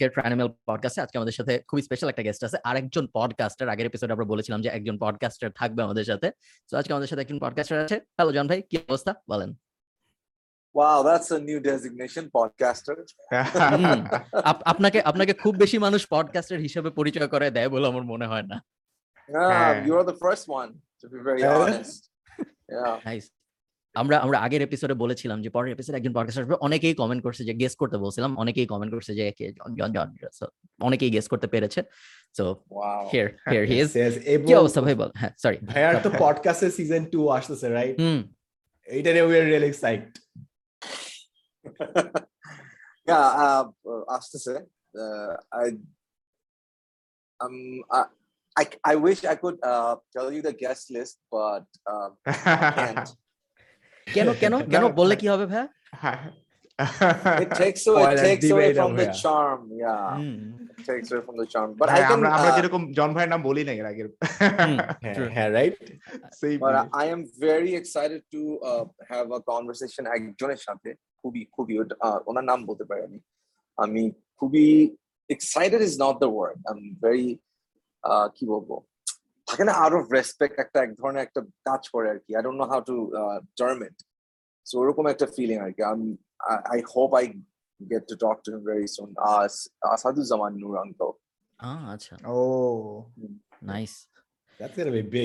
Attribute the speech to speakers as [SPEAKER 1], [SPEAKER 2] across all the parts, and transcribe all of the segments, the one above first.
[SPEAKER 1] আজকের ট্রাইনামেল পডকাস্টে আজকে আমাদের সাথে খুবই স্পেশাল একটা গেস্ট আছে। আরেকজন পডকাস্টার আগের এপিসোডে আমরা বলেছিলাম যে একজন পডকাস্টার থাকবে আমাদের সাথে। তো আজকে আমাদের সাথে একজন পডকাস্টার আছে। হ্যালো জন ভাই কি অবস্থা? বলেন।
[SPEAKER 2] Wow, that's a new designation, podcaster.
[SPEAKER 1] আপনাকে আপনাকে খুব বেশি মানুষ পডকাস্টার হিসেবে পরিচয় করে দেয় বলে আমার মনে হয় না।
[SPEAKER 2] Ah,
[SPEAKER 3] Yeah.
[SPEAKER 2] you're the first one, to be very honest. Yeah.
[SPEAKER 1] Nice আমরা আমরা আগের এপিসোডে বলেছিলাম যে পরের এপিসোডে একজন পডকাস্টার আসবে অনেকেই কমেন্ট করছে যে গেস করতে বলছিলাম অনেকেই কমেন্ট করছে যে কে জন জন জন অনেকেই গেস করতে পেরেছে so. Here here he
[SPEAKER 3] is
[SPEAKER 1] কি অবস্থা ভাই বল? হ্যাঁ সরি
[SPEAKER 3] ভাইয়ার তো পডকাস্টের সিজন টু আসতেছে রাইট
[SPEAKER 1] হুম।
[SPEAKER 3] এইটা নিয়ে
[SPEAKER 2] we are really excited I, um, I, I, I wish I could uh, tell you the guest list, but uh, can't.
[SPEAKER 1] কেন কেন কেন বললে কি হবে ভাই
[SPEAKER 2] It takes away, it takes away from the charm. Yeah, it takes away from the charm. But I
[SPEAKER 3] হ্যাঁ,
[SPEAKER 2] can,
[SPEAKER 3] আমরা
[SPEAKER 2] uh,
[SPEAKER 3] যেরকম জন ভাইয়ের নাম বলি না এর
[SPEAKER 1] True.
[SPEAKER 3] হ্যাঁ right
[SPEAKER 2] but I- I am very excited to uh, have a conversation একজনের সাথে খুবই খুবই ওনার নাম বলতে পারি আমি আমি খুবই excited is not the word I'm very uh, কি বলব থাকে না out of respect একটা এক ধরনের একটা কাজ করে আর কি I don't know how to uh, term it so ওরকম একটা ফিলিং আর কি আমি I, I hope I get to talk to him very soon uh, Asaduzzaman Noor
[SPEAKER 1] আহ, আচ্ছা
[SPEAKER 3] ও
[SPEAKER 1] নাইস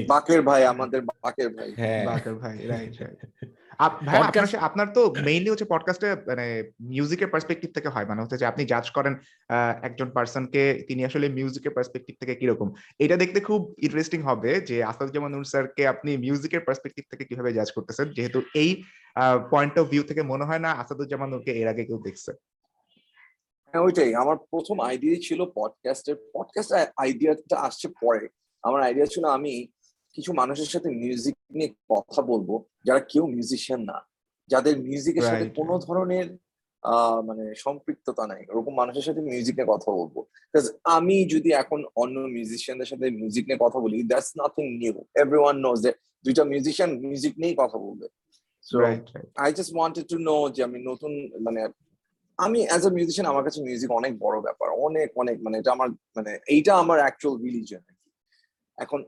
[SPEAKER 2] বাকের ভাই আমাদের বাকের ভাই।
[SPEAKER 3] হ্যাঁ। বাকের ভাই রাইট রাইট আপনার তো মেইনলি হচ্ছে পডকাস্টে মানে মিউজিকের পার্সপেক্টিভ থেকে হয়। মানে হচ্ছে যে আপনি জাজ করেন আহ, একজন পার্সনকে তিনি আসলে মিউজিকের পার্সপেক্টিভ থেকে কীরকম। এটা দেখতে খুব ইন্টারেস্টিং হবে যে আসাদুজ্জামান নূর স্যারকে আপনি মিউজিকের পার্সপেক্টিভ থেকে কীভাবে জাজ করতেছেন। যেহেতু এই পয়েন্ট অফ ভিউ থেকে মনে হয় না আসাদুজ্জামান নূরকে এর আগে কেউ দেখছে।
[SPEAKER 2] হ্যাঁ ওইটাই। আমার প্রথম আইডিয়া ছিল পডকাস্টের পডকাস্ট আইডিয়াটা আসছে পরে। আমার আইডিয়া ছিল আমি কিছু মানুষের সাথে মিউজিক নিয়ে কথা বলব যারা কেউ মিউজিশিয়ান না। যাদের মিউজিকের সাথে কোনো ধরনের আহ, মানে সম্পৃক্ততা নাই। ওরকম মানুষের সাথে মিউজিক নিয়ে কথা বলব। আমি যদি এখন অন্য মিউজিশিয়ানদের সাথে মিউজিক নিয়ে কথা বলি that's nothing new everyone knows যে দুইটা মিউজিশিয়ান মিউজিক নিয়েই কথা বলবে।
[SPEAKER 3] So
[SPEAKER 2] I just wanted to know যে আমি নতুন মানে আমি অ্যাজ এ মিউজিশিয়ান আমার কাছে মিউজিক অনেক বড় ব্যাপার। অনেক অনেক মানে এটা আমার মানে এইটা আমার অ্যাকচুয়াল রিলিজন এখন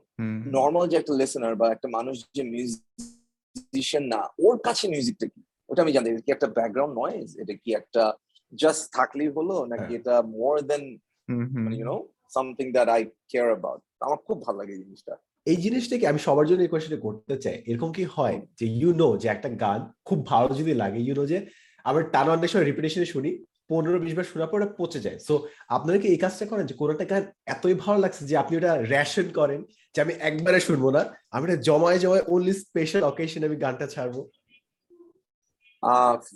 [SPEAKER 2] নর্মাল যে একটা লিসেনার বা একটা মানুষ যে মিউজিশিয়ান না ওর কাছে মিউজিকটা কি? ওটা আমি জানি কি একটা ব্যাকগ্রাউন্ড নয়েজ এটা কি একটা জাস্ট থাকলেই হলো নাকি এটা more than you know something that I care about আমার খুব ভালো লাগে এই জিনিসটা।
[SPEAKER 4] এই জিনিসটাকে আমি সবার জন্য এই কোয়েশ্চেনটা করতে চাই। এরকম কি হয় যে ইউ নো যে একটা গান খুব ভালো যদি লাগে ইউ নো যে আমরা টানো অনেক সময় রিপিটেশনে শুনি পনেরো বিশ বার শোনার পর ওটা পচে যায়। সো আপনারা কি এই কাজটা করেন যে কোনো একটা গান এতই ভালো লাগছে যে আপনি ওটা রেশন করেন যে আমি একবারে শুনব না? আমি এটা জমায় জমায় অনলি স্পেশাল অকেশন আমি গানটা ছাড়বো।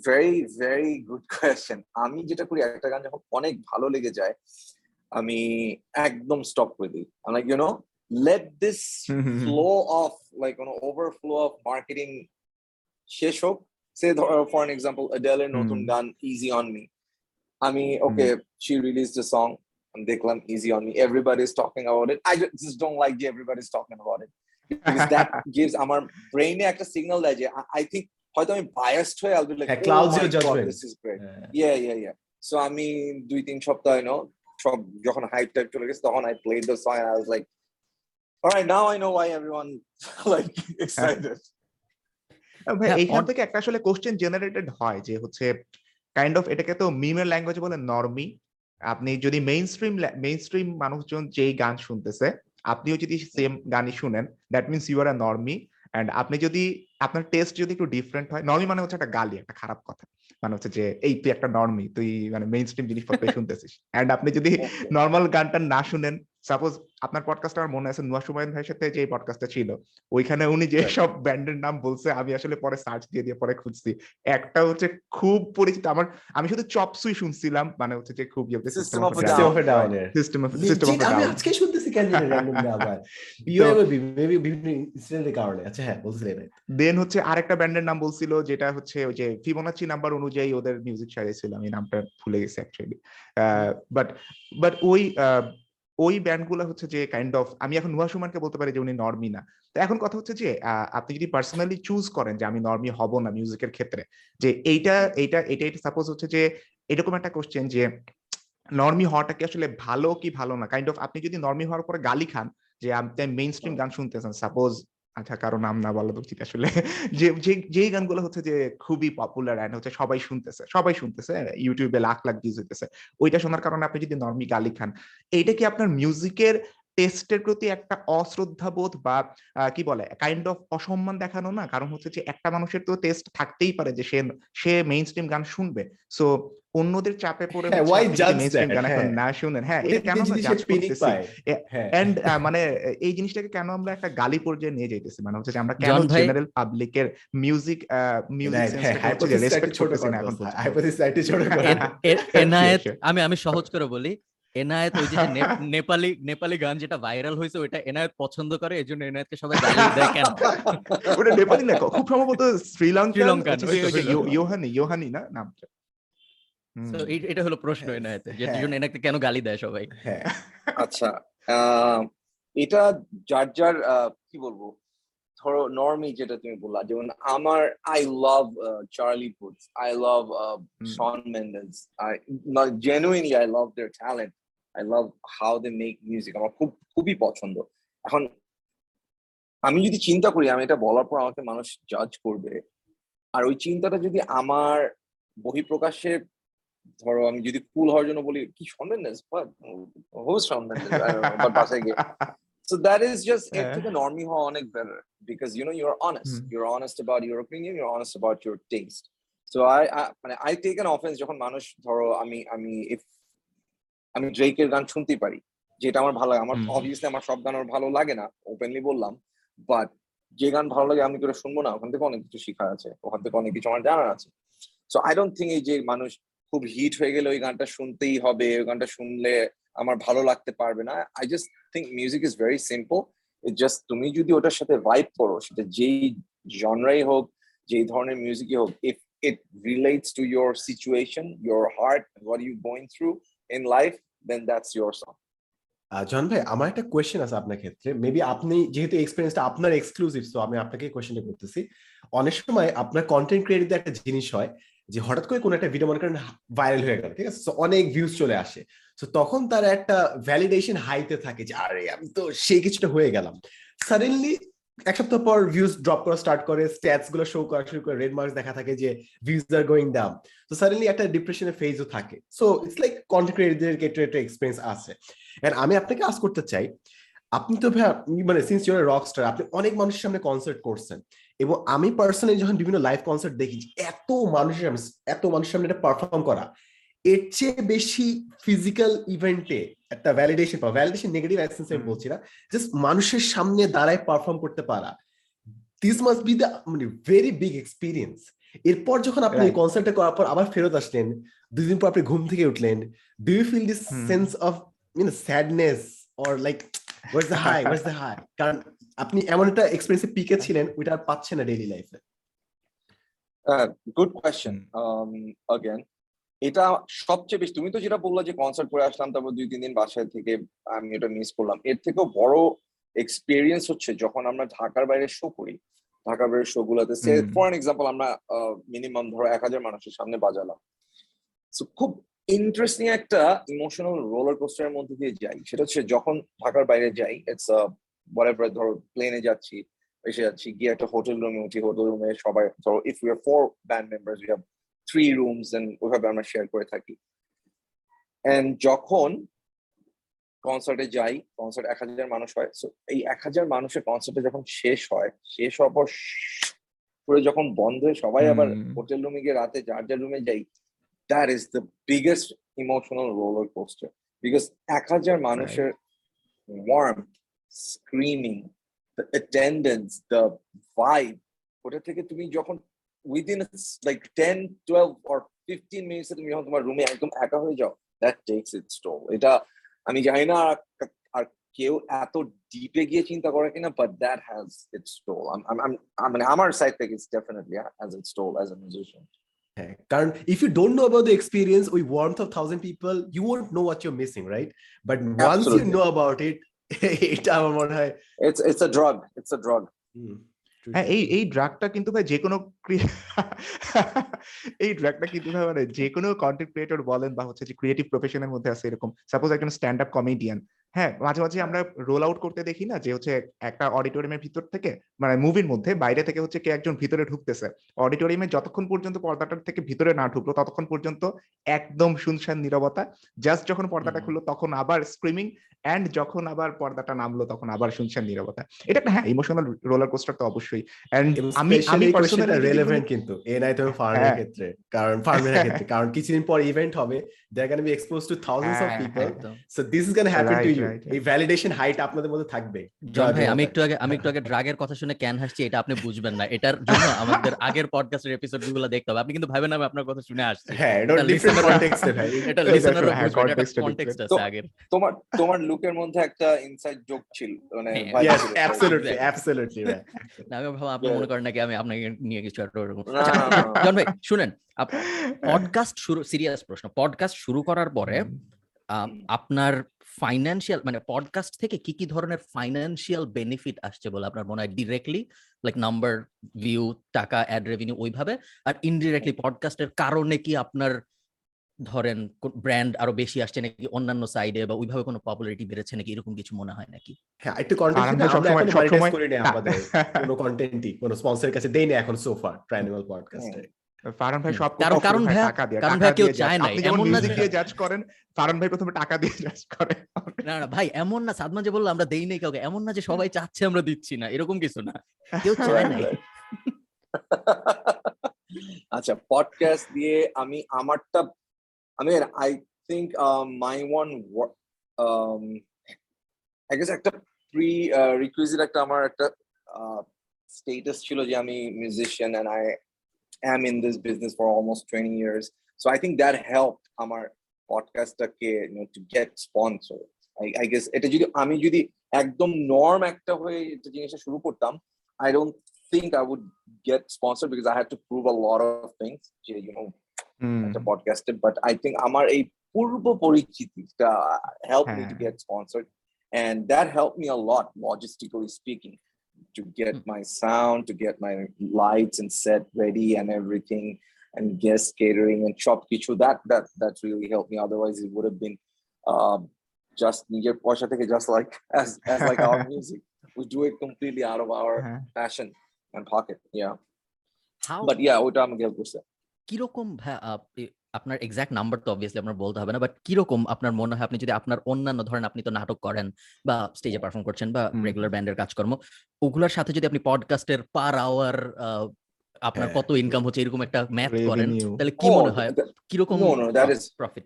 [SPEAKER 2] ভেরি ভেরি গুড কোয়েশ্চেন আমি যেটা করি একটা গান যখন অনেক ভালো লেগে যায় আমি একদম স্টপ করে দিই। Like you know let this flow of like কোনো ওভারফ্লো অফ মার্কেটিং শেষ হোক। সে ফর এন এক্সাম্পল অ্যাডেলের নতুন। গান ইজি অন মি আমি okay she release the song দেখলাম easy on me everybody is talking about it I just don't like যে everybody is talking about it because that gives আমার ব্রেইনে একটা signal দেয় যে আই থিঙ্ক হয়তো আমি বায়াসড হয়ে all be
[SPEAKER 4] like clouds your judgment.
[SPEAKER 2] This is great yeah. Yeah yeah so আমি দুই তিন সপ্তাহ know সব যখন হাইপ টাইপ চলে গেছে তখন I played the song and I was like all right now I know why everyone like excited.
[SPEAKER 3] ভাই
[SPEAKER 1] হ্যাঁ,
[SPEAKER 3] এইখান থেকে একটা আসলে কোশ্চেন জেনারেটেড হয় যে হচ্ছে কাইন্ড অফ এটাকে তো মিমের ল্যাঙ্গুয়েজ বলে নর্মি। আপনি যদি মেইন স্ট্রিম মেইন স্ট্রিম মানুষজন যেই গান শুনতেছে, আপনিও যদি সেম গানই শুনেন that means you are a normie and আপনি যদি আপনার টেস্ট যদি একটু ডিফারেন্ট হয় নর্মি মানে হচ্ছে একটা গালি একটা খারাপ কথা। মানে হচ্ছে যে এই তুই একটা নর্মি তুই মানে মেইন স্ট্রিম জিনিসপত্র শুনতেছিস। অ্যান্ড আপনি যদি নর্মাল গানটা না শুনেন সাপোজ আপনার পডকাস্ট আমার মনে আছে নুয়া সুমায়ন ভাইয়ের সাথে যে পডকাস্টটা ছিল ওইখানে উনি যে সব ব্যান্ডের নাম বলছে আমি আসলে পরে সার্চ দিয়ে দিয়ে পরে খুঁজছি। একটা হচ্ছে খুব পরিচিত আমার আমি শুধু চপসুই শুনছিলাম মানে হচ্ছে যে খুব
[SPEAKER 2] system of
[SPEAKER 3] system of system of
[SPEAKER 4] আমি আজকে শুনতেছি কেন জানি randomly আবার বিওএমবি মেবি বিভিন্ন ইনসিডেন্টের কারণে আচ্ছা হ্যাঁ বলছিলেন
[SPEAKER 3] দেন হচ্ছে আরেকটা ব্যান্ডের নাম বলছিল যেটা হচ্ছে ওই যে ফিবোনাচি নাম্বার অনুযায়ী ওদের মিউজিক সারিয়েছিল আমি নামটা ভুলে গেছি অ্যাকচুয়ালি বাট বাট ওই ওই ব্যান্ডগুলো হচ্ছে যে কাইন্ড অফ আমি এখন নুয়া সুমানকে বলতে পারি যে উনি নর্মি না। তো এখন কথা হচ্ছে যে আপনি যদি পার্সোনালি চুজ করেন যে আমি নর্মি হব না মিউজিকের ক্ষেত্রে যে এইটা এইটা এটা এটা সাপোজ হচ্ছে যে এরকম একটা কোশ্চেন যে নর্মি হওয়াটা কি আসলে ভালো কি ভালো না? কাইন্ড অফ আপনি যদি নর্মি হওয়ার পরে গালি খান, যে আপনি মেইন স্ট্রিম গান শুনতেছেন সাপোজ আচ্ছা কারও নাম না বলা উচিত আসলে যে যেই গানগুলো হচ্ছে যে খুবই পপুলার এন্ড হচ্ছে সবাই শুনতেছে সবাই শুনতেছে ইউটিউবে লাখ লাখ ভিউজ হইতেছে, ওইটা শোনার কারণে আপনি যদি নর্মি গালি খান, এইটা কি আপনার মিউজিকের টেস্টের প্রতি একটা অশ্রদ্ধা বোধ বা কি বলে কাইন্ড অফ অসম্মান দেখানো না? কারণ হচ্ছে যে একটা মানুষের তো টেস্ট থাকতেই পারে যে সে সে মেইন স্ট্রিম গান শুনবে। সো অন্যদের চাপে পড়ে
[SPEAKER 4] হ্যাঁ?
[SPEAKER 3] গান এখন
[SPEAKER 4] হ্যাঁ।
[SPEAKER 3] না শুনেন হ্যাঁ এটা কেন
[SPEAKER 4] পায়। হ্যাঁ
[SPEAKER 3] এন্ড মানে এই জিনিসটাকে কেন আমরা একটা গালি পর্যায়ে নিয়ে যাইতেছি মানে হচ্ছে যে আমরা কেন জেনারেল পাবলিকের মিউজিক মিউজিক
[SPEAKER 4] হ্যাঁ, হ্যাঁ,
[SPEAKER 3] রেসপেক্ট করতেছি না এখন
[SPEAKER 1] আমি আমি সহজ করে বলি এনায়েত ওই যে নেপালি নেপালি গান যেটা ভাইরাল হয়েছে ওইটা এনায়েত পছন্দ করে এই জন্য এনায়েতকে সবাই গালি দেয় কেন
[SPEAKER 3] ওটা নেপালি না খুব সম্ভবত ইয়ো-
[SPEAKER 1] শ্রীলঙ্কান।
[SPEAKER 3] ইয়োহানি ইয়োহানি না নামটা
[SPEAKER 1] So, এটা হলো প্রশ্ন এনায়েত যে
[SPEAKER 4] হ্যাঁ।
[SPEAKER 1] জন্য এনাকে কেন গালি দেয় সবাই?
[SPEAKER 4] হ্যাঁ।
[SPEAKER 2] আচ্ছা আহ, এটা যার যার আহ, কি বলব? ধরো নর্মি যেটা তুমি বললা যেমন আমার I love Charlie Puth's I
[SPEAKER 3] love.
[SPEAKER 2] Shawn Mendes I genuinely I love their talent I love how they make music আমার খুব খুবই পছন্দ। এখন আমি যদি চিন্তা করি আমি এটা বলার পর আমাকে মানুষ জাজ করবে আর ওই চিন্তাটা যদি আমার বহিঃপ্রকাশে ধরো আমি যদি কুল হওয়ার জন্য বলি কি শন মেন্ডেস হোস শন মেন্ডেস বাসায় গিয়ে So that is just এর
[SPEAKER 3] হ্যাঁ।
[SPEAKER 2] থেকে normie হওয়া অনেক better because you know you're honest.
[SPEAKER 3] Hmm.
[SPEAKER 2] You're honest about your opinion. You're honest about your taste. So I, I মানে I take an offense যখন মানুষ ধরো আমি আমি if আমি ড্রেকের গান শুনতে পারি যেটা আমার ভালো লাগে আমার। অবভিয়াসলি আমার সব গান আমার ভালো লাগে না ওপেনলি বললাম বাট যে গান ভালো লাগে আমি করে শুনব না ওখান থেকে অনেক কিছু শেখার আছে ওখান থেকে অনেক কিছু আমার জানার আছে সো আই ডোন্ট থিঙ্ক এই যে মানুষ খুব হিট হয়ে গেলে ওই গানটা শুনতেই হবে, ওই গানটা শুনলে আমার ভালো লাগতে পারবে না। I just think music is very simple just তুমি যদি ওটার সাথে ভাইব করো, সেটা যেই জনরাই হোক, যেই ধরনের মিউজিকই হোক if it relates to your situation your heart what you going through in life then that's your
[SPEAKER 4] song John ভাই, আমার একটা কোয়েশ্চেন আছে আপনার ক্ষেত্রে। মেবি আপনি, যেহেতু এক্সপিরিয়েন্সটা আপনার এক্সক্লুসিভ তো আমি আপনাকে কোয়েশ্চেনটা করতেছি। অনেক সময় আপনার কন্টেন্ট ক্রিয়েটরদের একটা জিনিস হয় যে হঠাৎ করে কোনো একটা ভিডিও মনে করেন ভাইরাল হয়ে গেল, ঠিক আছে? অনেক ভিউজ চলে আসে। তো তখন তার একটা ভ্যালিডেশন হাইতে থাকে যে, আরে, আমি তো সেই কিছুটা হয়ে গেলাম। সাডেনলি এক সপ্তাহ পর ভিউজ ড্রপ করা স্টার্ট করে স্ট্যাটসগুলো শো করা শুরু করে রেড মার্কস দেখা থাকে যে ভিউজ আর গোয়িং ডাউন তো সাডেনলি একটা ডিপ্রেশনের ফেজও থাকে। সো ইটস লাইক কন্টেন্ট ক্রিয়েটরদের ক্ষেত্রে একটা এক্সপিরিয়েন্স আছে। এন্ড আমি আপনাকে আস করতে চাই, আপনি তো ভাই মানে সিন্স ইউর রক স্টার আপনি অনেক মানুষের সামনে কনসার্ট করছেন। এবং আমি পার্সোনালি যখন বিভিন্ন লাইভ কনসার্ট দেখি এত মানুষের এত মানুষের সামনে এটা পারফর্ম করা এর চেয়ে বেশি ফিজিক্যাল ইভেন্টে একটা ভ্যালিডেশন পাওয়া ভ্যালিডেশন নেগেটিভ অ্যাক্সেন্স আমি বলছি না জাস্ট মানুষের সামনে দাঁড়ায় পারফর্ম করতে পারা। দিস মাস্ট বি দ্য মানে ভেরি বিগ এক্সপিরিয়েন্স এরপর যখন আপনি
[SPEAKER 3] Right.
[SPEAKER 4] কনসার্টে করার পর আবার ফেরত আসলেন দুদিন পর আপনি ঘুম থেকে উঠলেন do you feel
[SPEAKER 3] this
[SPEAKER 4] sense of you know sadness or like what's the high what's the high কারণ আপনি এমন একটা এক্সপিরিয়েন্সে পিকে ছিলেন ওইটা আর পাচ্ছেন না ডেইলি লাইফে
[SPEAKER 2] গুড কোয়েশ্চেন অগেন এটা সবচেয়ে বেশি তুমি তো যেটা বললা যে কনসার্ট করে আসলাম তারপর দুই তিন দিন বাসায় থেকে আমি এটা মিস করলাম। এর থেকেও বড় এক্সপিরিয়েন্স হচ্ছে যখন আমরা ঢাকার বাইরে শো করি। ঢাকার বাইরের শো গুলোতে সে ফর এক্সাম্পল আমরা মিনিমাম ধরো এক হাজার মানুষের সামনে বাজালাম। খুব ইন্টারেস্টিং একটা ইমোশনাল রোলার কোস্টারের মধ্যে দিয়ে যাই। সেটা হচ্ছে যখন ঢাকার বাইরে যাই ইটস whatever ধরো প্লেনে যাচ্ছি এসে যাচ্ছি গিয়ে একটা হোটেল রুমে উঠি হোটেল রুমে সবাই ধরো if you are four band members we have three rooms and ওইভাবে আমরা শেয়ার করে থাকি এন্ড যখন কনসার্টে যাই কনসার্ট এক হাজার মানুষ হয় সো এই এক হাজার মানুষের কনসার্টে যখন শেষ হয় শেষ হওয়ার পর করে যখন বন্ধ হয়ে সবাই আবার। হোটেল রুমে গিয়ে রাতে যার যার রুমে যাই that is the biggest emotional roller coaster because এক হাজার মানুষের warmth, screaming, the attendance, the vibe. ওটা থেকে তুমি যখন within like ten twelve or fifteen মিনিটসে তুমি যখন তোমার রুমে একদম একা হয়ে যাও দ্যাট টেক্স ইটস টোল এটা আমি জানি না আর কা- আর কেউ এত ডিপে গিয়ে চিন্তা করে কিনা but that has its toll মানে আমার সাইড থেকে it's definitely has its toll as a musician
[SPEAKER 4] হ্যাঁ কারণ if you don't know about the experience ওই warmth of thousand people you won't know what you're missing right but once you
[SPEAKER 2] Absolutely.
[SPEAKER 4] Know about it এটা আমার মনে হয়
[SPEAKER 2] it's it's a drug it's a drug
[SPEAKER 4] hmm.
[SPEAKER 3] হ্যাঁ এই এই ড্রাগটা কিন্তু ভাই যে কোনো এই ড্রাগটা কিন্তু ভাই মানে যে কোনো কন্টেন্ট ক্রিয়েটর বলেন বা হচ্ছে যে ক্রিয়েটিভ প্রফেশনের মধ্যে আছে এরকম। সাপোজ একজন স্ট্যান্ড আপ কমেডিয়ান হ্যাঁ মাঝে মাঝে আমরা রোল আউট করতে দেখি না যে হচ্ছে একটা অডিটোরিয়ামের ভিতর থেকে মানে মুভির মধ্যে বাইরে থেকে হচ্ছে কে একজন ভিতরে ঢুকতেছে। অডিটোরিয়ামে যতক্ষণ পর্যন্ত পর্দাটার থেকে ভিতরে না ঢুকলো ততক্ষণ পর্যন্ত একদম শুনশান নীরবতা। জাস্ট যখন পর্দাটা খুললো তখন আবার স্ক্রিমিং এন্ড যখন আবার পর্দাটা নামলো তখন আবার শুনশান নীরবতা। এটা একটা হ্যাঁ ইমোশনাল রোলার কোস্টার তো অবশ্যই। এন্ড আমি আমি পার্সোনালি
[SPEAKER 4] রেলেভেন্ট কিন্তু এ নাই তো ফার্মের। ক্ষেত্রে কারণ ফার্মের ক্ষেত্রে কারণ কিছুদিন পর ইভেন্ট হবে they are gonna be
[SPEAKER 3] expose
[SPEAKER 4] to
[SPEAKER 1] thousands
[SPEAKER 4] of people so this is gonna
[SPEAKER 3] happen
[SPEAKER 4] to
[SPEAKER 3] you
[SPEAKER 4] এই ভ্যালিডেশন হাইট আপনাদের মধ্যে থাকবে।
[SPEAKER 1] জন ভাই আমি একটু আগে আমি একটু আগে ড্রাগের কথা শুনে ক্যান হাসছি এটা আপনি বুঝবেন না। এটার জন্য আমাদের আগের পডকাস্টের এপিসোডগুলো দেখতে হবে। আপনি কিন্তু ভাবেন আমি আপনার কথা শুনে আসছি।
[SPEAKER 4] হ্যাঁ এটা ডিফারেন্ট কনটেক্সটে ভাই।
[SPEAKER 1] এটা
[SPEAKER 3] টা
[SPEAKER 1] কনটেক্সট আছে আগের।
[SPEAKER 2] তোমার তোমার লুকের মধ্যে একটা ইনসাইড জোক ছিল মানে
[SPEAKER 4] ইয়েস অ্যাবসলিউটলি অ্যাবসলিউটলি ভাই।
[SPEAKER 1] না, আমি ভাবলাম আপনি মনে করেন নাকি আমি আপনাকে নিয়ে কিছু একটা ওরকম।
[SPEAKER 2] না,
[SPEAKER 1] আচ্ছা। জন ভাই শুনেন পডকাস্ট শুরু সিরিয়াস প্রশ্ন। পডকাস্ট শুরু করার পরে আপনার ফাইন্যান্সিয়াল মানে পডকাস্ট থেকে কি কি ধরনের ফাইন্যান্সিয়াল বেনিফিট আসছে বলে আপনার মনে হয় ডিরেক্টলি লাইক নাম্বার ভিউ টাকা অ্যাড রেভিনিউ ওইভাবে? আর ইনডিরেক্টলি পডকাস্টের কারণে কি আপনার ধরেন ব্র্যান্ড আরও বেশি আসছে নাকি অন্যান্য সাইডে বা ওইভাবে কোনো পপুলারিটি বেড়েছে নাকি? এরকম কিছু মনে হয় নাকি?
[SPEAKER 4] হ্যাঁ একটু কন্টেন্ট কোনো কন্টেন্টই কোনো স্পন্সরের কাছে দেই না এখন সোফার ট্রাইনিমাল পডকাস্টে
[SPEAKER 3] ফারান ভাই সব
[SPEAKER 1] কারণ- কারণ
[SPEAKER 3] হয় দিয়ে
[SPEAKER 1] কারণ ভাইয়া কেউ চায়।
[SPEAKER 3] যেমন
[SPEAKER 1] এমন না যে-
[SPEAKER 3] দিয়ে জাজ করেন ফারান ভাই প্রথমে টাকা দিয়ে জাজ করে
[SPEAKER 1] না না ভাই এমন না সাদমা যে বলল আমরা দেই নাই কাউকে। এমন না যে সবাই চাচ্ছে আমরা দিচ্ছি না। এরকম কিছু না। কেউ চায় নাই।
[SPEAKER 2] আচ্ছা পডকাস্ট দিয়ে আমি আমারটা আমি I think my one I guess একটা প্রি রিকুইজিট একটা আমার একটা স্টেটাস ছিল যে আমি musician and I am in this business for almost 20 years so i think that helped আমার পডকাস্টটাকে you know to get sponsor I, I guess এটা যদি আমি যদি একদম নর্ম একটা হয়ে এটা জিনিসটা শুরু করতাম I don't think I would get sponsored because I had to prove a lot of things যে you know একটা পডকাস্টে বাট আই থিঙ্ক আমার এই পূর্ব পরিচিতিটা helped me to
[SPEAKER 3] হ্যাঁ।
[SPEAKER 2] get sponsored and that helped me a lot logistically speaking to get
[SPEAKER 1] Hmm.
[SPEAKER 2] my sound to get my lights and set ready and everything and guest catering and shop kichu that that that really helped me otherwise it would have been um just নিজের পয়সা থেকে just like as as like our music we do it completely out of our
[SPEAKER 3] হ্যাঁ।
[SPEAKER 2] passion and pocket yeah
[SPEAKER 1] how
[SPEAKER 2] but yeah ওটা আমাকে help করছে
[SPEAKER 1] কিরকম ভা- up- এ- আপনার এক্সাক্ট নাম্বার তো অবভিয়াসলি আপনার বলতে হবে না বাট কীরকম আপনার মনে হয় আপনি যদি আপনার অন্যান্য ধরেন আপনি তো নাটক করেন বা স্টেজে পারফর্ম করছেন বা রেগুলার ব্যান্ডের কাজকর্ম ওগুলোর সাথে যদি আপনি পডকাস্টের পার আওয়ার আপনার
[SPEAKER 4] হ্যাঁ।
[SPEAKER 1] কত ইনকাম হচ্ছে এরকম একটা ম্যাথ করেন তাহলে কি
[SPEAKER 2] Oh,
[SPEAKER 1] মনে হয়? কীরকম
[SPEAKER 2] profit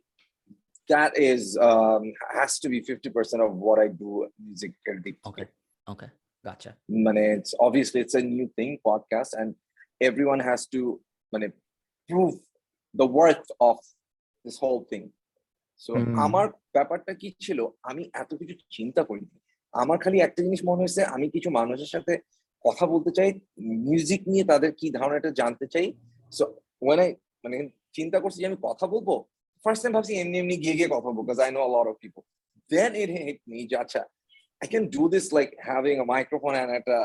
[SPEAKER 2] that is um has to be 50% of what I do music
[SPEAKER 1] okay okay gotcha
[SPEAKER 2] মানে it's obviously it's a new thing podcast and everyone has to মানে prove the worth of this whole thing so
[SPEAKER 3] হুম।
[SPEAKER 2] আমার ব্যাপারটা কি ছিল আমি এত কিছু চিন্তা করিনি আমার খালি একটা জিনিস মনে হয়েছে আমি কিছু মানুষের সাথে কথা বলতে চাই মিউজিক নিয়ে তাদের কি ধারণা জানতে চাই সো when I মানে চিন্তা করছি যে আমি কথা বলব ফার্স্ট টাইম ভাবছি এমনি এমনি গিয়ে গিয়ে কথা বলব know a lot of people then it hit me যে আচ্ছা I can do this like having a microphone and at a,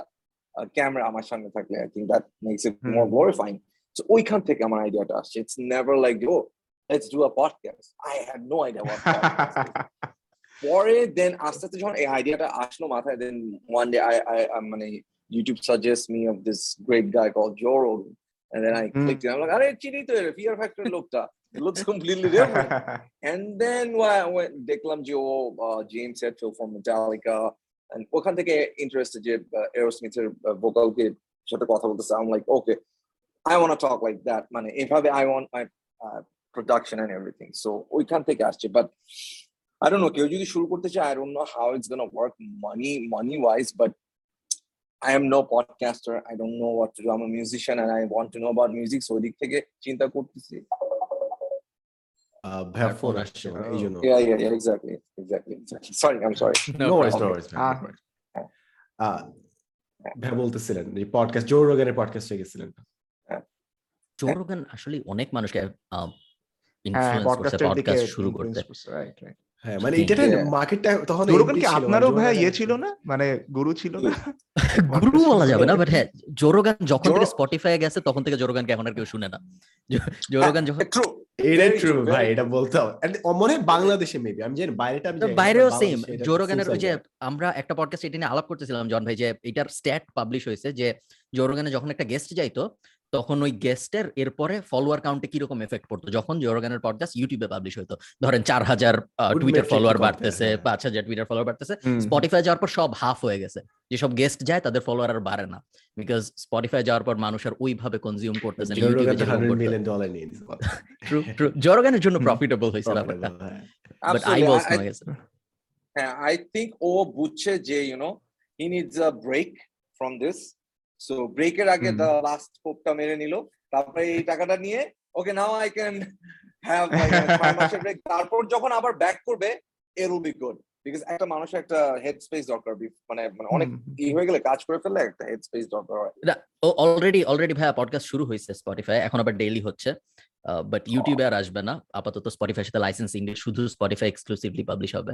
[SPEAKER 2] a camera আমার সামনে থাকলে I think that makes it more
[SPEAKER 3] Hmm.
[SPEAKER 2] Glorifying. So ওইখান থেকে আমার আইডিয়াটা আসছে It's never like, oh, let's do a podcast. I had no idea what podcast is. পরে then আস্তে আস্তে যখন এই আইডিয়াটা আসলো মাথায় then one day I I মানে YouTube suggest me of this great guy call Joe Rogan and then I
[SPEAKER 3] Hmm.
[SPEAKER 2] clicked it. I'm like, আরে চিনি তো ফিয়ার ফ্যাক্টর লোকটা it looks completely different. And then when, when দেখলাম যে ও James Hetfield from Metallica and ওখান থেকে interested যে এরোস্মিথের ভোকালকে সাথে কথা বলতেছে আম like okay I want talk like that মানে এভাবে I want my production and everything so ওইখান থেকে আসছে বাট I don't know কেউ যদি শুরু করতে চায় I don't know how it's gonna work money money wise but I am no podcaster I don't know what to do I'm a musician and I want to know about music so ওদিক থেকে চিন্তা করতেছি
[SPEAKER 1] আর
[SPEAKER 4] phone
[SPEAKER 1] phone।
[SPEAKER 4] আমার, এই জন্য
[SPEAKER 2] Yeah, yeah, yeah, exactly, exactly, exactly. Sorry, I'm sorry.
[SPEAKER 4] No no
[SPEAKER 2] Okay.
[SPEAKER 4] ওয়ারিস
[SPEAKER 2] Ah.
[SPEAKER 4] ভাইয়া বলতেছিলেন এই পডকাস্ট জো রোগানের পডকাস্টে গেছিলেন
[SPEAKER 1] জো রোগান আসলে অনেক মানুষকে
[SPEAKER 3] হ্যাঁ
[SPEAKER 1] ইনফ্লুয়েন্স করছে পডকাস্ট শুরু করতে।
[SPEAKER 3] করছে, right, right.
[SPEAKER 4] হ্যাঁ মানে এটা মার্কেটটা তখন
[SPEAKER 3] জোরোগান কি আপনারও
[SPEAKER 4] মানে
[SPEAKER 3] ভাই ইয়ে ছিল না? মানে গুরু ছিল না?
[SPEAKER 1] গুরু বলা যাবে না বাট হ্যাঁ জোরোগান যখন থেকে স্পটিফাই গেছে তখন থেকে জোরোগানকে এখন আর কেউ শুনে না। জোরোগান যখন
[SPEAKER 2] ট্রু
[SPEAKER 4] এটাই ট্রু ভাই এটা বলতে হবে। মনে বাংলাদেশে মেবি আমি জানি বাইরেটা আমি
[SPEAKER 1] তো
[SPEAKER 4] জানি না,
[SPEAKER 1] বাইরেও সেম জোরোগানের ওই যে আমরা একটা পডকাস্ট এটা নিয়ে আলাপ করতেছিলাম জন ভাই যে এটার স্ট্যাট পাবলিশ হয়েছে যে জোরোগানে যখন একটা গেস্ট যাইতো তখন ওই গেস্টের এরপরে ফলোয়ার কাউন্টে কীরকম এফেক্ট পড়তো? যখন জোরোগানের পডকাস্ট ইউটিউবে পাবলিশ হতো ধরেন চার হাজার টুইটার ফলোয়ার বাড়তেছে
[SPEAKER 4] হ্যাঁ।
[SPEAKER 1] পাঁচ হাজার টুইটার ফলোয়ার বাড়তেছে স্পটিফাই যাওয়ার পর সব হাফ হয়ে গেছে। যেসব গেস্ট যায় তাদের ফলোয়ার আর বাড়ে না। বিকজ স্পটিফাই যাওয়ার পর মানুষ আর ওইভাবে কনজিউম করতেছে না
[SPEAKER 4] Joe
[SPEAKER 1] ইউটিউবে
[SPEAKER 4] Rogan তো
[SPEAKER 1] যেরকম
[SPEAKER 4] 100
[SPEAKER 1] করতো
[SPEAKER 4] million dollar নিয়ে নিছে।
[SPEAKER 1] ট্রু ট্রু জোরোগানের জন্য প্রফিটেবল হয়েছে ব্যাপারটা।
[SPEAKER 4] হ্যাঁ।
[SPEAKER 1] বাট আই
[SPEAKER 2] হ্যাঁ আই থিঙ্ক ও বুঝছে যে you know he needs a break from this so ব্রেকের আগে। দ্য লাস্ট পোকটা মেরে নিল। তারপরে এই টাকাটা নিয়ে okay now I can have break তারপর যখন আবার ব্যাক করবে এর উইল বি গুড বিকজ একটা মানুষের একটা হেড স্পেস দরকার মানে মানে অনেক ই হয়ে গেলে কাজ করে ফেললে একটা হেড স্পেস দরকার হয়।
[SPEAKER 1] ও অলরেডি অলরেডি ভাইয়া পডকাস্ট শুরু হয়েছে স্পটিফাই এখন আবার ডেইলি হচ্ছে। বাট ইউটিউবে আর আসবে না। আপাতত স্পটিফাই সাথে লাইসেন্স শুধু স্পটিফাই এক্সক্লুসিভলি পাবলিশ হবে।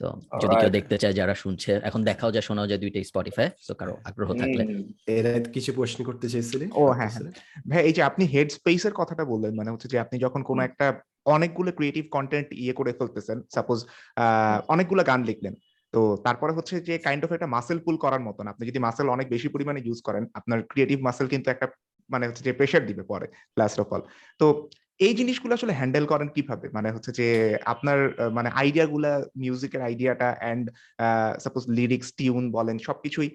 [SPEAKER 1] তো যদি কেউ দেখতে চায় যারা শুনছে এখন দেখাও যায় শোনাও যায় দুইটাই স্পটিফাই তো কারও আগ্রহ থাকলে।
[SPEAKER 4] এরা কিছু প্রশ্ন করতে চাইছিলি
[SPEAKER 3] ও, হ্যাঁ, হ্যাঁ। ভাই এই যে আপনি হেড স্পেসের কথাটা বললেন মানে হচ্ছে যে আপনি যখন কোনো একটা অনেকগুলো ক্রিয়েটিভ কন্টেন্ট ইয়ে করে ফেলতেছেন সাপোজ অনেকগুলো গান লিখলেন তো তারপরে হচ্ছে যে কাইন্ড অফ একটা মাসেল পুল করার মতন আপনি যদি মাসেল অনেক বেশি পরিমাণে ইউজ করেন আপনার ক্রিয়েটিভ মাসেল কিন্তু একটা মানে হচ্ছে যে প্রেশার দিবে পরে লাস্ট অফ অল তো এই জিনিসগুলো আসলে হ্যান্ডেল করেন কীভাবে? মানে হচ্ছে যে আপনার মানে আইডিয়া গুলা মিউজিকের আইডিয়াটা অ্যান্ড সাপোজ লিরিক্স টিউন বলেন সবকিছুই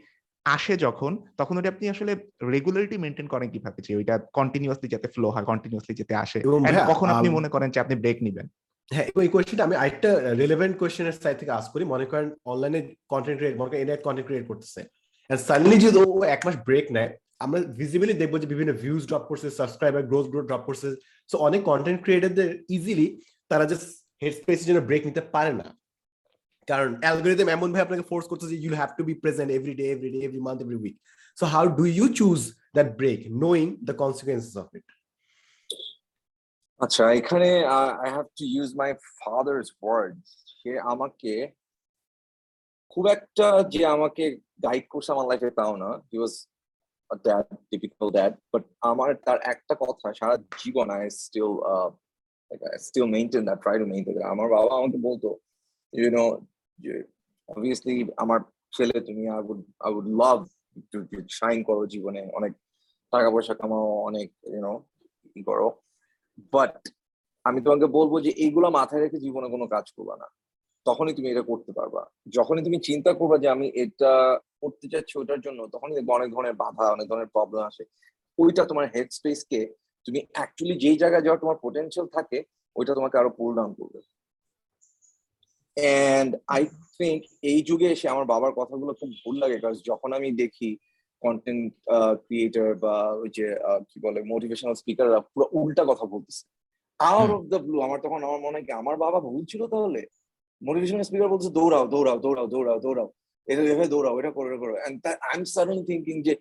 [SPEAKER 3] আসে যখন তখন ওটা আপনি আসলে রেগুলারিটি মেনটেন করেন কীভাবে? যে ওইটা কন্টিনিউয়াসলি যাতে ফ্লো হয় কন্টিনিউয়াসলি যাতে আসে।
[SPEAKER 4] এবং
[SPEAKER 3] কখন আপনি মনে করেন যে আপনি ব্রেক নিবেন?
[SPEAKER 4] হ্যাঁ এই কোয়েশ্চেনটা আমি আরেকটা রিলেভেন্ট কোয়েশ্চেনের সাইড থেকে আস করি। মনে করেন অনলাইনে কন্টেন্ট ক্রিয়েট মনে করেন এনে কন্টেন্ট ক্রিয়েট করতেছে। সাডেনলি যদি ও এক মাস ব্রেক নেয় আমরা ভিজিবলি দেখব যে বিভিন্ন ভিউজ ড্রপ করছে সাবস্ক্রাইবার গ্রোথ গ্রোথ ড্রপ করছে। সো অনেক কন্টেন্ট ক্রিয়েটারদের ইজিলি তারা জাস্ট হেড স্পেসের জন্য ব্রেক নিতে পারে না। কারণ অ্যালগোরিদম এমন ভাবে আপনাকে ফোর্স করতেছে you have to be present every day every day every month every week so how do you choose that break knowing the consequences of it
[SPEAKER 2] আচ্ছা এখানে I have to use my father's words say আমাকে খুব একটা যে আমাকে guide করছে আমার লাইফে তাও না। He was dad typical dad but আমার তার একটা কথা, সারা জীবন I still still maintain that try to maintain আমার বাবা আমাকে বলতো ইউ নো অবভিয়াসলি আমার ছেলে তুমি I would I would love to shine করো জীবনে, অনেক টাকা পয়সা কামাও, অনেক ইউনো ই করো বাট আমি তোমাকে বলব যে এইগুলো মাথায় রেখে জীবনে কোনো কাজ করবা না। তখনই তুমি এটা করতে পারবা। যখনই তুমি চিন্তা করবা যে আমি এটা করতে চাচ্ছি ওটার জন্য তখনই দেখব অনেক ধরনের বাধা অনেক ধরনের প্রবলেম আসে। ওইটা তোমার হেড স্পেস কে তুমি অ্যাকচুয়ালি যেই জায়গায় যাওয়ার তোমার পোটেনশিয়াল থাকে ওইটা তোমাকে আরও পুল ডাউন করবে। এন্ড আই থিঙ্ক এই যুগে এসে আমার বাবার কথাগুলো খুব ভুল লাগে কারণ যখন আমি দেখি কন্টেন্ট ক্রিয়েটার বা ওই যে কি বলে মোটিভেশনাল স্পিকাররা পুরো উল্টা কথা বলতেছে। আউট অফ দ্য ব্লু আমার তখন আমার মনে হয় কি আমার বাবা ভুল ছিল তাহলে? মোটিভেশনাল স্পিকার বলছে দৌড়াও দৌড়াও দৌড়াও দৌড়াও দৌড়াও। এটা এভাবে দৌড়াও এটা করো করো and I am suddenly thinking যে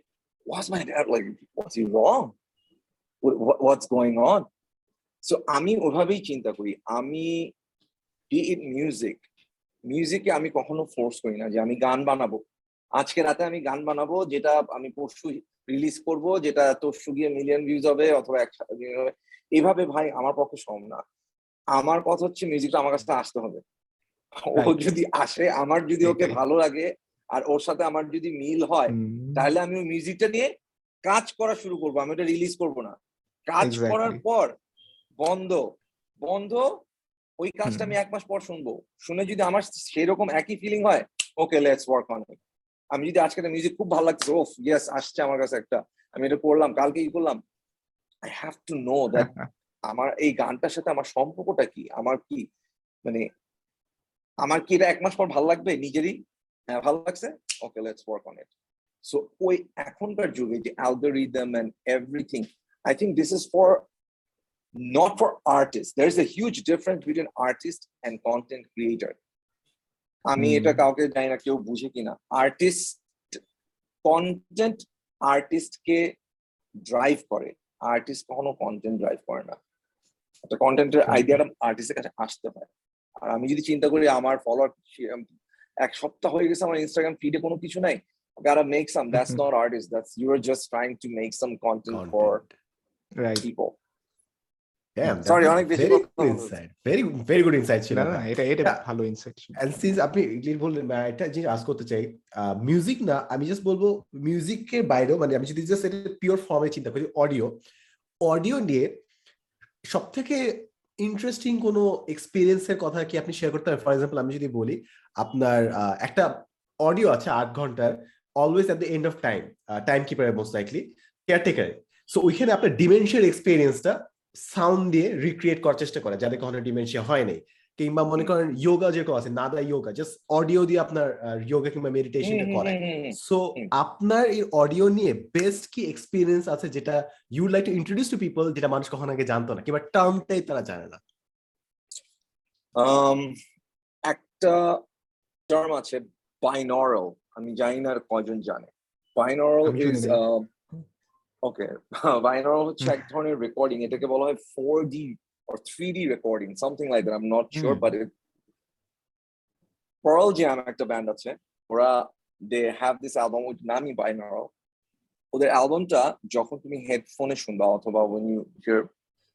[SPEAKER 2] was my dad like what's he wrong what's going on so আমি ওভাবেই চিন্তা করি। আমি বি ইট মিউজিক মিউজিকে আমি কখনো ফোর্স করি না যে আমি গান বানাবো। আজকে রাতে আমি গান বানাবো যেটা আমি পরশু রিলিজ করব, যেটা তরশু গিয়ে মিলিয়ন ভিউজ হবে অথবা একসাথে হবে। এইভাবে ভাই, আমার পক্ষে সম্ভব না। আমার কথা হচ্ছে মিউজিকটা আমার কাছে আসতে হবে। ও যদি আসে আমার যদি ওকে ভালো লাগে আর ওর সাথে আমার যদি মিল হয় তাহলে আমি ওই মিউজিকটা নিয়ে কাজ করা শুরু করব আমি ওটা রিলিজ করব না। কাজ করার পর বন্ধ বন্ধ ওই কাজটা আমি এক মাস পর শুনব। শুনে যদি আমার সেরকম একই ফিলিং হয় okay let's work on it আমি যদি আজকে মিউজিক খুব ভালো লাগছে ওফ ইয়েস আসছে আমার কাছে একটা। আমি এটা করলাম কালকে কি করলাম। I have to know that আমার এই গানটার সাথে আমার সম্পর্কটা কি? আমার কি মানে আমার কি এটা এক মাস পর ভালো লাগবে? নিজেরই? হ্যাঁ ভালো লাগছে? Okay let's work on it so ওই এখনকার যুগে যে algorithm and everything I think this is for not for artists. There is a huge difference between artist and content creator. আমি
[SPEAKER 3] Hmm.
[SPEAKER 2] এটা কাউকে জানি না কেউ বুঝে কিনা আর্টিস্ট কন্টেন্ট আর্টিস্টকে ড্রাইভ করে। আর্টিস্ট কখনো কন্টেন্ট ড্রাইভ করে না। একটা কন্টেন্টের আইডিয়াটা আর্টিস্টের কাছে আসতে হয় আর আমি যদি চিন্তা করি আমার ফলোয়ার এক সপ্তাহ হয়ে গেছে আমার ইনস্টাগ্রাম ফিডে কোনো কিছু নাই gotta make some that's not artist that's you're just trying to make some content, for
[SPEAKER 3] right
[SPEAKER 2] people. Sorry, অনেক বেশি
[SPEAKER 4] ছিল
[SPEAKER 3] না না এটা এটা
[SPEAKER 4] Yeah.
[SPEAKER 3] ভালো ইনসাইট
[SPEAKER 4] And since আপনি ক্লিয়ার বললেন জিনিস আজ করতে চাই মিউজিক না আমি জাস্ট বলব মিউজিকের বাইরেও মানে আমি যদি জাস্ট এটা পিওর ফর্মে চিন্তা করি অডিও অডিও নিয়ে সব থেকে ইন্টারেস্টিং কোনো এক্সপিরিয়েন্সের কথা কি আপনি শেয়ার করতে পারেন? ফর এক্সাম্পল আমি যদি বলি, আপনার একটা অডিও আছে আট ঘণ্টার always at the end of time time কিপারের most likely caretaker so ওইখানে আপনার ডিমেনশিয়ার এক্সপিরিয়েন্সটা সাউন্ড দিয়ে রিক্রিয়েট করার চেষ্টা করে, যাদের কখনো ডিমেনশিয়া হয় নাই। কিংবা মনে করেন যোগা যেরকম আছে নাদা যোগা জাস্ট অডিও দিয়ে আপনার যোগা কিংবা মেডিটেশনটা করায়। সো আপনার এই অডিও নিয়ে বেস্ট কি এক্সপিরিয়েন্স আছে যেটা you like to introduce to people যেটা মানুষ কখনো আগে জানতো না কিংবা টার্মটাই তারা জানে না?
[SPEAKER 2] Um একটা টার্ম আছে বাইনরাল আমি জানি না আর কয়জন জানে। বাইনরাল ইজ ওকে বাইনরাল হচ্ছে এক ধরনের রেকর্ডিং এটাকে বলা হয় four D or 3D recording, something like that. I'm not sure,
[SPEAKER 3] Hmm.
[SPEAKER 2] but it, Pearl Jam একটা ব্যান্ড আছে ওরা they have this album with named binaural ওদের অ্যালবামটা যখন তুমি হেডফোনে শুনবা অথবা when you hear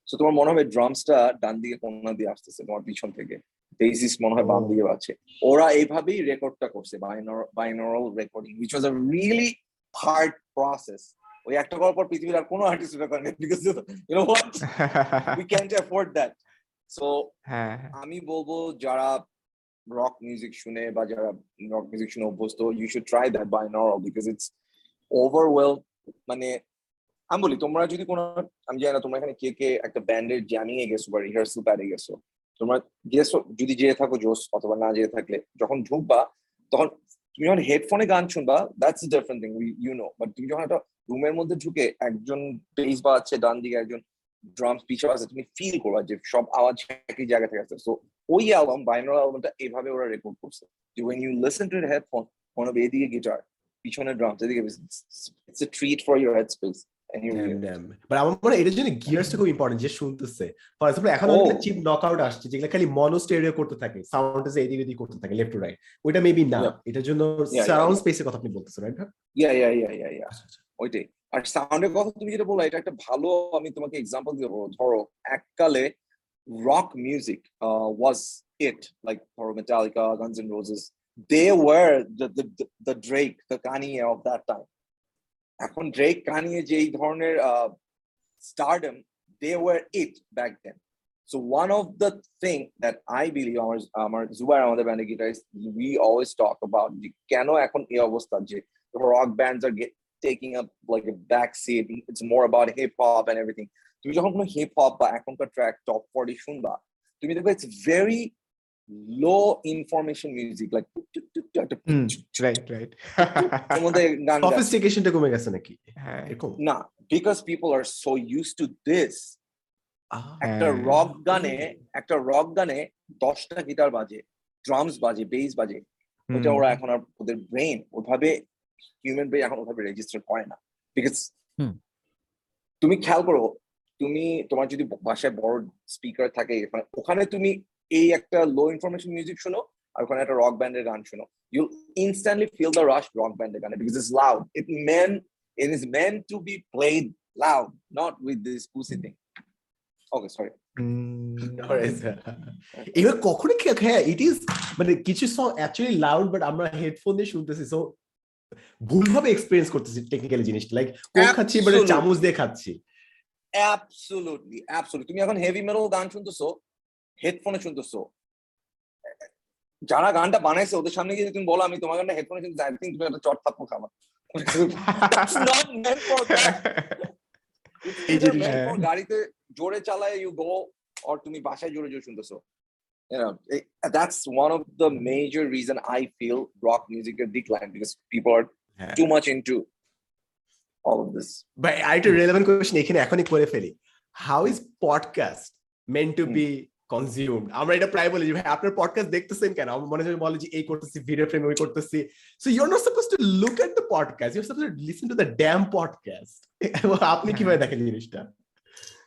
[SPEAKER 2] সো তোমার মনে হবে ড্রামসটা ডান দিকে কোনা দিয়ে আসতেছে তোমার পিছন থেকে বেসিস মনে হয় বাম. দিকে পাচ্ছে ওরা এইভাবেই রেকর্ডটা করছে binaural recording which was a really hard process ওই একটা করার পর পৃথিবীর আর কোনো আর্টিস্ট রেকর্ড নেই because you know what afford that. So
[SPEAKER 3] হ্যাঁ হ্যাঁ।
[SPEAKER 2] আমি বলব যারা রক মিউজিক শুনে বা যারা রক মিউজিক শুনে অভ্যস্ত you should try that binaural because it's overwhelm মানে আমি বলি তোমরা যদি কোনো আমি জানি না তোমরা এখানে কে কে একটা ব্যান্ডের জ্যামিং এ গেছো বা রিহার্সাল প্যাডে গেছো তোমরা গেছো যদি যেয়ে থাকো জোস অথবা না যেয়ে থাকলে যখন ঢুকবা তখন তুমি যখন হেডফোনে গান শুনবা that's different thing you know but তুমি যখন একটা রুমের মধ্যে ঢুকে একজন বেস বাজাচ্ছে ডান দিকে একজন ড্রামস পিছনে আছে তুমি ফিল করবা যে সব আওয়াজ একই জায়গা থেকে আসছে সো ওই অ্যালবাম বাইনারাল অ্যালবামটা এভাবে ওরা রেকর্ড করছে। যে when you listen to the headphone মনে হবে এদিকে গিটার পিছনে ড্রামস এদিকে it's a treat for your head space
[SPEAKER 4] but আমার মনে হয় এটার জন্য খুব ইম্পর্টেন্ট যে শুনতেছে। ফর এক্সাম্পল এখন
[SPEAKER 2] Oh.
[SPEAKER 4] অনেক চিপ নকআউট আসছে যেগুলো খালি মনো স্টেরিও করতে থাকে যে এদিক ওদিক করতে থাকে লেফট টু রাইট ওইটা মেবি না। এটার জন্য সারাউন্ড. স্পেসের কথা আপনি বলতেছেন right
[SPEAKER 2] yeah yeah yeah yeah ইয়া ওইটাই। আর সাউন্ডের কথা তুমি যেটা বললা এটা একটা ভালো আমি তোমাকে এক্সাম্পল ধরো এককালে rock music was it like ধরো Metallica Guns and Roses they were the Drake the Kanye of that time এখন ড্রেক কানিয়ে যে এই ধরনের stardom they were it back then So one of the thing that I believe আমার আমার জুবাইর আমাদের we always talk about কেন এখন এই অবস্থা যে bands are get, taking up like a back seat. It's more about hip hop and everything. তুমি যখন কোনো হিপ হপ বা এখনকার ট্র্যাক টপ ফর্টি শুনবা তুমি দেখবে it's very low information
[SPEAKER 3] music like right
[SPEAKER 2] right মধ্যে গান।
[SPEAKER 4] সফিস্টিকেশনটা কমে গেছে নাকি
[SPEAKER 3] হ্যাঁ
[SPEAKER 4] এরকম
[SPEAKER 2] না because people are so use to this একটা
[SPEAKER 3] হ্যাঁ।
[SPEAKER 2] রক গানে একটা রক গানে দশটা গিটার বাজে ড্রামস বাজে বেস বাজে ওটা ওরা এখন আর ওদের ব্রেন ওভাবে হিউম্যান ব্রেন এখন ওভাবে রেজিস্টার করে না বিকজ
[SPEAKER 1] হুম।
[SPEAKER 2] তুমি খেয়াল করো তুমি তোমার যদি বাসায় বড় স্পিকার থাকে ওখানে তুমি এই একটা লো ইনফরমেশন মিউজিক শোনো আর ওখানে একটা রক ব্যান্ডের গান শোনো। You instantly feel the rush rock ব্যান্ডের গানে because it's loud it meant it is meant to be played loud not with this pussy thing okay sorry
[SPEAKER 4] এবার কখনো হ্যাঁ ইট ইজ মানে কিছু সং অ্যাকচুয়ালি লাউড বাট আমরা headphone দিয়ে শুনতেছি সো ভুলভাবে এক্সপেরিয়েন্স করতেছি টেকনিক্যালি জিনিসটা। লাইক কোক খাচ্ছি
[SPEAKER 2] Absolutely.
[SPEAKER 4] চামচ দিয়ে খাচ্ছি।
[SPEAKER 2] অ্যাবসলুটলি অ্যাবসলুটলি তুমি এখন হেভি মেটাল গান শুনতেছো হেডফোনে শুনতেছো। যারা গানটা বানাইছে ওদের সামনে গিয়ে তুমি বলো আমি তোমার গানটা হেডফোনে শুনতে আই থিঙ্ক তুমি একটা চট থাপ্পড় খাবা। That's not meant for that.
[SPEAKER 4] এই
[SPEAKER 2] either
[SPEAKER 4] জিনিসটা-
[SPEAKER 2] meant for গাড়িতে জোরে চালায় ইউ গো অর তুমি বাসায় জোরে জোরে শুনতেছো। You know, it- that's one of the major reason I feel rock music is decline because people are
[SPEAKER 4] হ্যাঁ।
[SPEAKER 2] too much into all of this.
[SPEAKER 4] But আরেকটা রেলেভেন্ট কোয়েশ্চেন এখানে এখনই করে ফেলি। How is podcast meant to be consumed আমরা এটা প্রায় বলি ভাই আপনার পডকাস্ট দেখতেছেন কেন? আমার মনে হয় বলে যে এই করতেছি ভিডিও ফ্রেম ওই করতেছি। So you are not suppose to look at the podcast you are suppose to listen to the damn podcast আপনি কীভাবে দেখেন জিনিসটা?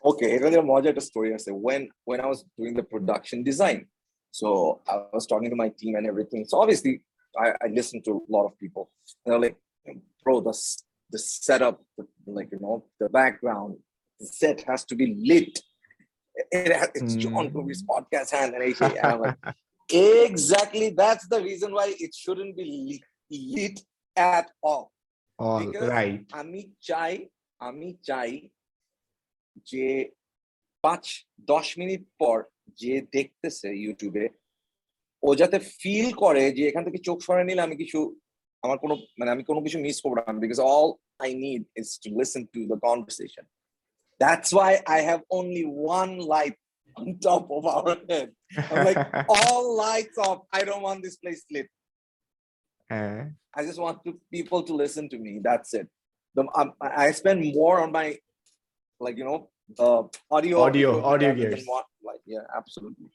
[SPEAKER 2] okay, here Moja a story I say when when I was doing the production design. So I was talking to my team and everything. So obviously I, I listened to a lot of people. And they're like, bro, the the setup, the, like you know, the background, the set has to be lit. It it's
[SPEAKER 3] mm.
[SPEAKER 2] John Kobe's podcast hand and I'm like, exactly that's the reason why it shouldn't be lit, lit at all.
[SPEAKER 3] All
[SPEAKER 2] because
[SPEAKER 3] right.
[SPEAKER 2] Ami chai, ami chai যে পাঁচ দশ minute পর যে দেখতেছে ইউটিউবে ও যাতে feel করে যে এখান থেকে চোখ সরে নিলে আমি কিছু আমার কোনো মানে আমি কোনো কিছু মিস করব না because all I need is to listen to the conversation that's why I have only one light on top of our head. I'm like, all lights off. I don't want this place lit.
[SPEAKER 3] হ্যাঁ
[SPEAKER 2] I just want to, people to listen to me. That's it. The, um, I I spend more on my, like you know, the audio.
[SPEAKER 4] Audio, audio gears.
[SPEAKER 2] like yeah, absolutely.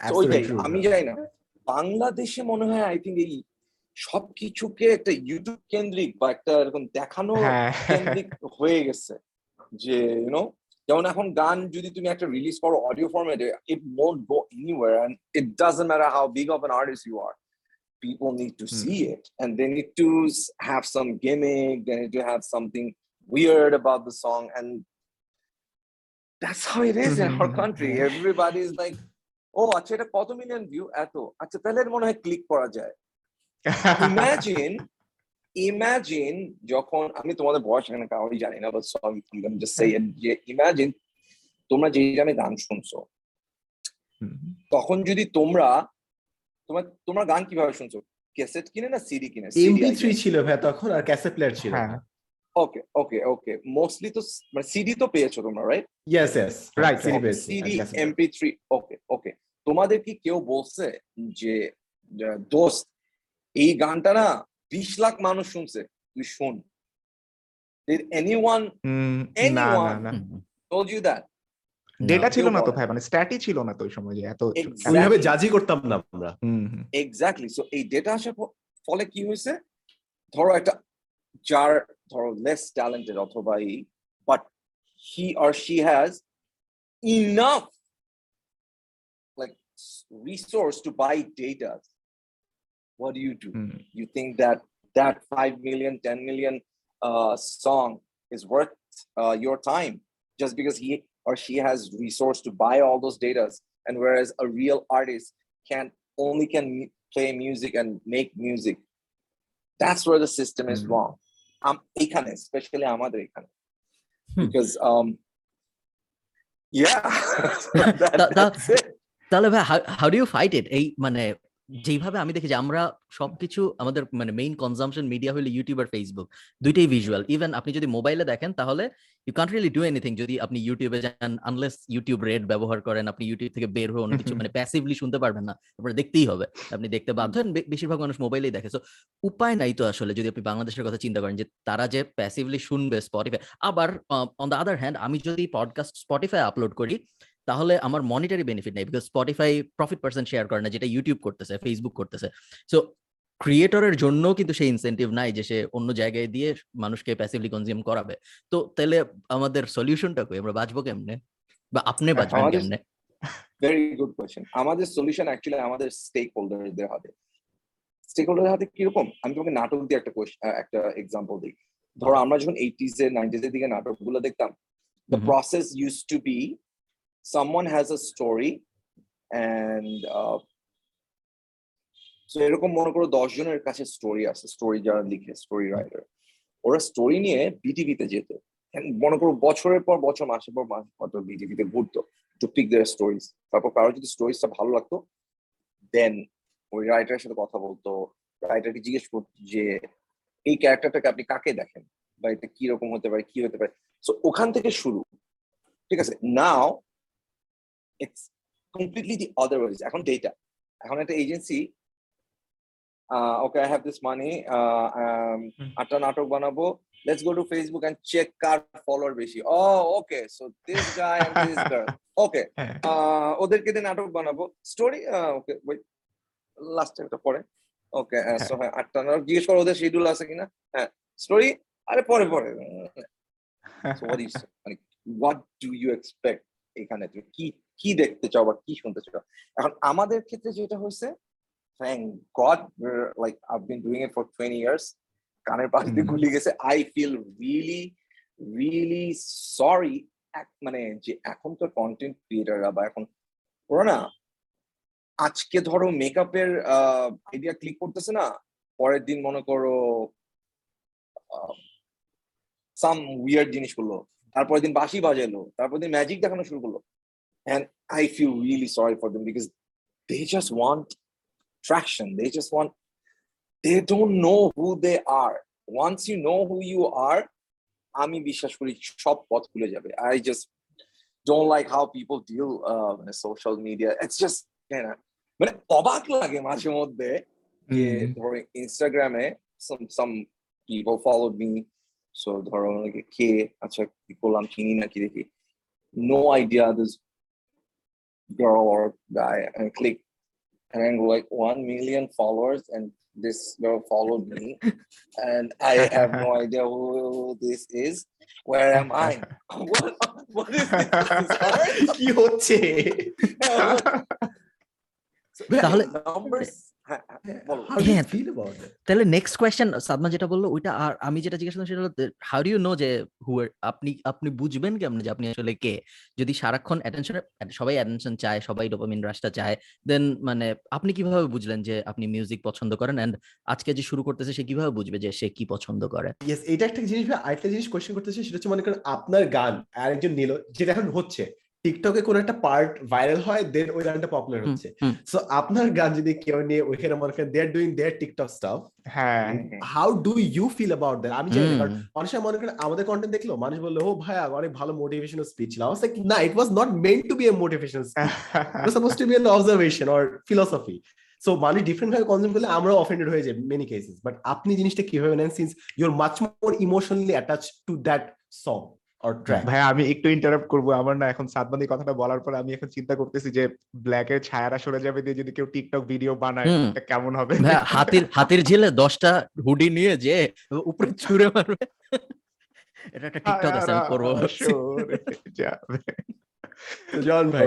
[SPEAKER 2] So ওইটাই আমি. জানি না বাংলাদেশে মনে হয় I think এই সবকিছুকে একটা ইউটিউব কেন্দ্রিক বা একটা এরকম দেখানো
[SPEAKER 3] হ্যাঁ
[SPEAKER 2] কেন্দ্রিক হয়ে গেছে যে ইউনো যেমন এখন গান যদি তুমি একটা রিলিজ করো অডিও ফরম্যাটে ইট won't go anywhere and it doesn't matter how big of an artist you are people need to
[SPEAKER 3] Hmm.
[SPEAKER 2] see it and they need to have some gimmick they need to have something weird about the song and that's how it is in our country.
[SPEAKER 3] Yeah.
[SPEAKER 2] everybody is like ও আচ্ছা এটা কত million view এত। আচ্ছা তাহলে এর মনে হয় click করা যায়. ইমাজিন ইমাজিন যখন আমি তোমাদের বয়স এখানে কাউই জানি না বাট সরি জাস্ট সে যে ইমাজিন তোমরা যে গানে গান শুনছো। তখন যদি তোমরা তোমার তোমরা গান কীভাবে শুনছো? ক্যাসেট কিনে না সিডি কিনে?
[SPEAKER 4] MP3 ছিল ভাই তখন আর ক্যাসেট প্লেয়ার ছিল।
[SPEAKER 3] হ্যাঁ।
[SPEAKER 2] ওকে ওকে ওকে মোস্টলি তো মানে সিডি তো পেয়েছ তোমরা right
[SPEAKER 4] yes yes
[SPEAKER 3] Right,
[SPEAKER 4] CD
[SPEAKER 3] right.
[SPEAKER 2] CD MP three okay okay তোমাদের কি কেউ বলছে যে দোস্ত এই গানটা না বিশ লাখ মানুষ শুনছে তুই শোন। Did anyone Anyone- told you that?
[SPEAKER 3] Data ছিল না তো ভাই মানে স্ট্যাটই ছিল না তো ওই সময় যে এত
[SPEAKER 4] ওইভাবে জাজি করতাম না আমরা।
[SPEAKER 2] এক্স্যাক্টলি সো এই ডেটা আসার ফলে কি হয়েছে? ধরো একটা যার ধরো লেস ট্যালেন্টেড অথবা এই but he or she has enough like resource to buy data what do you do
[SPEAKER 3] hmm.
[SPEAKER 2] you think that that 5 million 10 million uh, song is worth uh, your time just because he or she has resource to buy all those data and whereas a real artist can only can mu- play music and make music that's where the system is
[SPEAKER 3] Mhm.
[SPEAKER 2] wrong um এখানে, especially আমাদের এখানে.
[SPEAKER 1] Hmm.
[SPEAKER 2] because um yeah that-
[SPEAKER 1] তা- তা-
[SPEAKER 2] that's it
[SPEAKER 1] তাহলে ভাই how do you fight it এই মানে যেভাবে আমি দেখি যে আমরা সবকিছু আমাদের মানে মেইন কনজাম্পশন মিডিয়া হলো ইউটিউব আর ফেসবুক দুইটাই ভিজুয়াল ইভেন আপনি যদি মোবাইলে দেখেন তাহলে you can't really do anything যদি আপনি ইউটিউবে যান আনলেস ইউটিউব রেড ব্যবহার করেন আপনি ইউটিউব থেকে বের হয়ে অন্য কিছু মানে প্যাসিভলি শুনতে পারবেন না আপনার দেখতেই হবে আপনি দেখতে বাধ্য হন বেশিরভাগ মানুষ মোবাইলেই দেখে। সো উপায় নাই তো আসলে যদি আপনি বাংলাদেশের কথা চিন্তা করেন যে তারা যে প্যাসিভলি শুনবে স্পটিফাই আবার অন দ্য আদার হ্যান্ড আমি যদি পডকাস্ট স্পটিফাই আপলোড করি তাহলে আমার মনিটারি বেনিফিট নেই because Spotify profit percent share করে না যেটা ইউটিউব করতেছে ফেসবুক করতেছে। সো ক্রিয়েটরের জন্য কিন্তু সেই ইনসেন্টিভ নাই যে সে অন্য জায়গায় দিয়ে মানুষকে প্যাসিভলি কনজিউম করাবে। তো তাহলে আমাদের সলিউশনটা কই? আমরা বাঁচবো কেমনে? বা আপনি বাঁচবেন কেমনে?
[SPEAKER 2] ভেরি গুড কোয়েশ্চেন আমাদের সলিউশন অ্যাকচুয়ালি আমাদের স্টেক হোল্ডারদের হাতে। স্টেক হোল্ডারের হাতে কীরকম? আমি তোমাকে নাটক দিয়ে একটা একটা এক্সাম্পল দিই। ধরো আমরা যখন এইটিজ এর নাইনটিজ এর দিকে নাটকগুলো দেখতাম the process process to be someone has a story and uh, so এরকম মনে করো দশ জনের কাছে স্টোরি আছে স্টোরি যারা লিখে স্টোরি রাইটার ওরা স্টোরি নিয়ে বিটিভিতে যেত। মনে করো বছরের পর বছর মাসের পর মাস হয়তো বিটিভিতে ঘুরতো টু পিক দেয়ার স্টোরিজ তারপর কারও যদি স্টোরিজটা ভালো লাগতো দেন ওই রাইটারের সাথে কথা বলতো রাইটারকে জিজ্ঞেস করতো যে এই ক্যারেক্টারটাকে আপনি কাকে দেখেন? বা এটা কি রকম হতে পারে কি হতে পারে? সো ওখান থেকে শুরু ঠিক আছে? Now it's completely the other ways এখন ডেটা এখন একটা agency okay I have this
[SPEAKER 3] money.
[SPEAKER 2] আটটা নাটক বানাবো। Let's go to Facebook and check car follower বেশি। ও okay so this guy and this girl okay
[SPEAKER 3] হ্যাঁ।
[SPEAKER 2] ওদেরকে দিয়ে নাটক বানাবো। স্টোরি ওকে ওয়েট লাস্ট একটা পরে। ওকে সো হ্যাঁ। আটটা নাটক। জিজ্ঞেস করো ওদের শিডিউল আছে কিনা। হ্যাঁ স্টোরি আরে পরে পরে। So? মানে what do you expect এখানে? তুমি কি কি দেখতে চাও বা কি শুনতে চাও? এখন আমাদের ক্ষেত্রে যেটা হয়েছে thank God like I been doing it for twenty years কানের পাশ দিয়ে গুলি গেছে। I feel really really sorry মানে যে এখন তো কন্টেন্ট ক্রিয়েটাররা বা এখন ওরা না আজকে ধরো মেকআপের আইডিয়া ক্লিক করতেছে না পরের দিন মনে করো সাম উইয়ার্ড জিনিস করল। তারপরের দিন বাঁশি বাজালো। তারপর দিন ম্যাজিক দেখানো শুরু করল। and I feel really sorry for them because they just want traction. They just want, they don't know who they are. Once you know who you are, আমি বিশ্বাস করি সব পথ খুলে যাবে I just don't like how people deal uh, with social media. It's just, you know, মানে অবাক লাগে মাঝে মধ্যে যে ধরো ইনস্টাগ্রামে some some people followed me so ধরো অনেকে কে আচ্ছা কি করলাম চিনি না কি দেখি no idea this girl or guy and click. And then like 1 million followers and this girl followed me. And i have no idea who this is. Where am i? What, what is this?
[SPEAKER 4] Guilty.
[SPEAKER 1] so,
[SPEAKER 2] numbers. বলো।
[SPEAKER 4] How do you
[SPEAKER 1] হ্যাঁ।
[SPEAKER 4] feel about it?
[SPEAKER 1] তাহলে next question Sadma যেটা বলল ওইটা আর আমি যেটা জিজ্ঞেস করলাম সেটা হলো হাউ ডু ইউ নো যে হু আপনি আপনি বুঝবেন কেমন যে আপনি আসলে কে যদি সারাক্ষণ অ্যাটেনশন সবাই অ্যাটেনশন চায় সবাই ডোপামিন রাশটা চায় দেন মানে আপনি কীভাবে বুঝলেন যে আপনি মিউজিক পছন্দ করেন এন্ড আজকে যে শুরু করতেছে সে কীভাবে বুঝবে যে সে কি পছন্দ করে
[SPEAKER 4] ইয়েস এটা একটা জিনিস আরেকটা জিনিস কোশ্চেন করতেছে সেটা হচ্ছে মনে করেন আপনার গান আর একজন নিল যেটা এখন হচ্ছে টিকটকে কোন একটা পার্ট ভাইরাল হয় দেন ওই গানটা পপুলার হচ্ছে। সো আপনার গান যদি কেউ নিয়ে ওইখানে মনে করেন they are doing their TikTok stuff
[SPEAKER 3] হ্যাঁ।
[SPEAKER 4] How do you feel about that আমি জানি কারণ মানুষের মনে করেন আমাদের কন্টেন্ট দেখল মানুষ বলল ও ভাই অনেক ভালো মোটিভেশনাল স্পিচ ছিল। লাইক না it was not meant to be a motivational speech it suppose to be an observation or philosophy so মানুষ ডিফারেন্ট ভাবে কনজিউম করলে আমরাও অফেন্ডেড হয়ে যাই মেনি কেসেস বাট আপনি জিনিসটা কীভাবে নেন since your much more emotionally attach to that song or track
[SPEAKER 3] ভাই আমি একটু ইন্টারাপ্ট করব। আমার না এখন সাদবান্দি কথাটা বলার পর আমি এখন চিন্তা করতেছি যে ব্ল্যাক এর ছায়ারা সরে যাবে দিয়ে যদি কেউ টিকটক ভিডিও বানায় এটা কেমন হবে?
[SPEAKER 1] হাতির হাতির ঝিলে দশটা হুডি নিয়ে যে উপরে ছুঁড়ে মারবে। এটা একটা টিকটক আছে আমি করব।
[SPEAKER 4] জন ভাই।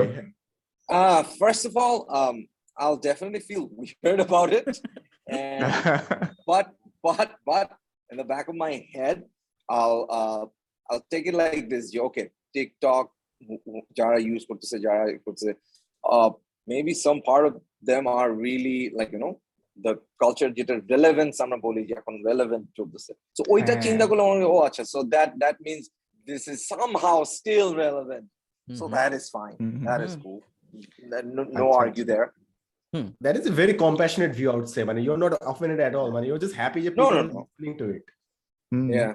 [SPEAKER 2] Uh, first of all, um, I'll definitely feel weird about it. And but but but in the back of my head, I'll uh I'll take it like this. Okay, TikTok, who- who- Jara use করতেছে, Jara করতেছে. Uh, maybe some part of them are really like you know the culture যেটা relevance আমরা বলি যে এখন relevant চলতেছে. So ওইটা
[SPEAKER 3] হ্যাঁ।
[SPEAKER 2] চিন্তা করলে মনে হয়, ও আচ্ছা so that that means this is somehow still relevant. So
[SPEAKER 1] hmm,
[SPEAKER 2] that is fine.
[SPEAKER 3] Mhm.
[SPEAKER 2] That is
[SPEAKER 1] Mhm.
[SPEAKER 2] cool. No, no
[SPEAKER 3] আচ্ছা,
[SPEAKER 2] argue there.
[SPEAKER 4] That is a very compassionate view, I would say. Man, you're not offended at all. Man, you're just happy that
[SPEAKER 2] No,
[SPEAKER 4] people
[SPEAKER 2] no,
[SPEAKER 4] are
[SPEAKER 2] no.
[SPEAKER 4] listening to it.
[SPEAKER 3] Hmm.
[SPEAKER 2] Yeah.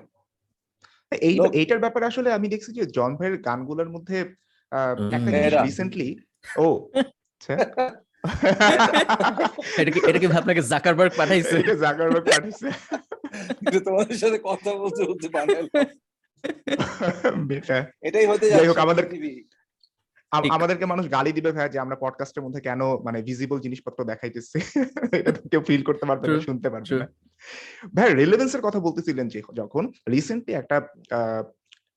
[SPEAKER 3] এই এইটার ব্যাপারে আসলে আমি দেখছি যে জন ভাইয়ের গানগুলোর মধ্যে আহ, একটা রিসেন্টলি ও আচ্ছা।
[SPEAKER 1] এটা কি এটা কি আপনাকে জাকারবার্গ পাঠাইছে?
[SPEAKER 3] এটা জাগারবার্গ পাঠিয়েছে
[SPEAKER 2] তোমাদের সাথে কথা বলতে বলতে।
[SPEAKER 3] বেটা।
[SPEAKER 2] এটাই হতে
[SPEAKER 3] যাই হোক, আমাদের-। আমাদেরকে মানুষ গালি দিবে ভাই যে আমরা পডকাস্টের মধ্যে কেন মানে ভিজিবল জিনিসপত্র দেখাইতেছি। এটা কেউ ফিল করতে পারবে না শুনতে পারবে না। ভাই রিলেভেন্সের কথা বলতেছিলেন যে যখন রিসেন্টলি একটা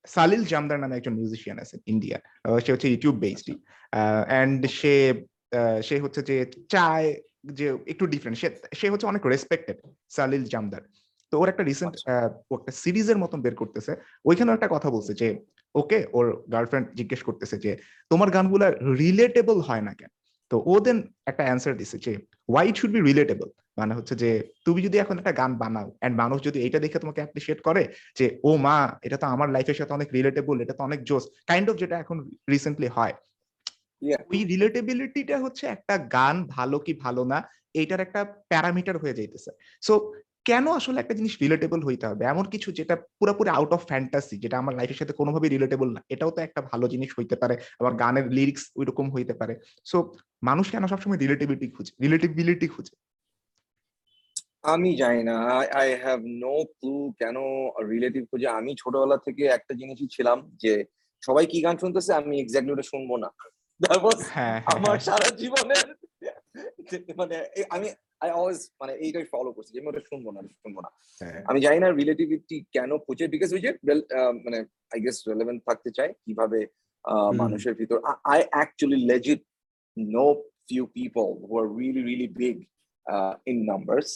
[SPEAKER 3] সালিল জামদার নামে একজন মিউজিশিয়ান আছে ইন্ডিয়া সে হচ্ছে ইউটিউব বেসড এন্ড সে সে হচ্ছে যে চায় যে একটু ডিফারেন্ট সে সে হচ্ছে অনেক রেসপেক্টেড সালিল জামদার। তো ওর একটা রিসেন্ট ও একটা সিরিজের মতন বের করতেছে। ওইখানে একটা কথা বলছে যে ওকে ওর গার্লফ্রেন্ড জিজ্ঞেস করতেছে যে তোমার গানগুলা রিলেটেবল হয় না কেন? তো ও দেন একটা অ্যান্সার দিছে যে ইট শুড বি রিলেটেবল মানে হচ্ছে যে তুমি যদি এখন একটা গান বানাও এন্ড মানুষ যদি এটা দেখে তোমাকে অ্যাপ্রিসিয়েট করে যে ও মা এটা তো আমার লাইফের সাথে অনেক রিলেটেবল এটা তো অনেক জোস কাইন্ড অফ যেটা এখন রিসেন্টলি হয়। ওই রিলেটেবিলিটিটা হচ্ছে একটা গান ভালো কি ভালো না এইটার একটা প্যারামিটার হয়ে যাইতেছে। সো কেন আসলে একটা জিনিস রিলেটেবল হইতে হবে? এমন কিছু যেটা পুরোপুরি আউট অফ ফ্যান্টাসি যেটা আমার লাইফের সাথে কোনোভাবে রিলেটেবল না এটাও তো একটা ভালো জিনিস হইতে পারে আবার গানের লিরিক্স ওইরকম হইতে পারে। সো মানুষ কেন সবসময় রিলেটিভিটি খুঁজে? রিলেটিবিলিটি খুঁজে।
[SPEAKER 2] আমি জানি না। আই হ্যাভ নো ক্লু কেন রিলেটিভ খুঁজে। আমি ছোটবেলা থেকে একটা জিনিসই ছিলাম যে সবাই কি গান শুনতেছে আমি এক্স্যাক্টলি ওটা শুনব না। That
[SPEAKER 3] হ্যাঁ
[SPEAKER 2] আমার সারা জীবনের মানে আমি আই অলওয়েজ মানে এইটাই ফলো করছি যে আমি ওটা শুনব না শুনব না। আমি জানি না রিলেটিভিটি কেন খুঁজে বিকজ ওই যে মানে আই গেস রেলেভেন্ট থাকতে চায় কীভাবে মানুষের ভিতর। I actually legit know people who are really really big uh, in numbers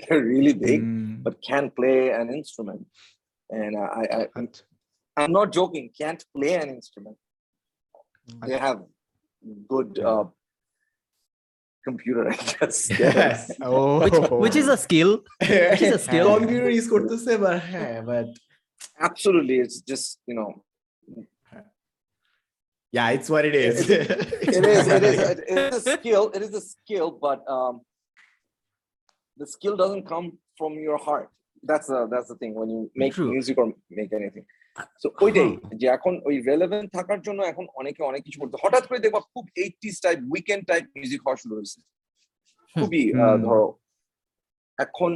[SPEAKER 2] they're really big
[SPEAKER 3] hmm,
[SPEAKER 2] but can't play an instrument and uh, I, I
[SPEAKER 3] আচ্ছা,
[SPEAKER 2] i'm not joking can't play an instrument they have good
[SPEAKER 4] Yeah.
[SPEAKER 2] uh, computer i guess
[SPEAKER 4] Yes.
[SPEAKER 3] O
[SPEAKER 1] which, which is a skill which is a skill
[SPEAKER 4] computer use করতেছে but হ্যাঁ but
[SPEAKER 2] absolutely it's just you know
[SPEAKER 4] yeah it's what it is
[SPEAKER 2] it is it is it is a skill it is a skill but um the skill doesn't come from your heart that's the that's the thing when you make
[SPEAKER 1] True.
[SPEAKER 2] music or make anything so ওইটাই. যে এখন ওই relevant থাকার জন্য এখন অনেকে অনেক কিছু করতে হঠাৎ করে দেখবা খুব eighties type weekend type music হওয়া শুরু হয়েছে খুবই। ধরো এখন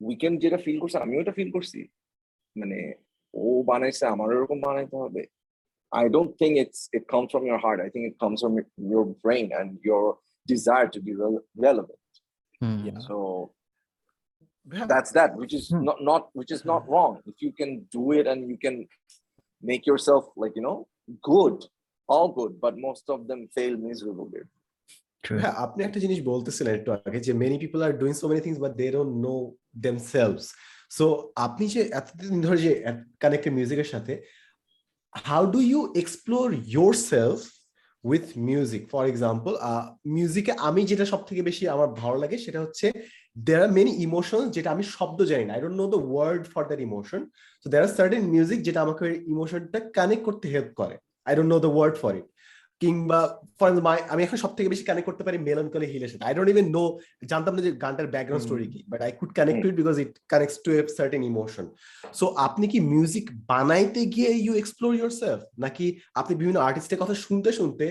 [SPEAKER 2] উইকেন্ড যেটা ফিল করছে আমিও এটা ফিল করছি মানে ও বানাইছে আমারও এরকম বানাইতে হবে I don't think it's it comes from your heart. I think it comes from your brain and your desire to be rele- relevant.
[SPEAKER 1] Hmm.
[SPEAKER 4] Yeah.
[SPEAKER 2] So that's that, which is
[SPEAKER 1] Hmm.
[SPEAKER 2] not not which is not wrong. If you can do it and you can make yourself like you know good, all good, but most of them fail miserably.
[SPEAKER 1] True.
[SPEAKER 4] হ্যাঁ আপনি একটা জিনিস বলতেছিলেন একটু আগে যে many people are doing so many things but they don't know themselves so আপনি যে এতদিন ধরে যে কানেক্টেড মিউজিকের সাথে how do you explore yourself with music for example মিউজিকে আমি যেটা সব থেকে বেশি আমার ভালো লাগে সেটা হচ্ছে দেয়ার আর মেনি ইমোশন যেটা আমি শব্দ জানি না। I don't know the word for that emotion তো দেয়ার আর সার্টেন মিউজিক যেটা আমাকে ইমোশনটা কানেক্ট করতে হেল্প করে। I don't know the word for it কিংবা ফর আমি এখন সব থেকে বেশি কানেক্ট করতে পারি মেলানকলি হিলের সাথে। আই ডোন্ট ইভেন নো জানতাম না যে গানটার ব্যাকগ্রাউন্ড স্টোরি কি but I could connect to it because it connects to a certain emotion so আপনি কি মিউজিক বানাইতে গিয়ে ইউ এক্সপ্লোর ইউর সেলফ নাকি আপনি বিভিন্ন আর্টিস্টের কথা শুনতে শুনতে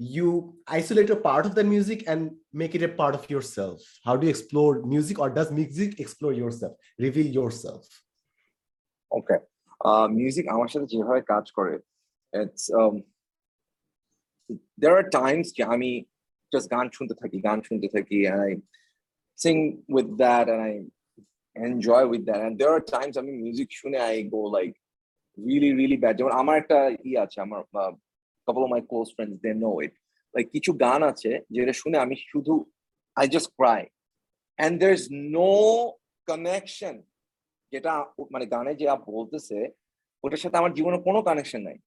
[SPEAKER 4] you isolate a part of the music and make it a part of yourself how do explore music or does music explore yourself reveal yourself
[SPEAKER 2] okay music আমার সাথে যেভাবে কাজ করে it's um there are times যে আমি just গান শুনতে থাকি গান শুনতে থাকি and I sing with that and I enjoy with that and there are times আমি মিউজিক শুনে I go like really really bad যেমন আমার একটা ই আছে আমার uh, couple of my close friends they know it like কিছু গান আছে যেটা শুনে আমি শুধু I just cry and there's no connection যেটা মানে গানে যে আপ বলতেছে ওটার সাথে আমার জীবনে কোনো কানেকশন নাই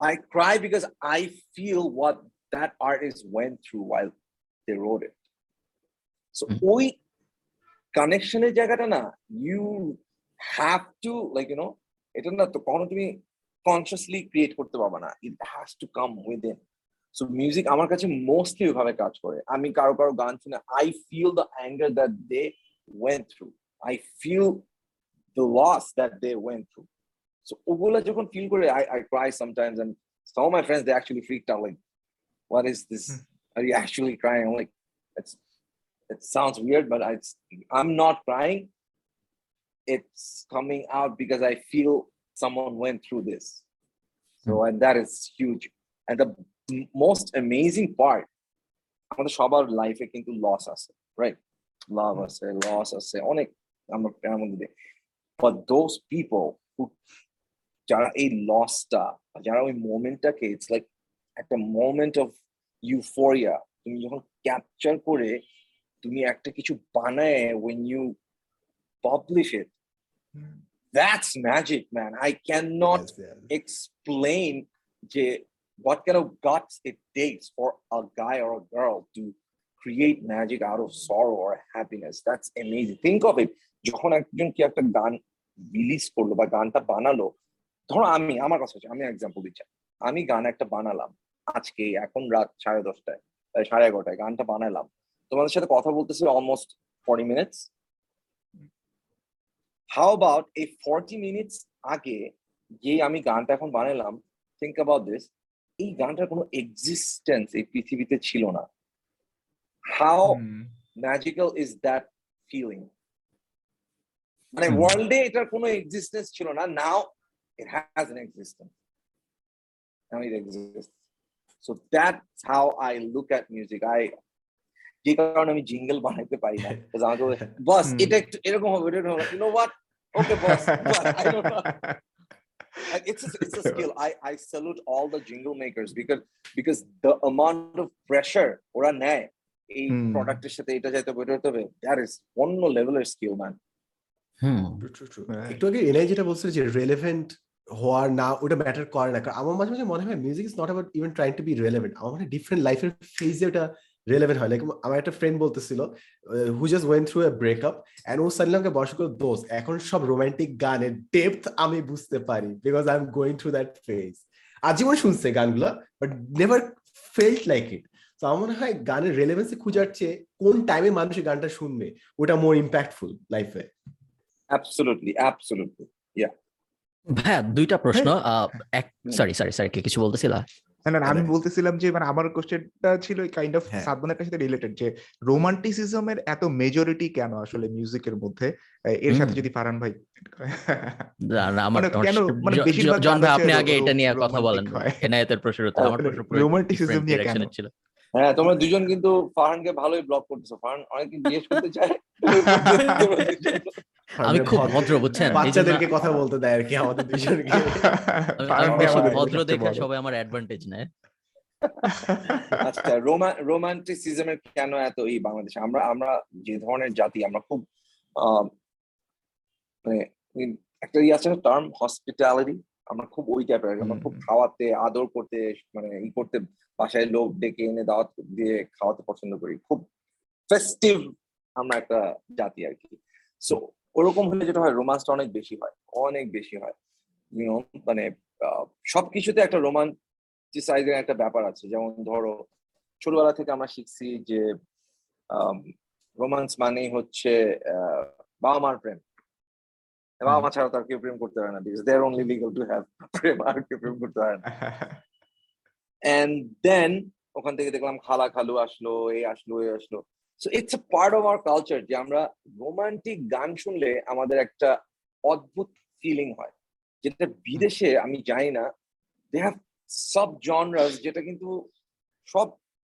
[SPEAKER 2] I cry because I feel what that artist went through while they wrote it. So
[SPEAKER 1] Mhm.
[SPEAKER 2] ওই কানেকশনের জায়গাটা না you have to like you know এটা না তো কখনো তুমি কনসিয়াসলি ক্রিয়েট করতে পারবে না it has to come within. So music আমার কাছে মোস্টলি ওইভাবে কাজ করে আমি কারও কারও গান শুনে I feel the anger that they went through. I feel the loss that they went through. So ওগুলা যখন feel করে I, I cry sometimes and some of my friends they actually freaked out like what is this?
[SPEAKER 3] Hmm.
[SPEAKER 2] Are you actually crying? I'm like it's it sounds weird, but I I'm not crying. It's coming out because I feel someone went through this. So and that is huge. And the m- most amazing part আমাদের সবার লাইফে কিন্তু loss আছে right লাভ আছে loss আছে অনেক আমরা প্রেমের মধ্যে দেখি। but those people who যারা এই লসটা যারা ওই মোমেন্টটাকে ইটস লাইক একটা মোমেন্ট অফ ইউফোরিয়া তুমি যখন ক্যাপচার করে তুমি একটা কিছু বানায় when you publish it that's magic man i cannot explain যে what kind of guts it takes for a guy or a girl to create magic out of sorrow or happiness. That's amazing. Think of it. যখন একজন কি একটা গান release করলো বা গানটা বানালো ধরো আমি আমার কাছে হচ্ছে, আমি এক্সাম্পল দিচ্ছি। আমি গান একটা বানালাম আজকে এখন রাত সাড়ে দশটায় সাড়ে এগারোটায় গানটা বানালাম। তোমাদের সাথে কথা বলতেছি almost forty minutes how about এই ফর্টি মিনিটস আগে যে আমি গানটা এখন বানালাম থিঙ্ক অ্যাবাউট দিস এই গানটার কোনো এক্সিস্টেন্স এই পৃথিবীতে ছিল না।
[SPEAKER 3] How
[SPEAKER 2] magical is that feeling মানে. ওয়ার্ল্ডে এটার কোনো এক্সিস্টেন্স ছিল না। নাও It has an existence now it exist so that's how I look at music I যে কারণে আমি জিঙ্গল বানাইতে পারি না Because আমাকে বলে, বস
[SPEAKER 3] হুম।
[SPEAKER 2] এটা একটু এরকম হবে এটা এরকম হবে you know what okay boss I don't know I- it's a, it's a skill. I I salute all the jingle makers because because the amount of pressure ওরা নেয় এই
[SPEAKER 3] Hmm.
[SPEAKER 2] প্রোডাক্টের সাথে এটা যাইতে হবে ওটা হতে হবে
[SPEAKER 3] Hmm.
[SPEAKER 4] একটু আগে এনআই যেটা বলছিল যে রেলেভেন্ট হওয়ার না ওটা ম্যাটার করে না। কারণ আমার মাঝে মাঝে মনে হয় music is not about even trying to be relevant আমার মনে ডিফারেন্ট লাইফের ফেজে ওটা রেলেভেন্ট হয়। লাইক আমার একটা ফ্রেন্ড বলতেছিল who just went through a breakup and O suddenly আমাকে বয়স করে দোষ। এখন সব রোমান্টিক গানের ডেপথ আমি বুঝতে পারি because I am going through that phase আজীবন শুনছে গানগুলো but never felt like it তো আমার মনে হয় গানের রেলেভেন্সি খুঁজার চেয়ে কোন টাইমে মানুষ গানটা শুনবে ওটা মোর ইম্প্যাক্টফুল লাইফে
[SPEAKER 2] অ্যাবসলুটলি অ্যাবসলুটলি
[SPEAKER 1] ভাইয়া দুইটা প্রশ্ন আহ, এক। সরি সরি সরি কে কিছু বলতেছিলা
[SPEAKER 3] না না, আমি বলতেছিলাম যে মানে আমার কোশ্চেনটা ছিল কাইন্ড অফ
[SPEAKER 4] হ্যাঁ।
[SPEAKER 3] সাদমানের সাথে রিলেটেড যে রোমান্টিসিজমের এত মেজরিটি কেন আসলে মিউজিকের মধ্যে এর সাথে। যদি ফারহান ভাই
[SPEAKER 1] না, না, আমার
[SPEAKER 3] মানে
[SPEAKER 1] আমার
[SPEAKER 3] কেন মানে বেশিরভাগ
[SPEAKER 1] জন ভাই আপনি আগে এটা নিয়ে কথা বলেন
[SPEAKER 3] হয়।
[SPEAKER 1] এনায়েতের প্রশ্নের উত্তর আমার প্রশ্ন different
[SPEAKER 3] নিয়ে কেন?
[SPEAKER 1] ছিল
[SPEAKER 2] হ্যাঁ তোমরা দুজন কিন্তু ফারহানকে ভালোই ব্লক করতেছো ফারহান অনেকদিন জিজ্ঞেস করতে চায়
[SPEAKER 1] আমি খুব
[SPEAKER 4] ভদ্র-
[SPEAKER 1] বুঝছেন?
[SPEAKER 4] বাচ্চাদেরকে কথা বলতে দেয় আর কি আমাদের দুজনকে।
[SPEAKER 1] ভদ্র দেখে সবাই আমার অ্যাডভান্টেজ নেয়।
[SPEAKER 2] আচ্ছা রোমান্টিসিজমের কেন এত এই বাংলাদেশে? আমরা আমরা যে ধরনের জাতি আমরা খুব আহ, মানে একটা ইয়ে আছে টার্ম হসপিটালিটি আমরা খুব ওই টাইপের আমরা খুব খাওয়াতে আদর করতে মানে ই করতে বাসায় লোক ডেকে এনে দাওয়াত দিয়ে খাওয়াতে পছন্দ করি। খুব ফেস্টিভ আমরা একটা জাতি আর কি। সো ওরকম হলে যেটা হয় রোমান্সটা অনেক বেশি হয় অনেক বেশি হয়। ইউনো মানে সবকিছুতে একটা রোমান্টিসাইজের একটা ব্যাপার আছে। যেমন ধরো ছোটবেলা থেকে আমরা শিখছি যে রোমান্স মানেই হচ্ছে আহ, বাবা মার প্রেম। বাবা মা ছাড়া তার কেউ প্রেম করতে পারে না because they are only legal to have প্রেম আর কেউ প্রেম করতে পারে না। এন্ড দেন ওখান থেকে দেখলাম খালা খালু আসলো এই আসলো এই আসলো। So it's a part of our culture যে আমরা রোমান্টিক গান শুনলে আমাদের একটা অদ্ভুত ফিলিং হয়। যেটা বিদেশে আমি জানি না দে হ্যাভ সব জনরাস যেটা কিন্তু সব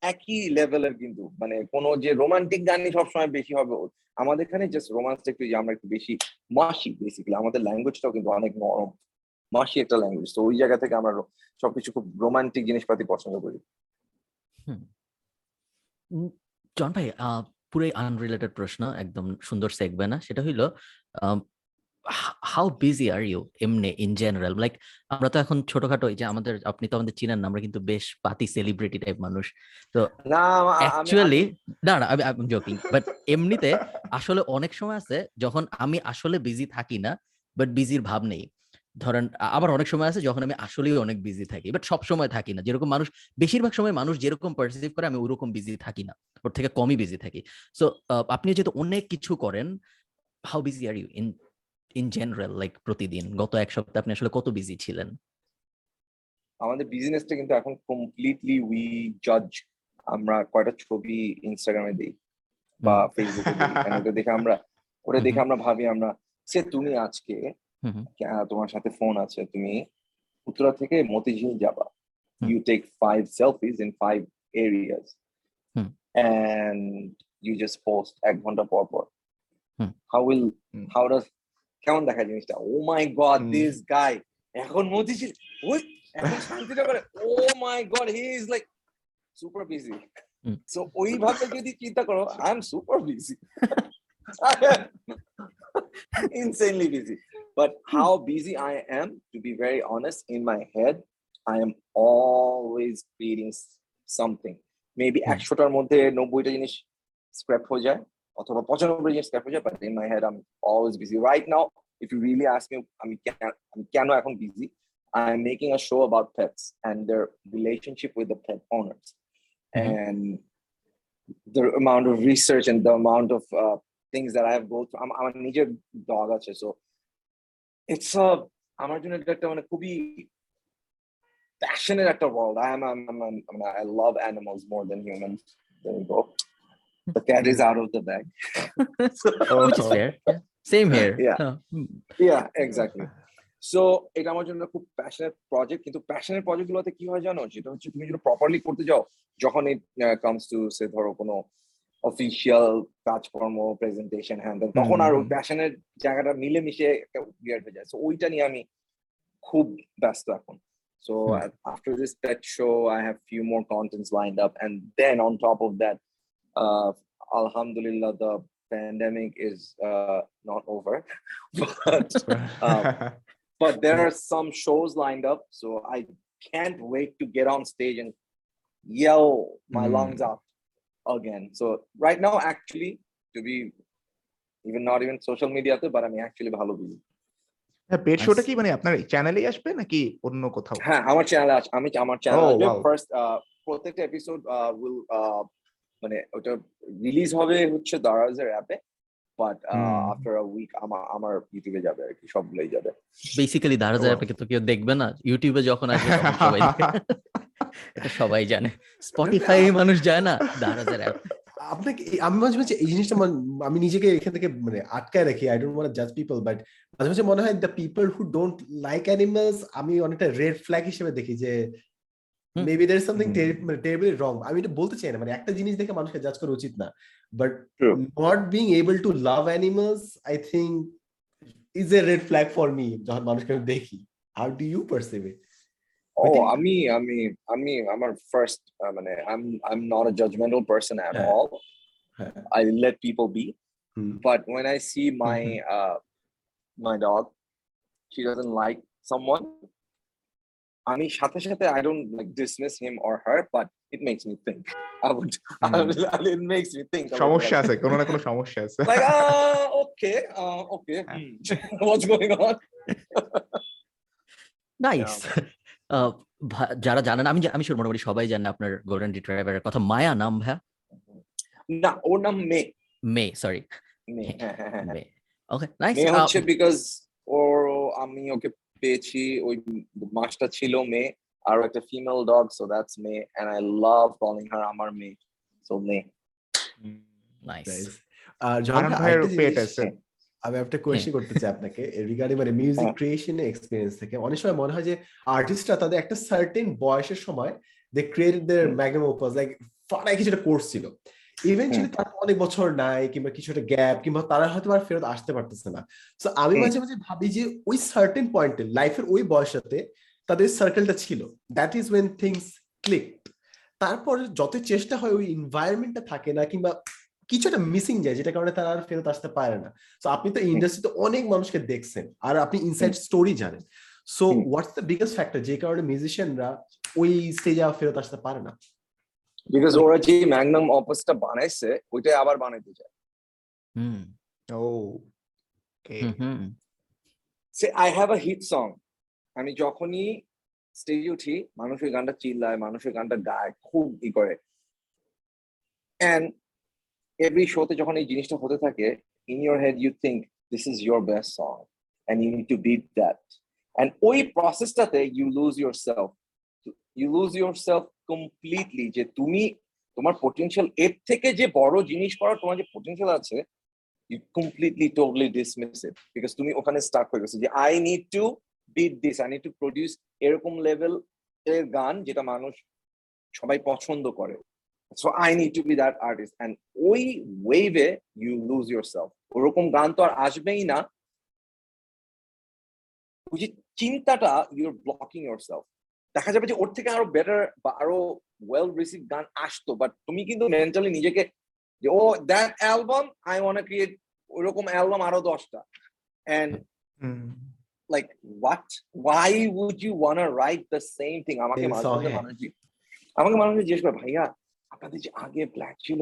[SPEAKER 2] একই লেভেলের কিন্তু। মানে কোনো যে রোমান্টিক গানই সবসময় বেশি হবে, আমাদের এখানে জাস্ট রোমান্সটা একটু যে আমরা একটু বেশি মাসি বেসিক্যালি আমাদের ল্যাঙ্গুয়েজটাও কিন্তু অনেক নরম, মাসি একটা ল্যাঙ্গুয়েজ তো ওই জায়গা থেকে আমরা সবকিছু খুব রোমান্টিক জিনিসপাতি পছন্দ করি।
[SPEAKER 1] জন ভাই পুরাই আনরিলেটেড প্রশ্ন একদম সুন্দর সেগবে না। সেটা হইল হাউ বিজি আর ইউ এমনি ইন জেনারেল লাইক আমরা তো এখন ছোটখাটো যে আমাদের আপনি তো আমাদের চিনেন না আমরা কিন্তু বেশ পাতি সেলিব্রিটি টাইপ মানুষ।
[SPEAKER 2] না আমা-
[SPEAKER 1] অ্যাকচুয়ালি না না আমি আমি জোকিং বাট এমনিতে আসলে অনেক সময় আছে যখন আমি আসলে বিজি থাকি না বাট বিজির ভাব নেই। ধরেন আবার অনেক সময় আছে যখন আমি আসলেই অনেক বিজি থাকি বাট সব সময় থাকি না। যেরকম মানুষ বেশিরভাগ সময় মানুষ যেরকম পারসিভ করে আমি ওরকম বিজি থাকি না। ওর থেকে কমই বিজি থাকি। সো আপনি যেহেতু অনেক কিছু করেন how busy are you in in general like প্রতিদিন? গত এক সপ্তাহে আপনি আসলে কত বিজি ছিলেন?
[SPEAKER 2] আমাদের বিজনেসটা কিন্তু এখন কমপ্লিটলি উই জাজ আমরা কয়টা ছবি ইনস্টাগ্রামে দিই বা ফেসবুকে দেখে আমরা ওটা দেখে আমরা ভাবি আমরা সে তুমি আজকে
[SPEAKER 1] হুম হুম।
[SPEAKER 2] আহ, তোমার সাথে ফোন আছে তুমি উত্তরা থেকে মতিঝিল যাবা
[SPEAKER 1] হুম।
[SPEAKER 2] You take five selfies in five areas
[SPEAKER 1] hmm.
[SPEAKER 2] And you just post এক ঘণ্টা পর পর
[SPEAKER 1] হুম।
[SPEAKER 2] How will
[SPEAKER 3] hmm.
[SPEAKER 2] How does কেমন দেখা জিনিসটা ও my god
[SPEAKER 3] hmm.
[SPEAKER 2] This guy এখন মতিঝিল ওই এখন শান্তিটা করে ও my God he is like super busy
[SPEAKER 1] hmm.
[SPEAKER 2] So ওইভাবে যদি চিন্তা করো I am super busy insanely busy but how busy i am to be very honest in my head i am always creating s- something maybe
[SPEAKER 1] Hmm.
[SPEAKER 2] একশোটার মধ্যে নব্বইটা জিনিস scrap হয়ে যায় অথবা পঁচানব্বই জিনিস স্ক্র্যাপ হয়ে যায় but in my head i'm always busy right now if you really ask me আমি কেন আমি কেন এখন busy i'm making a show about pets and their relationship with the pet owners
[SPEAKER 1] Mhm.
[SPEAKER 2] and the amount of research and the amount of uh, things that I have go through. I'm, I'm a নিজের dog আছে so it's a আমার জন্য এটা একটা মানে খুবই passionate একটা world. I am I'm, I'm, I'm, I'm- I love animals more than humans. There you go. The cat is out of the bag.
[SPEAKER 1] so, which is fair same here
[SPEAKER 2] Yeah.
[SPEAKER 1] Uh, mm,
[SPEAKER 2] yeah, exactly. So এটা আমার জন্য খুব passionate project কিন্তু passionate project গুলোতে কি হয় জানো যেটা হচ্ছে তুমি যদি প্রপারলি করতে যাও যখন ইট কামস টু সে ধরো কোনো অফিসিয়াল কাজকর্ম প্রেজেন্টেশন হ্যান্ড তখন আর ওই
[SPEAKER 3] হুম।
[SPEAKER 2] প্যাশনের জায়গাটা মিলেমিশে একটা বিয়ার হয়ে যায় সো ওইটা নিয়ে আমি খুব ব্যস্ত এখন so
[SPEAKER 1] Hmm.
[SPEAKER 2] at- after this pet show i have few more contents lined up and then on top of that uh alhamdulillah the pandemic is uh not over but um, but there are some shows lined up so i can't wait to get on stage and yell my
[SPEAKER 3] Mm.
[SPEAKER 2] lungs out Again so right now actually to be even not even social media but i'm actually ভালো busy
[SPEAKER 3] হ্যাঁ পেট শোটা. কি মানে আপনার চ্যানেলেই আসবে নাকি অন্য কোথাও
[SPEAKER 2] হ্যাঁ আমার চ্যানেলে আমি আমার চ্যানেল
[SPEAKER 3] Oh,
[SPEAKER 2] আসবে. ফার্স্ট প্রত্যেকটা এপিসোড উইল মানে ওটা রিলিজ হবে হচ্ছে দারাজের অ্যাপে বাট. আফটার আ উইক আমার আমার ইউটিউবে যাবে আর কি সবগুলোই যাবে
[SPEAKER 1] বেসিক্যালি দারাজ
[SPEAKER 3] Wow.
[SPEAKER 1] অ্যাপে তো কেউ দেখবে না ইউটিউবে যখন আসবে সবাই। এটা সবাই জানে। স্পটিফাই মানুষ যায় না দারাজের অ্যাপ
[SPEAKER 4] আপনাকে আমি মাঝে মাঝে এই জিনিসটা আমি নিজেকে এখান থেকে মানে আটকায় রাখি আই ডোন্ট ওয়ান্ট জাজ পিপল বাট মাঝে মাঝে মনে হয় the people who don't like animals আমি অনেকটা রেড ফ্ল্যাগ হিসেবে দেখি যে মেবি দের সামথিং। মানে টেরিবলি রং আমি এটা বলতে চাই না মানে একটা জিনিস দেখে মানুষকে জাজ করা উচিত না।
[SPEAKER 2] But.
[SPEAKER 4] Not being able to love animals I think is a red flag for me যখন মানুষকে আমি দেখি। How do you perceive it
[SPEAKER 2] O
[SPEAKER 4] think-
[SPEAKER 2] আমি আমি আমি আমার ফার্স্ট মানে I am I am not a judgmental person at
[SPEAKER 4] হ্যাঁ।
[SPEAKER 2] অল
[SPEAKER 4] হ্যাঁ
[SPEAKER 2] I let people be.
[SPEAKER 4] Hmm.
[SPEAKER 2] But when I see my uh my dog, she doesn't like someone. আমি সাথে সাথে I don't like dismiss him or her, but it makes me think. I would, I
[SPEAKER 3] Hmm.
[SPEAKER 2] would- it makes me think. I would be
[SPEAKER 3] সমস্যা
[SPEAKER 2] like,
[SPEAKER 3] আছে কোনো না কোনো সমস্যা আছে
[SPEAKER 2] Like, uh, okay, uh, okay. hmm, What's going on?
[SPEAKER 1] Nice যারা জানেন আমি আমি sure মোটামুটি সবাই জানেন আপনার গোল্ডেন রিট্রাইভারের কথা। মায়া নাম ভাইয়া
[SPEAKER 2] না ওর নাম মে।
[SPEAKER 1] মে সরি
[SPEAKER 2] মে হ্যাঁ হ্যাঁ হ্যাঁ
[SPEAKER 1] ওকে নাইস
[SPEAKER 2] মে। হচ্ছে বিকজ ওর আমি ওকে পেয়েছি ওই মাসটা ছিল মে। আর একটা female dog so that's May. And I love calling her আমার মে। সো মে।
[SPEAKER 1] নাইস
[SPEAKER 4] আর যখন
[SPEAKER 3] ভাইয়ের পেট আছে।
[SPEAKER 4] আমি একটা কোয়েশ্চেন করতে চাই আপনাকে রিগার্ডিং মানে মিউজিক
[SPEAKER 2] হ্যাঁ।
[SPEAKER 4] ক্রিয়েশন এক্সপিরিয়েন্স থেকে। অনেক সময় মনে হয় যে আর্টিস্টরা তাদের একটা সার্টেন বয়সের সময় they created
[SPEAKER 2] hmm.
[SPEAKER 4] Magnum opus like ফাটাই কিছু একটা কোর্স ছিল। ইভেনচুয়ালি তার অনেক বছর নাই কিংবা কিছু একটা গ্যাপ কিংবা তারা হয়তো আর ফেরত আসতে পারতেছে না। সো আমি মাঝে মাঝে ভাবি যে ওই সার্টেন পয়েন্টে লাইফের ওই বয়সটাতে তাদের সার্কেলটা ছিল। That is when things click তারপর যত চেষ্টা হয় ওই এনভায়রনমেন্টটা থাকে না কিংবা কিছু একটা মিসিং যায় যেটা কারণে তারা আর ফেরত আসতে পারে না। তো আপনি তো ইন্ডাস্ট্রিতে অনেক মানুষকে দেখছেন আর আপনি ইনসাইড স্টোরি জানেন।
[SPEAKER 2] So.
[SPEAKER 4] What's the biggest factor যে কারণে মিউজিশিয়ানরা ওই স্টেজে আর ফেরত আসতে পারে না?
[SPEAKER 2] বিকজ ওরা যে ম্যাগনাম অপাসটা বানাইছে ওইটাই আবার বানাইতে চায়।
[SPEAKER 1] Hmm.
[SPEAKER 3] O
[SPEAKER 1] okay.
[SPEAKER 2] Say I have a hit song আমি যখনই স্টেজে উঠি মানুষের গানটা চিল্লায় মানুষের গানটা গায় খুব ই করে। অ্যান্ড এভরি শোতে যখন এই জিনিসটা হতে থাকে in your head you think this is your best song and you need to beat that and ওই প্রসেসটাতে you lose yourself you lose yourself completely যে তুমি, তোমার পোটেনশিয়াল এর থেকে যে বড় জিনিস করার তোমার যে পোটেনশিয়াল আছে, you completely, totally dismiss it. Because তুমি ওখানে স্টাক হয়ে গেছো যে I need to beat this I need to produce এরকম লেভেল এর গান যেটা মানুষ সবাই পছন্দ করে। So I need to be that artist and ওই ওয়েভে ইউ লুজ ইউর সেলফ ওরকম গান তো আর আসবেই না। ওই যে চিন্তাটা ইউর ব্লকিং ইউর সেলফ দেখা যাবে যে ওর থেকে আরও বেটার বা আরও ওয়েল রিসিভ গান আসতো বাট তুমি কিন্তু মেন্টালি নিজেকে যে ও that album I want create ওরকম অ্যালবাম আরও দশটা। And like what why would you want write the
[SPEAKER 4] same
[SPEAKER 2] thing আমাকে আমাকে মানুষ জিজ্ঞেস করে ভাইয়া আপনাদের যে আগে ব্ল্যাক ছিল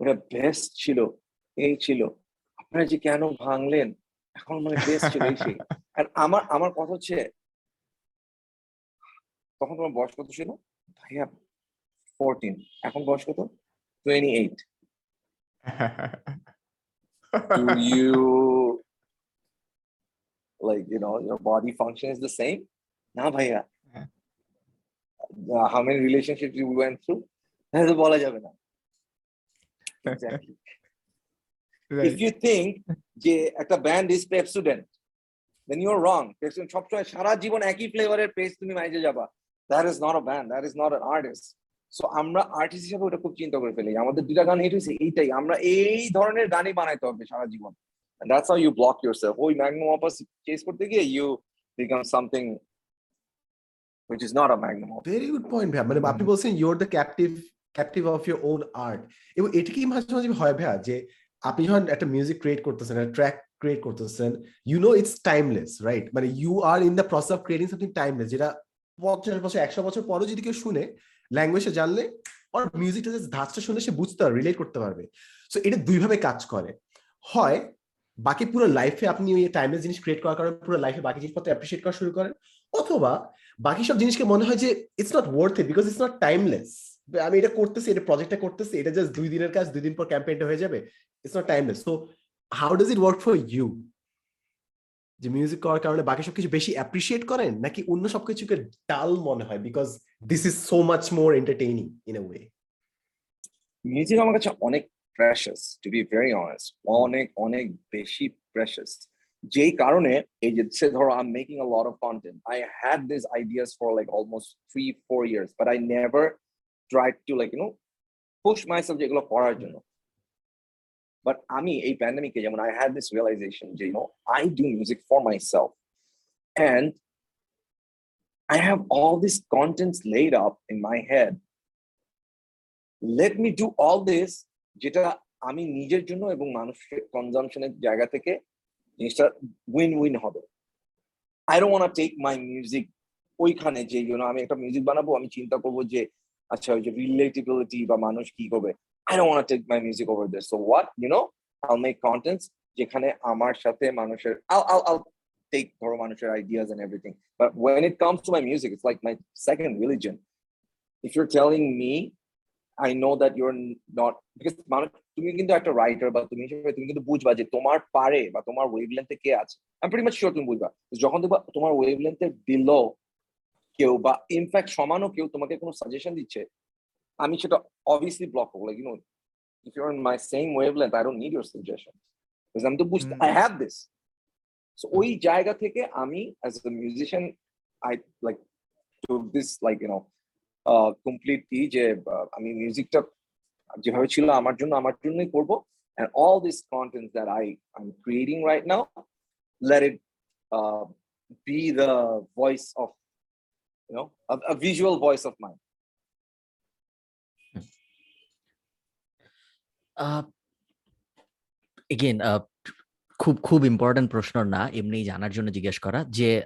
[SPEAKER 2] ওটা বেস্ট ছিল এই ছিল। আপনারা যে কেন ভাঙলেন? এখন মানে বেস্ট ছিল এই সেই। আর আমার আমার কথা হচ্ছে তখন তোমার বয়স কত ছিল? ভাইয়া ফোরটিন এখন বয়স কত? Twenty eight do you like you know your body function is the same? না ভাইয়া।
[SPEAKER 3] হ্যাঁ।
[SPEAKER 2] Uh, how many relationships you went through? তো বলা যাবে না। Exactly. If you যে একটা band is Pepsodent then you're wrong. Pepsodent সবসময় সারা জীবন একই ফ্লেভারের পেস্ট তুমি মাইজে যাবা। That is not a band that is not an artist. So আমরা আর্টিস্ট হিসেবে ওটা খুব চিন্তা করে ফেলি। আমাদের দুটা গান হিট হয়েছে এইটাই। আমরা এই ধরনের গানই বানাইতে হবে সারা জীবন। And that's how you block yourself ওই ম্যাগনাম অপাস চেস করতে গিয়ে you become something which is not a magnum opus.
[SPEAKER 4] Very good point ভাইয়া। মানে আপনি বলছেন your the captive captive of your own art এবং এটা কি মাঝে মাঝে হয় ভাইয়া যে আপনি যখন একটা মিউজিক ক্রিয়েট করতেছেন, একটা ট্র্যাক ক্রিয়েট করতেছেন you know it's timeless right মানে you are in the process of creating something timeless যেটা পঞ্চাশ বছর, একশো বছর পরও যদি কেউ শুনে ল্যাঙ্গুয়েজে জানলে ওর মিউজিকটা যে ধাঁচটা শুনে সে বুঝতে পারবে রিলেট করতে পারবে। সো এটা দুইভাবে কাজ করে। হয় বাকি পুরো লাইফে আপনি ওই টাইমলেস জিনিস ক্রিয়েট করার কারণে পুরো লাইফে বাকি জিনিসপত্র অ্যাপ্রিসিয়েট করা শুরু করেন। অথবা বাকি সব জিনিসকে মনে হয় যে it's not worth it because it's not timeless আমি এটা করতেছি, এটা প্রজেক্টটা করতেছি, এটা জাস্ট দুই দিনের কাজ, দুই দিন পর ক্যাম্পেইনটা হয়ে যাবে it's not timeless so how does it work for you যে মিউজিক করার কারণে বাকি সবকিছু বেশি অ্যাপ্রিসিয়েট করেন, নাকি অন্য সবকিছুকে ডাল মনে হয়? Because this is so much more entertaining in a way
[SPEAKER 2] music আমার কাছে অনেক precious to be very honest অনেক অনেক বেশি প্রেশাস যেই কারণে, এই যে সে ধরো I am making a lot of content I had this ideas for like almost three four years but I never try to like you know push myself যেগুলো করার জন্য. বাট আমি এই প্যান্ডামিকে যেমন আই হ্যাড দিস রিয়েলাইজেশন যে you know I do music for myself and I have all these contents laid up in my head. Let me do all this, যেটা আমি নিজের জন্য এবং মানুষের কনজামশনের জায়গা থেকে জিনিসটা উইন উইন হবে। I don't want take my music ওইখানে যে ইউ আমি একটা মিউজিক বানাবো, আমি চিন্তা করব যে আচ্ছা ওই যে রিলেটিবিলিটি বা মানুষ কি করবে? I don't want take my music over this so what you know I'll make contents যেখানে আমার সাথে মানুষের আল আল আল take ধরো মানুষের ideas and everything. But when it comes to my music, it's like my second religion. If you're telling me, I know that you're not because মানুষ তুমি কিন্তু একটা রাইটার বা তুমি হিসেবে তুমি কিন্তু বুঝবা যে তোমার পারে বা তোমার ওয়েভলেন্থে কে আছে। আমি প্রিটি মাচ শিওর তুমি বুঝবা। যখন দেখবা তোমার ওয়েভলেন্থের বিলো কেউ বা ইনফ্যাক্ট সমানও কেউ তোমাকে কোনো সাজেশন দিচ্ছে আমি সেটা অবভিয়াসলি ব্লক করব। Like you know if your my same wavelength I don't need your suggestion আমি তো বুঝতে আই হ্যাভ দিস So ওই জায়গা থেকে আমি as a musician I like took this like you know uh completely যে আমি মিউজিকটা যেভাবে ছিল আমার জন্য আমার জন্যই করব। And all this content that I I'm creating right now let it uh, be the voice of you know a, a visual voice of mine.
[SPEAKER 1] Again খুব খুব ইম্পর্টেন্ট প্রশ্ন না এমনি জানার জন্য জিজ্ঞেস করা যে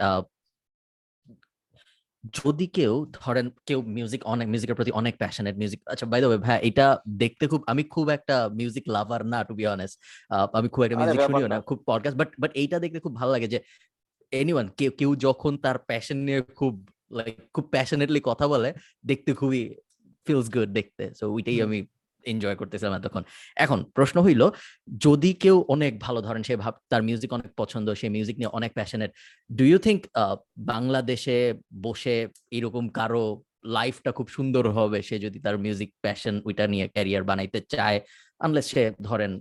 [SPEAKER 1] যদি কেউ ধরেন কেউ মিউজিক অনেক মিউজিকের প্রতি অনেক প্যাশনেট মিউজিক আচ্ছা বাই দ্য ওয়ে ভাই এটা দেখতে খুব আমি খুব একটা মিউজিক লাভার না টু বি অনেস্ট আমি খুব একটা মিউজিক শুনিও না। খুব পডকাস্ট বাট বাট এইটা দেখতে খুব ভালো লাগে যে এনিওয়ান কেউ কেউ যখন তার প্যাশন নিয়ে খুব লাইক খুব প্যাশনেটলি কথা বলে দেখতে খুবই ফিলস গুড দেখতে। সো ওইটাই আমি এনজয় করতেছিলাম এতক্ষণ। এখন প্রশ্ন হইল যদি কেউ অনেক ভালো ধরেন সে ভাব তার মিউজিক অনেক পছন্দ সে মিউজিক নিয়ে অনেক প্যাশনেট ডু ইউ থিঙ্ক বাংলাদেশে বসে এরকম কারও লাইফটা খুব সুন্দর হবে সে যদি তার মিউজিক প্যাশন ওইটা নিয়ে ক্যারিয়ার বানাইতে চায়? আনলেস সে ধরেন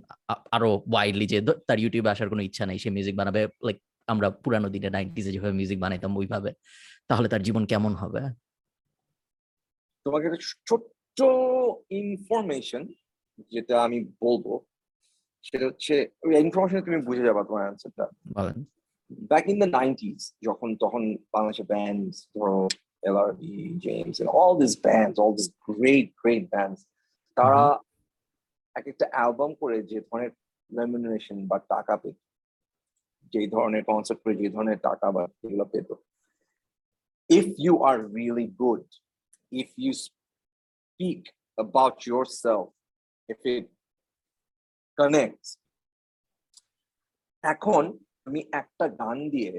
[SPEAKER 1] আরও ওয়াইডলি যে তার ইউটিউবে আসার কোনো ইচ্ছা নেই সে মিউজিক বানাবে লাইক আমরা পুরানো দিনে নাইনটিজে যেভাবে মিউজিক বানাইতাম ওইভাবে। তাহলে তার জীবন কেমন হবে?
[SPEAKER 2] তোমাকে একটা ছোট্ট ইনফরমেশন যেটা আমি বলব সেটা হচ্ছে ওই ইনফরমেশন তুমি বুঝে যাবা তোমার অ্যান্সারটা
[SPEAKER 1] বলেন।
[SPEAKER 2] Back in the 90s যখন তখন বাংলাদেশের bands ধরো LRB, James and all these bands all these great great bands তারা এক একটা অ্যালবাম করে যে ধরনের রেমিনারেশন বা টাকা পেত যে ধরনের কনসার্ট করে যে ধরনের টাকা বা এগুলো পেত if you are really good if you speak about yourself if it connects এখন তুমি একটা গান দিয়ে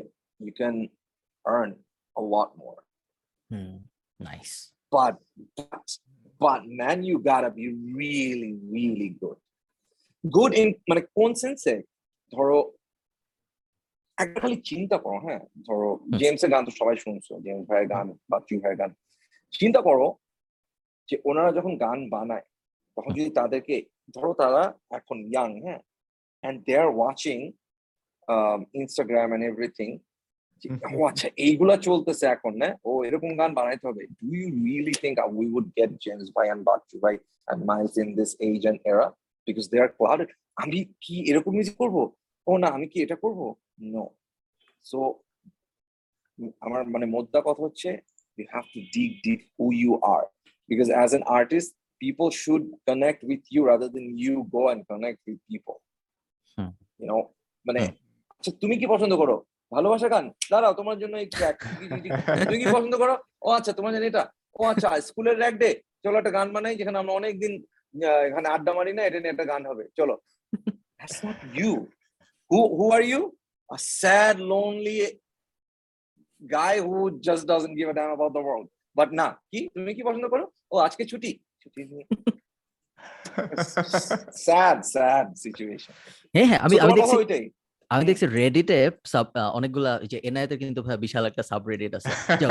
[SPEAKER 2] you can earn a lot more
[SPEAKER 1] hmm nice
[SPEAKER 2] but but but man you gotta be really really good good in মানে কোন সেন্সে ধরো একটা খালি চিন্তা করো হ্যাঁ? ধরো জেমস এর গান তো সবাই শুনছো জেমস ভাইয়ের গান বা চুই ভাইয়ের গান। চিন্তা করো যে ওনারা যখন গান বানায় তখন যদি তাদেরকে ধরো তারা এখন ইয়াং হ্যাঁ? They're watching um, Instagram and everything
[SPEAKER 3] Mhm.
[SPEAKER 2] ও আচ্ছা এইগুলা চলতেছে এখন না ও এরকম গান বানাইতে হবে। Do you really think we would get James ভাই অ্যান্ড বাচ্চু ভাই and Miles in this age and এরা বিকজ দে আর ক্লাউডেড আমি কি এরকম মিউজিক করব? ও না আমি কি এটা করব? নো সো আমার মানে মোদ্দা কথা হচ্ছে you have to dig deep who you are because as an artist people should connect with you rather than you go and connect with people
[SPEAKER 1] Hmm.
[SPEAKER 2] you know মানে। আচ্ছা তুমি কি পছন্দ করো ভালোবাসা গান দাঁড়াও তোমার জন্য এই track। তুমি কি পছন্দ করো ও আচ্ছা তোমার জন্য এটা ও আচ্ছা স্কুলের র্যাক ডে চলো একটা গান বানাই যেখানে আমরা অনেকদিন আহ, এখানে আড্ডা মারি না এটা নিয়ে একটা গান হবে চলো That's not you. Who who are you? A sad, lonely guy who just doesn't give a damn about the world. But না কি? তুমি কি পছন্দ করো? ও আজকে ছুটি। ছুটি নিয়ে। Sad sad situation.
[SPEAKER 1] হ্যাঁ হ্যাঁ আমি আমি দেখছি
[SPEAKER 2] ওইটাই
[SPEAKER 1] আমি দেখছি রেডিটে অনেকগুলা যে এনআইতে কিন্তু বিশাল একটা সাব সাবরেডিট আছে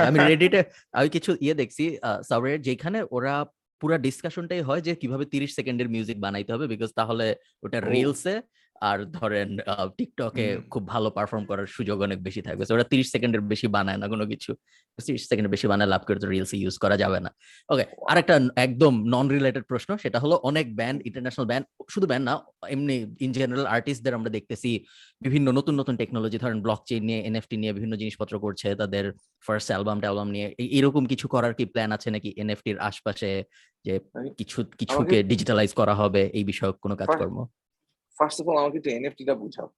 [SPEAKER 1] আমি রেডিটে আমি কিছু ইয়ে দেখছি সাবরেডিট যেখানে ওরা পুরো ডিসকাশনটাই হয় যে কীভাবে 30 সেকেন্ডের মিউজিক বানাইতে হবে বিকজ তাহলে ওটা। রিলসে আর ধরেন টিকটকে খুব ভালো পারফর্ম করার সুযোগ অনেক বেশি থাকবে। ওরা 30 সেকেন্ডের বেশি বানায় না কোনো কিছু। 30 সেকেন্ডের বেশি বানায় লাভ করে তো রিলসে ইউজ করা যাবে না। ওকে আরেকটা একদম নন রিলেটেড প্রশ্ন সেটা হলো অনেক ব্যান্ড ইন্টারন্যাশনাল ব্যান্ড শুধু ব্যান্ড না এমনি ইন জেনারেল আর্টিস্টদের আমরা দেখতেছি বিভিন্ন নতুন নতুন টেকনোলজি ধরেন ব্লক চেইন নিয়ে এনএফটি নিয়ে বিভিন্ন জিনিসপত্র করছে তাদের ফার্স্ট অ্যালবাম ট্যালবাম নিয়ে। এরকম কিছু করার কি প্ল্যান আছে নাকি এনএফটির আশপাশে যে কিছু কিছুকে ডিজিটালাইজ করা হবে এই বিষয়ক কোনো কাজকর্ম?
[SPEAKER 2] ফার্স্ট অফ অল আমাকে একটু এনএফটি টা বুঝাও।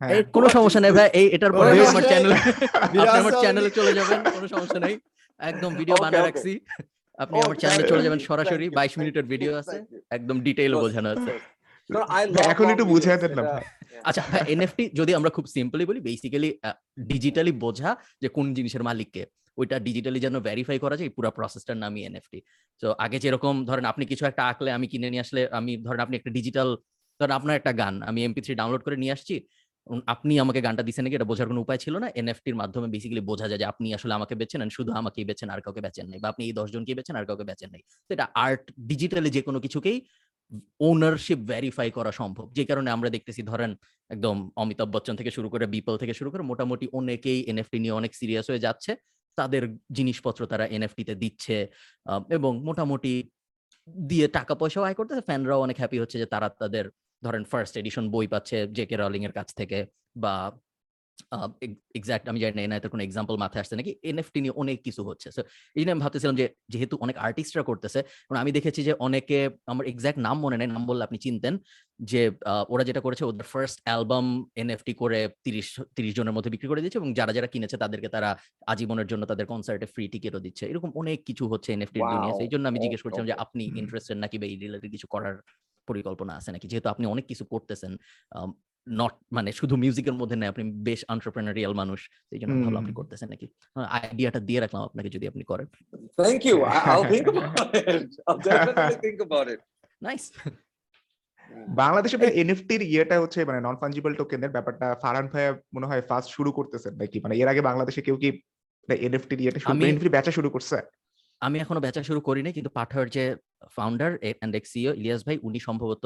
[SPEAKER 1] এই কোনো সমস্যা নেই ভাই এই এটার পরে আমার
[SPEAKER 4] সমস্যা
[SPEAKER 1] চ্যানেল আমার চ্যানেলে চলে যাবেন কোনো সমস্যা নেই। একদম ভিডিও বানায় রাখছি। আপনি আমার চ্যানেলে চলে যাবেন সরাসরি
[SPEAKER 2] you,
[SPEAKER 1] 22 মিনিটের ভিডিও আছে। একদম ডিটেইল বোঝানো আছে।
[SPEAKER 3] এখন একটু বুঝিয়ে দেন না।
[SPEAKER 1] আচ্ছা এনএফটি যদি আমরা খুব সিম্পলি বলি বেসিক্যালি ডিজিটালি বোঝা যে কোন জিনিসের মালিককে ওইটা ডিজিটালি যেন ভেরিফাই করা যায় এই পুরো প্রসেসটার নামই এনএফটি তো আগে যেরকম ধরেন আপনি কিছু একটা আঁকলে আমি কিনে নিয়ে আসলে আমি ধরেন আপনি একটা ডিজিটাল ধরেন আপনার একটা গান, আমি এমপি থ্রি ডাউনলোড করে নিয়ে আসছি। আপনি আমাকে গানটা দিচ্ছেন নাকি এটা বোঝার কোনো উপায় ছিল না? এনএফটির মাধ্যমে বেসিক্যালি বোঝা যায় যে আপনি আসলে আমাকে বেছেন শুধু আমাকেই বেছেন আর কাউকে বেচেন নাই। বা আপনি এই দশজনকেই বেছেন আর কাউকে বেচেন নাই। তো এটা আর্ট ডিজিটালি যে কোনো কিছুকেই ওনারশিপ ভেরিফাই করা সম্ভব। যে কারণে আমরা দেখতেছি ধরেন একদম অমিতাভ বচ্চন থেকে শুরু করে বিপল থেকে শুরু করে মোটামুটি অনেকেই এনএফটি নিয়ে অনেক সিরিয়াস হয়ে যাচ্ছে। তাদের জিনিসপত্র তারা এনএফটি তে দিচ্ছে এবং মোটামুটি দিয়ে টাকা পয়সাও আয় করতেছে। ফ্যানরাও অনেক হ্যাপি হচ্ছে যে তারা তাদের ধরেন ফার্স্ট এডিশন বই পাচ্ছে জে কে রলিং এর কাছ থেকে বা এক্সাক্ট আমি জানি না এনায়তের কোনো এক্সাম্পল মাথায় আসছে নাকি এনএফটি নিয়ে অনেক কিছু হচ্ছে So, এই জন্য আমি ভাবতেছিলাম যে যেহেতু অনেক আর্টিস্টরা করতেছে কারণ আমি দেখেছি যে অনেকে আমার এক্সাক্ট নাম মনে নেই নাম বললে আপনি চিনতেন যে ওরা যেটা করেছে ওদের ফার্স্ট অ্যালবাম এনএফটি করে তিরিশ তিরিশ জনের মধ্যে বিক্রি করে দিচ্ছে এবং যারা যারা কিনেছে তাদেরকে তারা আজীবনের জন্য তাদের কনসার্টে ফ্রি টিকিটও দিচ্ছে এরকম অনেক কিছু হচ্ছে এনএফটি দুনিয়া. সেই জন্য আমি জিজ্ঞেস করছিলাম যে আপনি। ইন্টারেস্টেড নাকি বা এই রিলেটেড কিছু করার পরিকল্পনা আছে নাকি? যেহেতু আপনি অনেক কিছু করতেছেন নট মানে শুধু মিউজিকের মধ্যে নেই আপনি বেশ এন্টারপ্রেনারিয়াল মানুষ সেই জন্য ভালো আপনি করতেছেন নাকি? আইডিয়াটা দিয়ে রাখলাম আপনাকে যদি আপনি করেন।
[SPEAKER 2] Thank you. I, I'll think about it. I'll definitely think about it.
[SPEAKER 1] Nice
[SPEAKER 3] বাংলাদেশে এনএফটির ইয়েটা হচ্ছে মানে নন ফাঞ্জিবল টোকেনের ব্যাপারটা ফারান ভাইয়া মনে হয় ফার্স্ট শুরু করতেছেন নাকি? মানে এর আগে বাংলাদেশে কেউ কি এনএফটির ইয়েটা শুরু এনএফটি বেচা শুরু করছে?
[SPEAKER 1] আমি এখনও বেচা শুরু করিনি কিন্তু পাঠার যে founder and ex CEO Ilias ভাই উনি সম্ভবত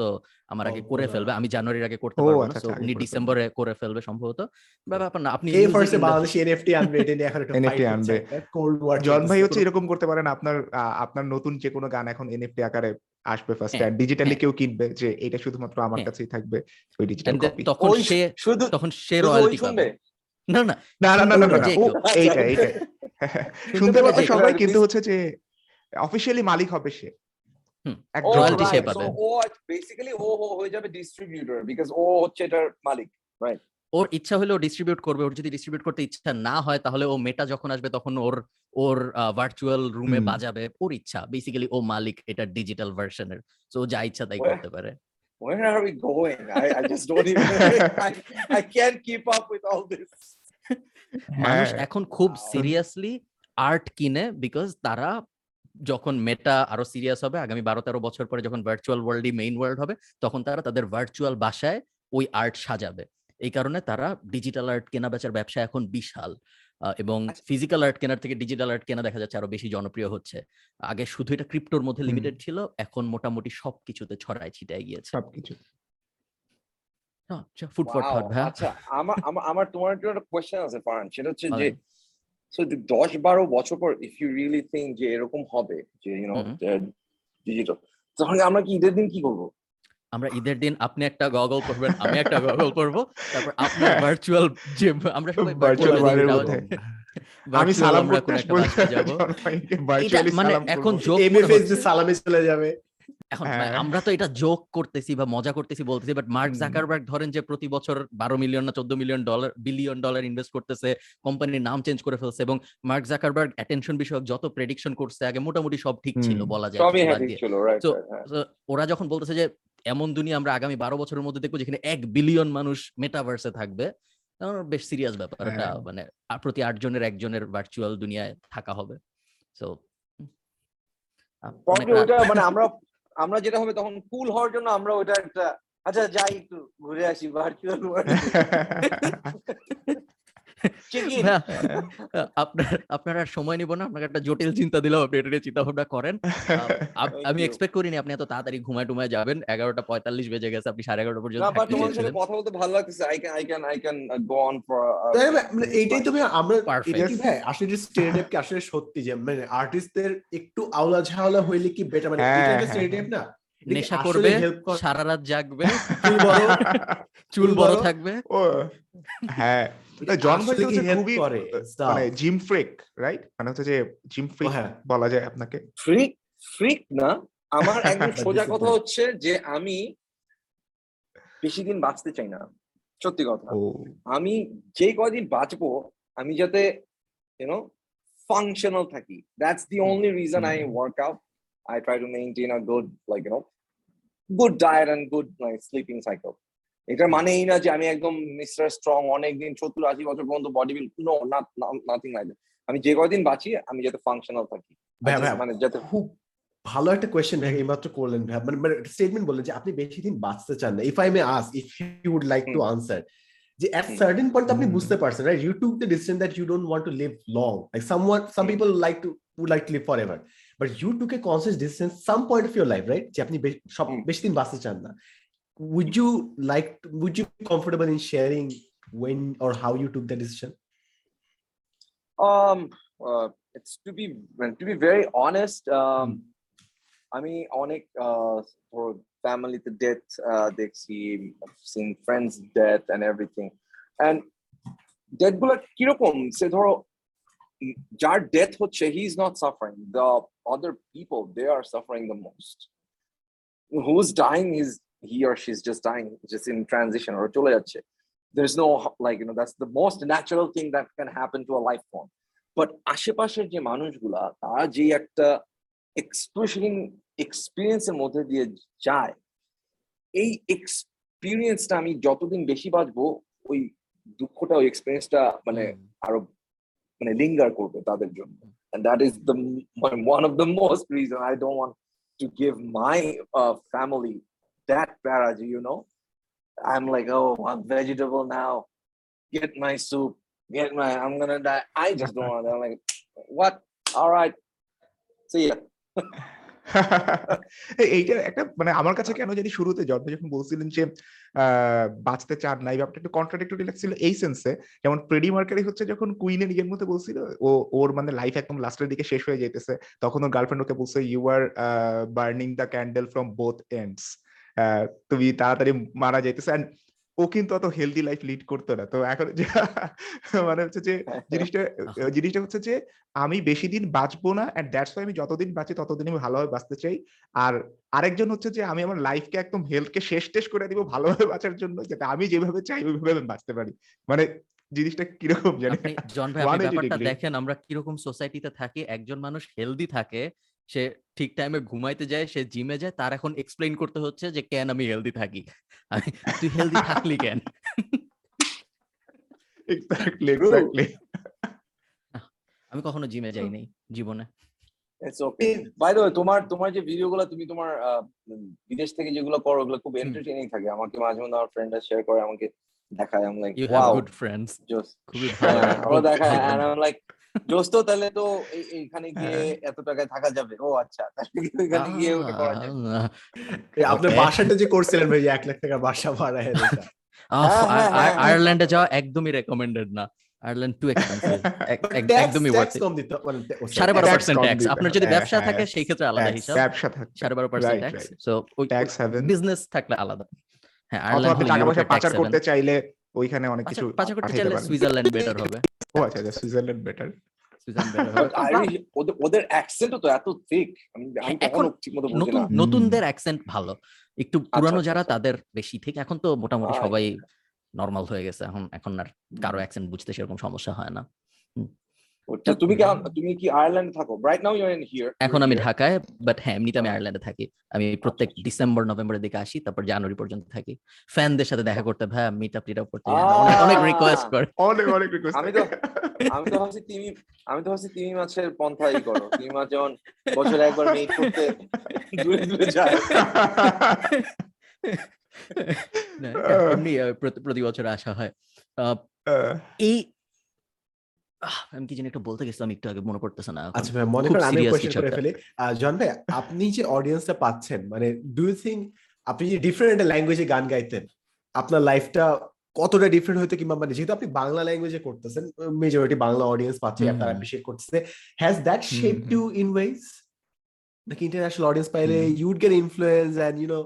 [SPEAKER 1] আমার আগে করে ফেলবে। আমি জানুয়ারির আগে করতে পারব না।
[SPEAKER 3] আচ্ছা,
[SPEAKER 1] so
[SPEAKER 3] আচ্ছা, আগে
[SPEAKER 1] উনি ডিসেম্বরে করে ফেলবে সম্ভবত। বা ব্যাপার না আপনি
[SPEAKER 4] এই ফার্স্টে বাংলাদেশি এনএফটি আনবে? এটা নিয়ে এখন একটা ফাইট
[SPEAKER 3] আনবে।
[SPEAKER 4] কোল্ড ওয়ার
[SPEAKER 3] জন ভাই হচ্ছে এরকম করতে পারেন আপনার আপনার নতুন যে কোনো গান এখন এনএফটি আকারে আসবে ফার্স্ট
[SPEAKER 1] হ্যাঁ,
[SPEAKER 3] ডিজিটালি। কেউ কিনবে যে এটা শুধুমাত্র আমার
[SPEAKER 1] হ্যাঁ।
[SPEAKER 3] কাছেই থাকবে ওই ডিজিটাল কপি
[SPEAKER 1] তখন সে
[SPEAKER 2] শুধু
[SPEAKER 1] তখন সে রয়্যালটি পাবে। না না
[SPEAKER 3] না না না না। এইটা এইটা শুনতে
[SPEAKER 1] পাবে
[SPEAKER 3] সবাই কিন্তু হচ্ছে যে অফিসিয়ালি মালিক হবে সে।
[SPEAKER 1] হুম, সে পাবে।
[SPEAKER 2] ও বেসিক্যালি ও হয়ে যাবে ডিস্ট্রিবিউটর বিকজ ও হচ্ছে এটার মালিক
[SPEAKER 1] ওর ইচ্ছা হলে ও ডিস্ট্রিবিউট করবে ওর যদি ডিস্ট্রিবিউট করতে ইচ্ছা না হয় তাহলে ও মেটা যখন আসবে তখন ওর ওর ভার্চুয়াল রুমে বাজাবে ওর ইচ্ছা বেসিক্যালি ও মালিক এটা ডিজিটাল ভার্সনের সো যা ইচ্ছা তাই করতে পারে
[SPEAKER 2] Where are we going? I, I just don't even. I, I can't keep up with all this.
[SPEAKER 1] মানুষ
[SPEAKER 3] হ্যাঁ।
[SPEAKER 1] এখন খুব. সিরিয়াসলি আর্ট কিনে বিকজ তারা যখন মেটা আরও সিরিয়াস হবে আগামী বারো তেরো বছর পরে যখন ভার্চুয়াল ওয়ার্ল্ডই মেইন ওয়ার্ল্ড হবে তখন তারা তাদের ভার্চুয়াল বাসায় ওই আর্ট সাজাবে। এই কারণে তারা ডিজিটাল আর্ট কেনা বেচার ব্যবসা এখন বিশাল এবং
[SPEAKER 2] আচ্ছা।
[SPEAKER 1] ফিজিক্যাল আর্ট কেনার থেকে ডিজিটাল আর্ট কেনা দেখা যাচ্ছে আরও বেশি জনপ্রিয় হচ্ছে। আগে শুধু এটা ক্রিপ্টোর মধ্যে লিমিটেড ছিল এখন মোটামুটি সবকিছুতে ছড়ায় ছিটায় গিয়েছে।
[SPEAKER 3] সবকিছু।
[SPEAKER 1] ফুড ফর থট ভাই
[SPEAKER 2] আচ্ছা আমার আমার তোমার একটা কোয়েশ্চেন আছে ফারান সেটা হচ্ছে যে। সো দশ বারো বছর পর ইফ ইউ রিয়েলি থিঙ্ক যে এরকম হবে যে ইউনো ডিজিটাল তাহলে আমরা কি ঈদের দিন কি করব?
[SPEAKER 1] আমরা ঈদের দিন আপনি একটা গগল পরবেন আমি একটা গগল পরবো তারপর আপনার ভার্চুয়াল যে আমরা সবাই
[SPEAKER 3] ভার্চুয়াল আমি সালাম করতে
[SPEAKER 1] কোনো একটা বাসায় যাব। মানে
[SPEAKER 3] সালাম
[SPEAKER 1] এখন। যোগ
[SPEAKER 4] এমএফএস যে সালামে চলে যাবে।
[SPEAKER 1] এখন
[SPEAKER 3] হ্যাঁ।
[SPEAKER 1] আমরা তো এটা জোক করতেছি বা মজা করতেছি বলতেছি বাট মার্ক জাকারবার্গ ধরেন যে প্রতি বছর বারো মিলিয়ন না চোদ্দ million dollar billion dollar invest করতেছে কোম্পানির নাম চেঞ্জ করে ফেলছে এবং মার্ক জাকারবার্গ অ্যাটেনশন বিষয়ক যত প্রেডিকশন করছে আগে মোটামুটি সব ঠিক ছিল বলা যায়
[SPEAKER 2] হ্যাঁ।
[SPEAKER 1] ওরা যখন বলতেছে যে এমন দুনিয়া আমরা আগামী বারো বছরের মধ্যে দেখব যেখানে এক বিলিয়ন মানুষ মেটাভার্সে থাকবে বেশ সিরিয়াস ব্যাপার এটা
[SPEAKER 3] হ্যাঁ।
[SPEAKER 1] মানে প্রতি আটজনের একজনের ভার্চুয়াল দুনিয়ায় থাকা হবে। সো
[SPEAKER 2] ওটা মানে আমরা আমরা যেটা হবে তখন কুল হওয়ার জন্য আমরা ওটা একটা আচ্ছা যাই একটু ঘুরে আসি ভার্চুয়াল ইন
[SPEAKER 1] আপনার আপনার সময় নিব না। আপনাকে একটা জটিল চিন্তা দিলাম। আপনি এটা নিয়ে চিন্তা ভাবনা করেন। আমি এক্সপেক্ট করিনি আপনি এত তাড়াতাড়ি ঘুমায় টুমায় যাবেন। এগারোটা পঁয়তাল্লিশ বেজে গেছে আপনি সাড়ে এগারোটা পর্যন্ত
[SPEAKER 2] কথা বলতে ভালো লাগতেছে। I can I can I can go
[SPEAKER 4] on for মানে এইটাই তো ভাই আমরা আসলে যে কি আসলে সত্যি যে মানে আর্টিস্টদের একটু আওলা ঝাওলা হইলে কি বেটার মানে
[SPEAKER 3] হ্যাঁ,
[SPEAKER 4] এটা
[SPEAKER 3] হ্যাঁ,
[SPEAKER 4] স্টেরিওটাইপ না?
[SPEAKER 1] নেশা করবে সারা রাত জাগবে
[SPEAKER 4] চুল বড়।
[SPEAKER 1] চুল বড়
[SPEAKER 4] বড়?
[SPEAKER 1] থাকবে।
[SPEAKER 3] ও হ্যাঁ। জন খুবই মানে জিম ফ্রিক রাইট মানে হচ্ছে যে জিম ফ্রিক
[SPEAKER 4] হ্যাঁ।
[SPEAKER 3] বলা যায় আপনাকে।
[SPEAKER 2] ফ্রিক ফ্রিক না। আমার একদম সোজা কথা হচ্ছে। যে আমি বেশি দিন বাঁচতে চাই না। সত্যি কথা। আমি যে কয়দিন বাঁচবো আমি যাতে ইউনো ফাংশনাল থাকি। That's the only reason I
[SPEAKER 3] hmm.
[SPEAKER 2] Work out I try to maintain a good like you know good diet and good sleeping cycle এটার মানে এই না যে আমি একদম মিস্টার স্ট্রং অনেকদিন সত্তর আশি বছর পর্যন্ত body bill no nothing like আমি যে কয়দিন বাঁচি আমি যাতে ফাংশনাল থাকি। মানে যাতে
[SPEAKER 4] খুব ভালো একটা কোয়েশ্চেন ভাই এইমাত্র করলেন ভাই মানে মানে স্টেটমেন্ট বললেন যে আপনি বেশি দিন বাঁচতে চান না। If I may ask if you would like to answer যে এট সার্টেন পয়েন্ট আপনি বুঝতে পারছেন right you took the decision that you don't want to live long like someone
[SPEAKER 2] some
[SPEAKER 4] people like to would like to live forever but you took a conscious decision some point of your life right যে আপনি সব। বেশি দিন বাঁচতে চান না would you like would you be comfortable in sharing when or how you took that decision
[SPEAKER 2] Um, uh, it's to be to be very honest. Um, আমি অনেক ফ্যামিলিতে ডেথ দেখছি seen friends death and everything and ডেথগুলো কীরকম সে ধরো যার death হচ্ছে he is not suffering the other people they are suffering the most who is dying is he or she is just dying just in transition ওরা চলে যাচ্ছে. There's no like you know that's the most natural thing that can happen to a life form. But আশেপাশের যে মানুষগুলা তারা যে একটা expression এক্সপিরিয়েন্সের মধ্যে দিয়ে যায় এই এক্সপিরিয়েন্সটা আমি যতদিন বেশি বাঁচবো ওই দুঃখটা ওই এক্সপিরিয়েন্সটা মানে আরও মানে লিঙ্গার করবে তাদের জন্য and that is the m- one of the most reason I don't want to give my uh, family that parage, you know. I'm like, oh, I'm vegetable now. Get my soup. Get my. I'm gonna die. I just don't want. That. I'm like, what? All right. See ya.
[SPEAKER 3] এই- এইটা একটা মানে আমার কাছে কেন জানি শুরুতে জন্ম যখন বলছিলেন যে বাঁচতে চান না এই ব্যাপারটা একটু কন্ট্রাডিক্টরি লাগছিল এই সেন্সে যেমন প্রেডি মার্কারি হচ্ছে যখন কুইনের ইয়ের মধ্যে বলছিল, ও, ওর মানে লাইফ একদম লাস্টের দিকে শেষ হয়ে যেতেছে তখন ওর গার্লফ্রেন্ড ওকে বলছে you are burning the candle from both ends তুমি তাড়াতাড়ি মারা যাইতেছে। And ও কিন্তু অত হেলদি লাইফ লিড করতো না। তো এখন মানে হচ্ছে যে জিনিসটা জিনিসটা হচ্ছে যে আমি বেশি দিন বাঁচবো না এন্ড দ্যাটস ওয়াই আমি যতদিন বাঁচি ততদিন আমি ভালোভাবে বাঁচতে চাই। আর আরেকজন হচ্ছে যে আমি আমার লাইফকে একদম হেলথকে শেষ টেস করে দিব ভালোভাবে বাঁচার জন্য যাতে আমি যেভাবে চাই ওইভাবে আমি বাঁচতে পারি। মানে জিনিসটা কীরকম জানি
[SPEAKER 1] জন ভাই আপনি ব্যাপারটা দেখেন আমরা কীরকম সোসাইটিতে থাকি একজন মানুষ হেলদি থাকে সে ঠিক টাইমে ঘুমাইতে যায় সে জিমে যায় তার এখন এক্সপ্লেইন করতে হচ্ছে যে কেন আমি হেলদি থাকি? তুই হেলদি থাকলি কেন?
[SPEAKER 3] এক্স্যাক্টলি এক্স্যাক্টলি
[SPEAKER 1] আমি কখনো জিমে যাই নাই জীবনে।
[SPEAKER 2] Way, তোমার তোমার যে ভিডিওগুলো তুমি তোমার আহ, বিদেশ থেকে যেগুলো করো ওগুলো খুব এন্টারটেইনিং থাকে। আমাকে মাঝে মধ্যে আমার ফ্রেন্ডরা শেয়ার করে আমাকে দেখায়। আমি like
[SPEAKER 1] you have
[SPEAKER 2] wow
[SPEAKER 1] good friends
[SPEAKER 2] just
[SPEAKER 1] খুবই ভালো।
[SPEAKER 2] ওরা দেখায়। and I'm like দোস্ত তাহলে তো এই- এইখানে গিয়ে এত টাকায় থাকা যাবে। ও আচ্ছা তাহলে কি ওইখানে গিয়ে ওটা করা যাবে।
[SPEAKER 4] আপনার বাসাটা যে করছিলেন ভাই এক লাখ টাকা বাসা ভাড়া
[SPEAKER 2] হ্যাঁ, হ্যাঁ,
[SPEAKER 1] আয়-
[SPEAKER 2] হ্যাঁ।
[SPEAKER 1] আয়ারল্যান্ডে যাওয়া একদমই রেকমেন্ডেড না। আয়ারল্যান্ড টু এক্সপেন্সিভ একদমই worth it।
[SPEAKER 4] কম দিতে ও, sorry,
[SPEAKER 1] সাড়ে বারো পার্সেন্ট ট্যাক্স আপনার যদি
[SPEAKER 3] হ্যাঁ,
[SPEAKER 1] ব্যবসা
[SPEAKER 3] হ্যাঁ,
[SPEAKER 1] থাকে সেই ক্ষেত্রে আলাদা
[SPEAKER 4] tax,
[SPEAKER 1] হিসাব।
[SPEAKER 3] ব্যবসা থাকতে
[SPEAKER 1] সাড়ে বারো পার্সেন্ট ট্যাক্স সো ওই
[SPEAKER 3] ট্যাক্স হ্যাভেন
[SPEAKER 1] বিজনেস থাকলে আলাদা। হ্যাঁ আয়ারল্যান্ড
[SPEAKER 3] আপনি টাকা পয়সা পাচার করতে চাইলে ওইখানে অনেক কিছু
[SPEAKER 1] করতে চাইলে সুইজারল্যান্ড বেটার হবে।
[SPEAKER 3] ও আচ্ছা আচ্ছা সুইজারল্যান্ড বেটার
[SPEAKER 2] ওদের অ্যাকসেন্টও তো এত ঠিক আমি আমি
[SPEAKER 1] এখন
[SPEAKER 2] কখনো ঠিকমতো বুঝি না।
[SPEAKER 1] নতুনদের অ্যাকসেন্ট ভালো। একটু পুরানো
[SPEAKER 2] আচ্ছা,
[SPEAKER 1] যারা
[SPEAKER 2] আচ্ছা।
[SPEAKER 1] তাদের বেশি ঠিক এখন তো মোটামুটি সবাই নর্মাল হয়ে গেছে। এখন এখন আর কারও অ্যাকসেন্ট বুঝতে সেরকম সমস্যা হয় না।
[SPEAKER 2] তুমি কি তুমি কি আয়ারল্যান্ডে থাকো right now you are in here
[SPEAKER 1] এখন আমি ঢাকায় বাট হ্যাঁ এমনিতে আমি আয়ারল্যান্ডে থাকি আমি প্রত্যেক ডিসেম্বর নভেম্বরের দিকে আসি তারপর জানুয়ারি পর্যন্ত থাকি ফ্যানদের সাথে দেখা করতে ভাই মিট আপ টিট আপ করতে হ্যাঁ, অনেক অনেক রিকোয়েস্ট করে
[SPEAKER 3] অনেক অনেক রিকোয়েস্ট
[SPEAKER 2] আমি তো আমি তো ভাবছি তিমি আমি তো ভাবছি তিমি মাছের পন্থাই করো তিমি মাছ যেমন বছরে একবার মিট করতে দূরে দূরে যায়
[SPEAKER 1] এমনি প্রতি- প্রতি বছর আসা হয় আহ, এই আহ, আমি কি জানি একটা বলতে গেছিলাম একটু আগে মনে পড়তেছে না এখন।
[SPEAKER 4] আচ্ছা ভাই মনে
[SPEAKER 1] খুব
[SPEAKER 4] করেন আমি কোয়েশ্চেন
[SPEAKER 1] কিছু
[SPEAKER 4] করে
[SPEAKER 1] একটা।
[SPEAKER 4] ফেলি আহ, জন ভাই আপনি যে অডিয়েন্সটা পাচ্ছেন মানে ডু ইউ থিঙ্ক আপনি যে ডিফারেন্ট ল্যাঙ্গুয়েজে গান গাইতেন আপনার লাইফটা কতটা ডিফারেন্ট হইতো কিংবা মানে যেহেতু আপনি বাংলা ল্যাঙ্গুয়েজে করতেছেন মেজরিটি বাংলা অডিয়েন্স পাচ্ছে
[SPEAKER 1] হুম,
[SPEAKER 4] আপনারা
[SPEAKER 1] হুম।
[SPEAKER 4] অ্যাপ্রিশিয়েট করতেছে has that
[SPEAKER 3] hmm,
[SPEAKER 4] shape
[SPEAKER 3] hmm.
[SPEAKER 4] To in ways নাকি ইন্টারন্যাশনাল অডিয়েন্স পাইলে
[SPEAKER 3] হুম।
[SPEAKER 4] You'd get influence and you know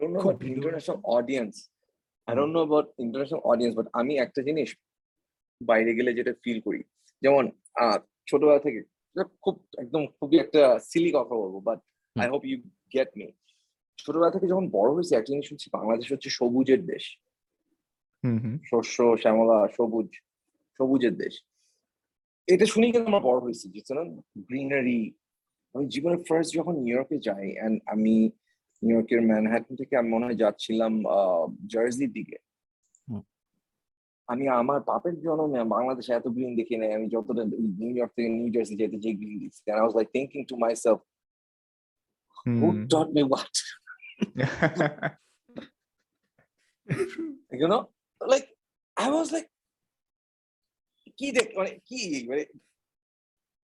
[SPEAKER 2] don't know
[SPEAKER 4] খুব
[SPEAKER 2] about
[SPEAKER 4] ভিন্ন।
[SPEAKER 2] international audience. I don't know about international audience, but আমি একটা জিনিস বাইরে গেলে যেটা ফিল করি। যেমন ছোটবেলা থেকে খুব একদম খুবই একটা সিলি কথা বলব but
[SPEAKER 1] I.
[SPEAKER 2] Hope you get me ছোটবেলা থেকে যখন বড় হয়েছে একটা জিনিস শুনছি বাংলাদেশ হচ্ছে সবুজের দেশ।
[SPEAKER 3] হুম হুম।
[SPEAKER 2] শস্য শ্যামলা সবুজ সবুজের দেশ। এটা শুনেই কিন্তু আমার বড় হয়েছে যে গ্রিনারি আমি জীবনের ফার্স্ট যখন নিউ ইয়র্কে যাই অ্যান্ড আমি নিউ ইয়র্কের ম্যানহাটন থেকে আমি মনে হয় যাচ্ছিলাম জার্সির দিকে। আমি আমার বাপের জন্মে বাংলাদেশে এত গ্রিন দেখি নাই। আমি যতটা নিউ ইয়র্ক থেকে নিউ জার্সি যেতে যে গ্রিন দেখছি। And I was like thinking to myself who
[SPEAKER 3] hmm.
[SPEAKER 2] taught me what? You know? Like I was like কি দেখ মানে কি মানে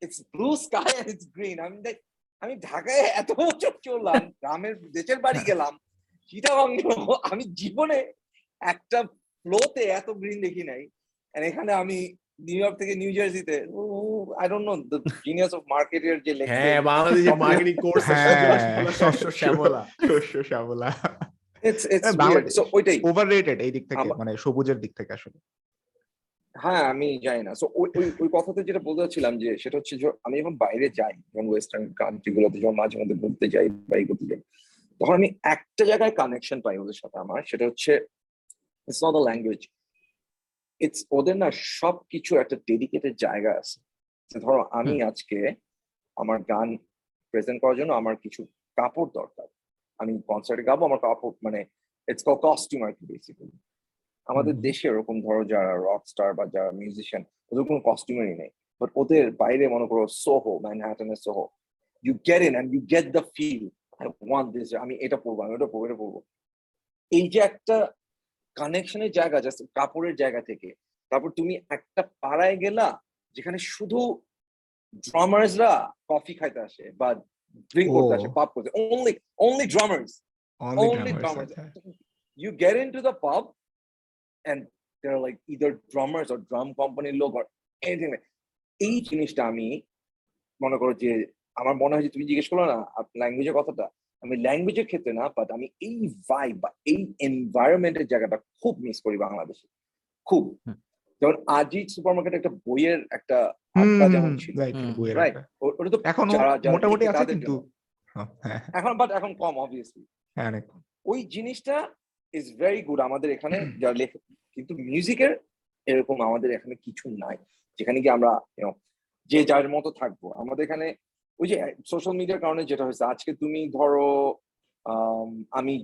[SPEAKER 2] it's blue sky and it's green. আমি দেখ আমি ঢাকায় এত বছর চললাম গ্রামের দেশের বাড়ি গেলাম গেলাম, আমি জীবনে একটা ফ্লোতে এত গ্রিন দেখি নাই। এখানে আমি নিউ ইয়র্ক থেকে নিউ জার্সিতে I don't know the genius of মার্কেটের যে লেখছে।
[SPEAKER 4] হ্যাঁ বাংলাদেশে মার্কেটিং কোর্স। শস্য শ্যামলা।
[SPEAKER 3] শস্য শ্যামলা।
[SPEAKER 2] ইটস ইটস সো ওইটাই।
[SPEAKER 3] ওভার রেটেড এই দিক থেকে মানে সবুজের দিক থেকে আসলে।
[SPEAKER 2] হ্যাঁ আমি জানি না। সো ওই ওই কথাতে যেটা বলতে চাচ্ছিলাম যে সেটা হচ্ছে যে আমি যখন বাইরে যাই যখন ওয়েস্টার্ন কান্ট্রি গুলোতে যখন মাঝে মধ্যে ঘুরতে যাই বা এই করতে যাই তখন আমি একটা জায়গায় কানেকশন পাই ওদের সাথে আমার সেটা হচ্ছে it's not the language it's ওদের না সব কিছু একটা ডেডিকেটেড জায়গা আছে। যে ধরো আমি আজকে আমার গান প্রেজেন্ট করার জন্য আমার কিছু কাপড় দরকার। আমি কনসার্টে গাবো আমার কাপড় মানে ইটস কল কস্টিউম আর কি বেসিক্যালি আমাদের দেশে ওরকম ধরো যারা রক স্টার বা যারা মিউজিশিয়ান ওদের কোনো কস্টিউমারই নেই। বাট ওদের বাইরে মনে করো Soho ম্যানহাটনের Soho you get in and you get the feel I want this আমি এটা পড়ব আমি ওটা পরবো এটা পড়ব এই যে একটা কানেকশনের জায়গা জাস্ট কাপড়ের জায়গা থেকে। তারপর তুমি একটা পাড়ায় গেলা যেখানে শুধু ড্রামার্সরা কফি খাইতে আসে বা ড্রিঙ্ক করতে আসে পাপ করতে only only drummers
[SPEAKER 3] only
[SPEAKER 2] only
[SPEAKER 3] drummers
[SPEAKER 2] drummers. you get into the pub and they're like either drummers or drum company লোক anything like এই জিনিসটা আমি মনে করো যে আমার মনে হয় যে তুমি জিজ্ঞেস করল না ল্যাঙ্গুয়েজের কথাটা আমি ল্যাঙ্গুয়েজের ক্ষেত্রে না বাট আমি এই ভাইব বা এই এনভায়রনমেন্টের জায়গাটা খুব মিস করি বাংলাদেশে। খুব। যেমন আজিজ সুপার মার্কেটে একটা বইয়ের একটা আড্ডা যেমন ছিল।
[SPEAKER 3] রাইট
[SPEAKER 1] হুম,
[SPEAKER 3] বইয়ের
[SPEAKER 2] right.
[SPEAKER 3] একটা।
[SPEAKER 2] ও- ওটা তো
[SPEAKER 3] এখনও
[SPEAKER 2] যারা- যারা
[SPEAKER 3] মোটামুটি আছে কিন্তু
[SPEAKER 2] জন্য। এখন বাট এখন কম অবভিয়াসলি
[SPEAKER 3] হ্যাঁ
[SPEAKER 2] ওই জিনিসটা ইজ ভেরি গুড আমাদের এখানে যারা লেখ কিন্তু মিউজিকের এরকম আমাদের এখানে কিছু নাই। যেখানে কি আমরা যে যার মতো থাকব। আমাদের এখানে ওই যে সোশ্যাল মিডিয়ার কারণে যেটা হয়েছে আজকে তুমি ধরো আম,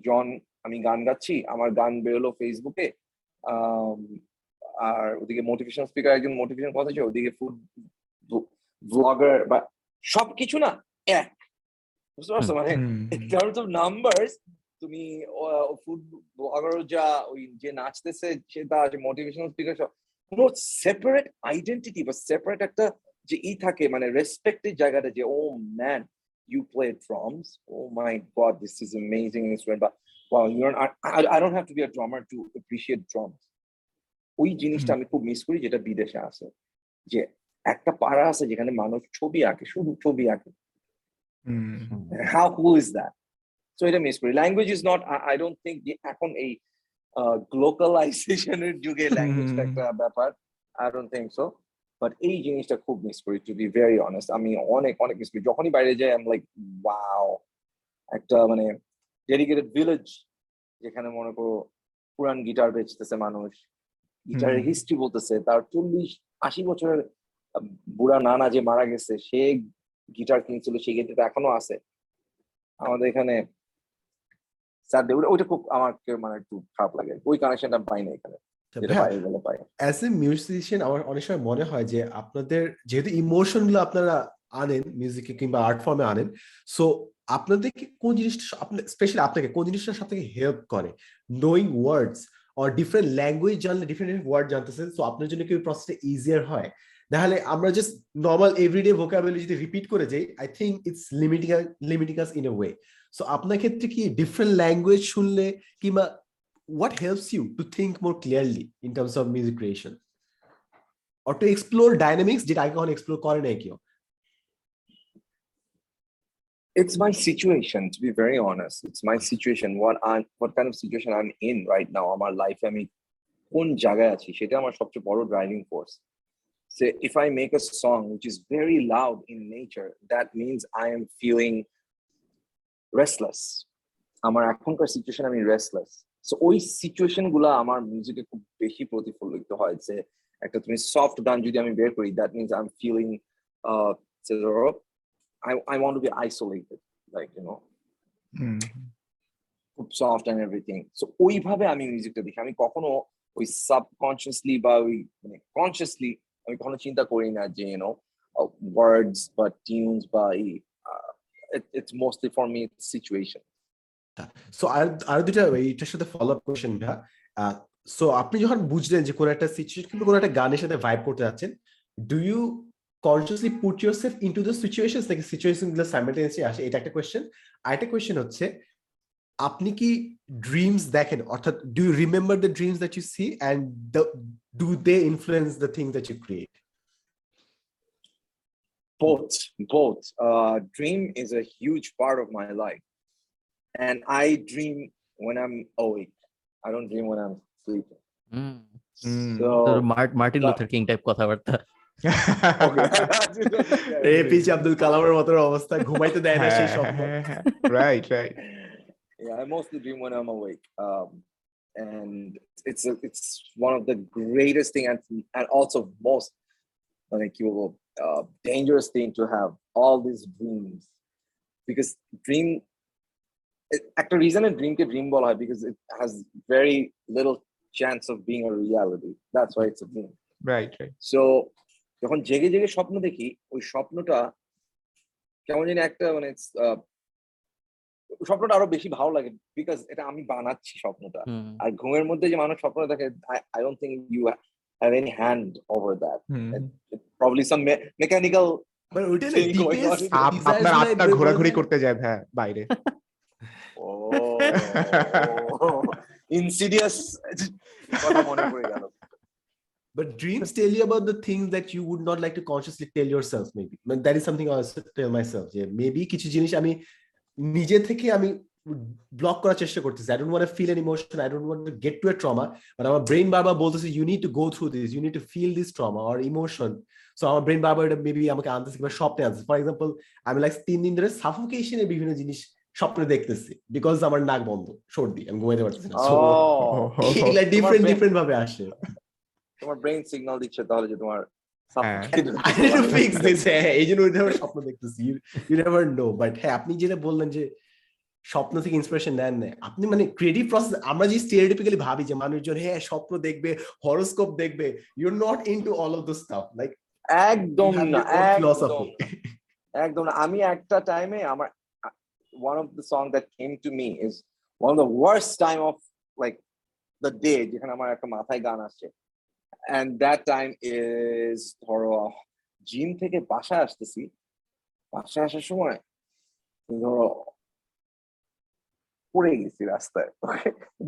[SPEAKER 2] জন আমি গান গাচ্ছি আমার গান বেরোলো ফেসবুকে আর ওদিকে মোটিভেশন স্পিকার একজন মোটিভেশন কথা আছে ওদিকে ফুড ব্লগার বা সবকিছু না এক। বুঝতে পারছ? মানে terms of numbers তুমি ফুড ব্লগার যা ওই যে নাচতেছে সে তা যে মোটিভেশনাল স্পিকার সব কোনো সেপারেট আইডেন্টিটি বা সেপারেট একটা যে ই থাকে মানে রেসপেক্টেড জায়গাটা যে ও man you play drums oh my God this is amazing instrument বা an, I, I don't have to be a drummer to appreciate drums. ওই জিনিসটা আমি খুব মিস করি যেটা বিদেশে আছে। যে একটা পাড়া আছে যেখানে মানুষ ছবি আঁকে শুধু ছবি আঁকে।
[SPEAKER 3] Hmm,
[SPEAKER 2] how cool is that? So এটা মিস করি। Language is not I don't think এখন এই গ্লোকালাইজেশনের যুগে ল্যাঙ্গুয়েজটা। একটা ব্যাপার। I don't think so but এই জিনিসটা খুব মিস করি টু বি ভেরি অনেস্ট আমি অনেক অনেক মিস করি যখনই বাইরে যাই আম লাইক ওয়াও একটা মানে ডেডিকেটেড ভিলেজ যেখানে মনে করো পুরান গিটার বেচতেছে মানুষ। গিটারের হিস্ট্রি বলতেছে। তার চল্লিশ আশি বছরের বুড়া নানা যে মারা গেছে সে গিটার কিনছিল সেই গিটারটা এখনও আছে। আমাদের এখানে স্যার ওইটা খুব আমার মানে একটু খারাপ লাগে। ওই কানেকশনটা পাই না এখানে।
[SPEAKER 4] অ্যাজ এ মিউজিশিয়ান আমার অনেক সময় মনে হয় যে আপনাদের যেহেতু ইমোশনগুলো আপনারা আনেন মিউজিকে কিংবা আর্ট ফর্মে আনেন সো আপনাদেরকে কোন জিনিসটা স্পেশালি আপনাকে কোন জিনিসটা সব থেকে হেল্প করে? Knowing words or different language জানলে ডিফারেন্ট ওয়ার্ড জানতেছেন সো আপনার জন্য কি প্রসেসটা ইজিয়ার হয়? তাহলে আমরা জাস্ট নর্মাল এভরিডে ভোকাবুলারি যদি রিপিট করে যাই I think it's limiting limiting us in a way so আপনার ক্ষেত্রে কি ডিফারেন্ট ল্যাঙ্গুয়েজ শুনলে কিংবা what helps you to think more clearly in terms of music creation or to explore dynamics যেটা আগে কখনো এক্সপ্লোর করে নাই কেউ
[SPEAKER 2] it's my situation to be very honest it's my situation what i what kind of situation i'm in right now আমার লাইফে আমি কোন জায়গায় আছি সেটা আমার সবচেয়ে বড় driving force so if i make a song which is very loud in nature that means i am feeling restless আমার এখনকার সিচুয়েশন আমি রেস্টলেস সো ওই সিচুয়েশনগুলা আমার মিউজিকে খুব বেশি প্রতিফলিত হয় যে একটা তুমি সফট গান যদি আমি বের করি that means I am feeling to be isolated, like, you know,
[SPEAKER 3] hmm,
[SPEAKER 2] খুব সফট অ্যান্ড এভরিথিং সো ওইভাবে আমি মিউজিকটা দেখি। আমি কখনো ওই সাবকনসিয়াসলি বা ওই মানে কনসিয়াসলি আমি কখনো চিন্তা করি না যে ইউনো ওয়ার্ডস বা টিউনস বা এই it's mostly for me situation
[SPEAKER 4] so আর আর এইটার সাথে ফলো আপ কোয়েশ্চেন সো আপনি যখন বুঝলেন যে কোন একটা সিচুয়েশন কিংবা কোনো একটা গানের সাথে ভাইব করতে যাচ্ছেন do you consciously put yourself into the situation নাকি সিচুয়েশনগুলো সাইমালটেনিয়াসলি আসে। এটা একটা কোয়েশ্চেন আরেকটা কোয়েশ্চেন হচ্ছে, আপনি কি ড্রিমস দেখেন? অর্থাৎ do you remember the dreams that you see and do they influence the thing that you create
[SPEAKER 2] both. Both. Uh dream is a huge part of my life. and i dream when i'm awake i don't dream when i'm sleeping
[SPEAKER 1] hmm,
[SPEAKER 3] hmm.
[SPEAKER 2] so
[SPEAKER 1] তোর মার- Martin
[SPEAKER 2] তা-
[SPEAKER 1] Luther king type কথাবার্তা
[SPEAKER 4] এ পিছে আব্দুল কালামের মতো অবস্থা ঘুমাইতে দেয় না সেই স্বপ্ন
[SPEAKER 3] right right
[SPEAKER 2] yeah i mostly dream when i'm awake um and it's a, it's one of the greatest thing and, and also most like you will uh, dangerous thing to have all these dreams because dream it- একটা reason a dream কে dream বলা হয় because it has very little chance of being a reality. That's why it's a dream.
[SPEAKER 3] Right right
[SPEAKER 2] so যখন জেগে জেগে স্বপ্ন দেখি ওই স্বপ্নটা কেমন জানি একটা মানে আহ, স্বপ্নটা আরও বেশি ভালো লাগে বিকজ এটা আমি বানাচ্ছি স্বপ্নটা। আর ঘুমের মধ্যে যে মানুষ স্বপ্ন দেখে I don't think you have any hand over that probably some mechanical
[SPEAKER 4] মানে
[SPEAKER 3] আপনার আত্মা ঘোরাঘুরি করতে যায় হ্যাঁ বাইরে।
[SPEAKER 2] ইনসিডিয়াস কথা মনে পড়ে গেল
[SPEAKER 4] But dreams tell you about the things that you would not like to consciously tell yourself, maybe. But that is something I also tell myself. যে maybe কিছু জিনিস আমি নিজে থেকে আমি ব্লক করার চেষ্টা করতেছি I don't want feel an emotion I don't want to get to a trauma but আমার ব্রেন বারবার বলতেছে you need to go through this you need to feel this trauma or emotion so আমার brain বারবার এটা maybe আমাকে আনতেছে কিংবা স্বপ্নে আনতেছে ফর এক্সাম্পল আমি লাইক তিন দিন ধরে সাফোকেশনের বিভিন্ন জিনিস স্বপ্নে দেখতেছি বিকজ আমার নাক বন্ধ সর্দি আমি ঘুমাইতে পারতেছি না এগুলা ডিফারেন্ট ডিফারেন্ট ভাবে আসে।
[SPEAKER 2] তোমার ব্রেন সিগন্যাল দিচ্ছে তাহলে যে তোমার
[SPEAKER 3] হ্যাঁ।
[SPEAKER 4] I need to fix this. হ্যাঁ, এই জন্য স্বপ্ন দেখতেছি। ইউ নেভার নো বাট হ্যাঁ আপনি যেটা বললেন যে স্বপ্ন থেকে ইন্সপিরেশন নেন না আপনি মানে ক্রিয়েটিভ প্রসেস আমরা যে স্টিরিওটিপিক্যালি ভাবি যে মানুষজন হ্যাঁ স্বপ্ন দেখবে হরোস্কোপ দেখবে you not into all of the stuff like
[SPEAKER 2] একদম না, একদম। না আমি একটা টাইমে আমার one of the song that came to me is one of the worst time of like the day যেখানে আমার একটা মাথায় গান আসছে and that time is ধরো জিম থেকে বাসায় আসতেছি বাসায় আসার সময় ধরো পড়ে গেছি রাস্তায়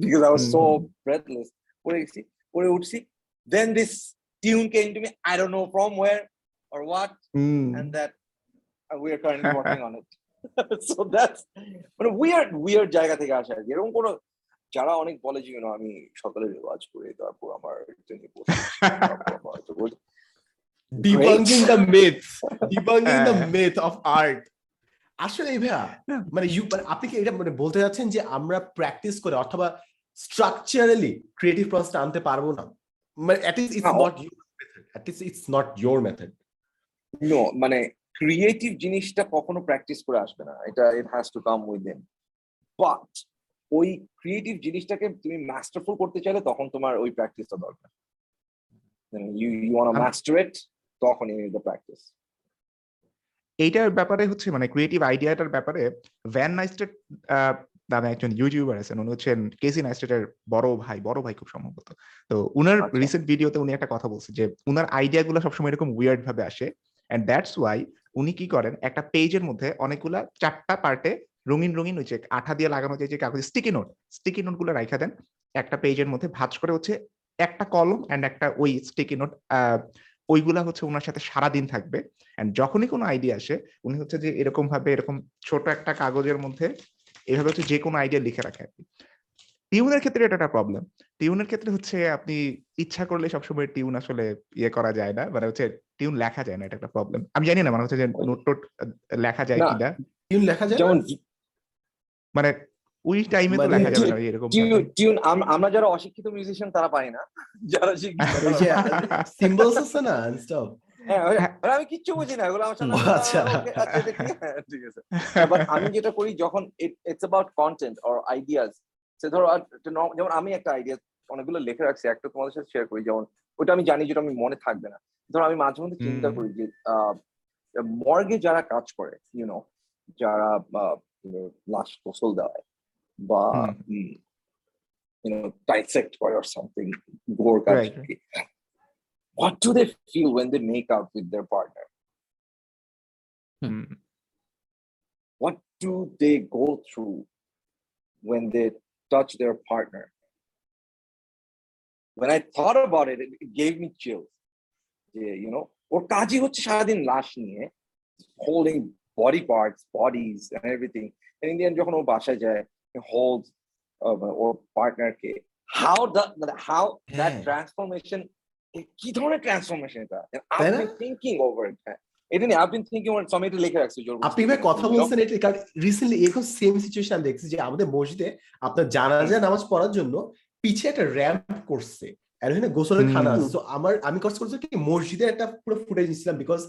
[SPEAKER 2] because I was so breathless পড়ে গেছি পড়ে উঠছি then this tune came to me I don't know from where or what and that uh, we are currently working on it so that's মানে weird weird জায়গা থেকে আসে আর কি। এরকম কোনো যারা অনেক বলে যে আমি সকালে রেওয়াজ করি তারপর আমার।
[SPEAKER 4] Debunking the myth debunking
[SPEAKER 3] the.
[SPEAKER 4] Myth of art আসলে ভাইয়া। মানে ইউ মানে আপনি কি এটা মানে বলতে যাচ্ছেন যে আমরা প্র্যাকটিস করে অথবা স্ট্রাকচারালি ক্রিয়েটিভ প্রসেসটা আনতে পারব না মানে at least
[SPEAKER 2] it's
[SPEAKER 4] not your method at least it's not your method
[SPEAKER 2] No, মানে ক্রিয়েটিভ জিনিসটা কখনো প্র্যাকটিস করে আসবে না। এটা it has to come with them but ওই ক্রিয়েটিভ জিনিসটাকে তুমি মাস্টারফুল করতে চাইলে তখন তোমার ওই প্র্যাকটিসটা দরকার। You you
[SPEAKER 3] want
[SPEAKER 2] master it তখন ইউ নিড দ্য প্র্যাকটিস
[SPEAKER 3] এইটার ব্যাপারে হচ্ছে মানে ক্রিয়েটিভ আইডিয়াটার ব্যাপারে ভ্যান নাইস্টেড নামে একজন ইউটিউবার আছেন। উনি হচ্ছেন কেসি নাইস্টেটের বড় ভাই বড় ভাই খুব সম্ভবত। তো উনার
[SPEAKER 2] আচ্ছা।
[SPEAKER 3] রিসেন্ট ভিডিওতে উনি একটা কথা বলছে যে উনার আইডিয়া গুলো সবসময় এরকম উইয়ার্ড ভাবে আসে। এন্ড দ্যাটস ওয়াই উনি কি করেন, একটা পেজের মধ্যে অনেকগুলা চারটা পার্টে রঙিন রঙিন যে আঠা দিয়ে লাগানো যে কাগজ স্টিকি নোট স্টিকি নোটগুলো রাখা দেন। একটা পেজের মধ্যে ভাঁজ করে হচ্ছে একটা কলম অ্যান্ড একটা ওই স্টিকি নোট ওইগুলা হচ্ছে ওনার সাথে সারা দিন থাকবে। অ্যান্ড যখনই কোনো আইডিয়া আসে, উনি হচ্ছে যে এরকম ভাবে এরকম ছোট একটা কাগজের মধ্যে এভাবে হচ্ছে যে কোনো আইডিয়া লিখে রাখে আর কি। টিউনের ক্ষেত্রে এটা একটা প্রবলেম টিউনের ক্ষেত্রে হচ্ছে আপনি ইচ্ছা করলে সবসময় টিউন আসলে ইয়ে করা যায় না। মানে হচ্ছে টিউন লেখা যায় না এটা একটা প্রবলেম আমি জানি না মানে হচ্ছে যে নোট টোট লেখা যায়
[SPEAKER 2] না।
[SPEAKER 3] কিনা।
[SPEAKER 4] টিউন লেখা যায়
[SPEAKER 2] যেমন
[SPEAKER 3] মানে ওই টাইমে তো
[SPEAKER 4] মানে
[SPEAKER 3] লেখা যাবে না এরকম
[SPEAKER 2] টিউন আমরা যারা অশিক্ষিত মিউজিশিয়ান তারা পারি না। যারা শিক্ষিত
[SPEAKER 4] ওই সিম্বলস আছে না? স্টাফ
[SPEAKER 2] হ্যাঁ, আমি কিচ্ছু বুঝি না এগুলো আমার
[SPEAKER 4] আচ্ছা।
[SPEAKER 2] আচ্ছা? হ্যাঁ, ঠিক আছে। আমি যেটা করি যখন it's about content or ideas সে ধরো যেমন আমি একটা আইডিয়া অনেকগুলো লেখা রাখছি একটা তোমাদের সাথে শেয়ার করি যেমন ওটা আমি জানি যেটা আমি মনে থাকবে না। ধরো আমি মাঝে মধ্যে চিন্তা করি যে মর্গে যারা কাজ করে ইউনো যারা লাশ গোসল দেওয়ায় বা ডাইসেক্ট করে অর সামথিং গোর কাজ what do they feel when they make out with their partner?
[SPEAKER 3] Hmm,
[SPEAKER 2] what do they go through when they touch their partner? When I thought about it, it it gave me chills. Yeah, you know, ওর কাজই হচ্ছে সারাদিন লাশ নিয়ে holding body parts bodies and everything. And in the end, যখন ও বাসায় যায় hold ওর পার্টনারকে how the how that
[SPEAKER 4] হ্যাঁ।
[SPEAKER 2] ট্রান্সফরমেশন কি ধরনের ট্রান্সফরমেশন এটা
[SPEAKER 4] তাই
[SPEAKER 2] আই
[SPEAKER 4] না?
[SPEAKER 2] থিঙ্কিং ওভার ইট এটা নিয়ে আই বিন থিঙ্কিং ওভার আমি এটা লিখে রাখছি জোর
[SPEAKER 4] আপনি ভাই কথা বলছেন এটা কারণ রিসেন্টলি এরকম সেম সিচুয়েশন দেখছি যে আমাদের মসজিদে আপনার জানাজা নামাজ পড়ার জন্য পিছে একটা র্যাম্প করছে আর ওখানে গোসলের খানা আছে। তো আমার আমি কষ্ট করছি কি মসজিদে একটা পুরো ফুটেজ নিছিলাম বিকজ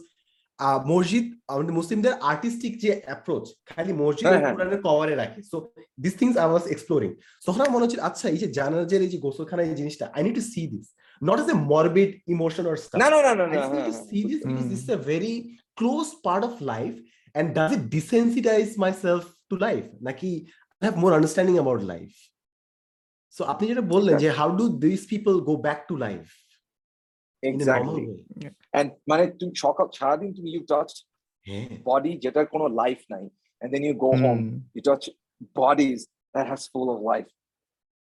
[SPEAKER 4] মসজিদ আমাদের মুসলিমদের আর্টিস্টিক যে অ্যাপ্রোচ খালি মসজিদ। কোরআনের কভারে রাখে। So this things I was exploring তখন আমার মনে হচ্ছে আচ্ছা এই যে জানাজার এই যে গোসলখানা এই জিনিসটা I need to see this Not as a morbid emotion or
[SPEAKER 2] না না না না
[SPEAKER 4] I
[SPEAKER 2] না
[SPEAKER 4] just need to
[SPEAKER 2] হ্যাঁ,
[SPEAKER 4] see this because
[SPEAKER 3] Mm.
[SPEAKER 4] this is a very close part of life. And does it desensitize myself to life? Naki, I have more understanding about life. So আপনি যেটা বললেন যে how do these people go back to life in a normal
[SPEAKER 2] exactly
[SPEAKER 4] way?
[SPEAKER 2] And মানে তুমি সকাল সারাদিন তুমি you touch
[SPEAKER 4] হ্যাঁ
[SPEAKER 2] বডি যেটার কোনো লাইফ নাই and then you go home
[SPEAKER 3] hmm,
[SPEAKER 2] you touch bodies that has full of life.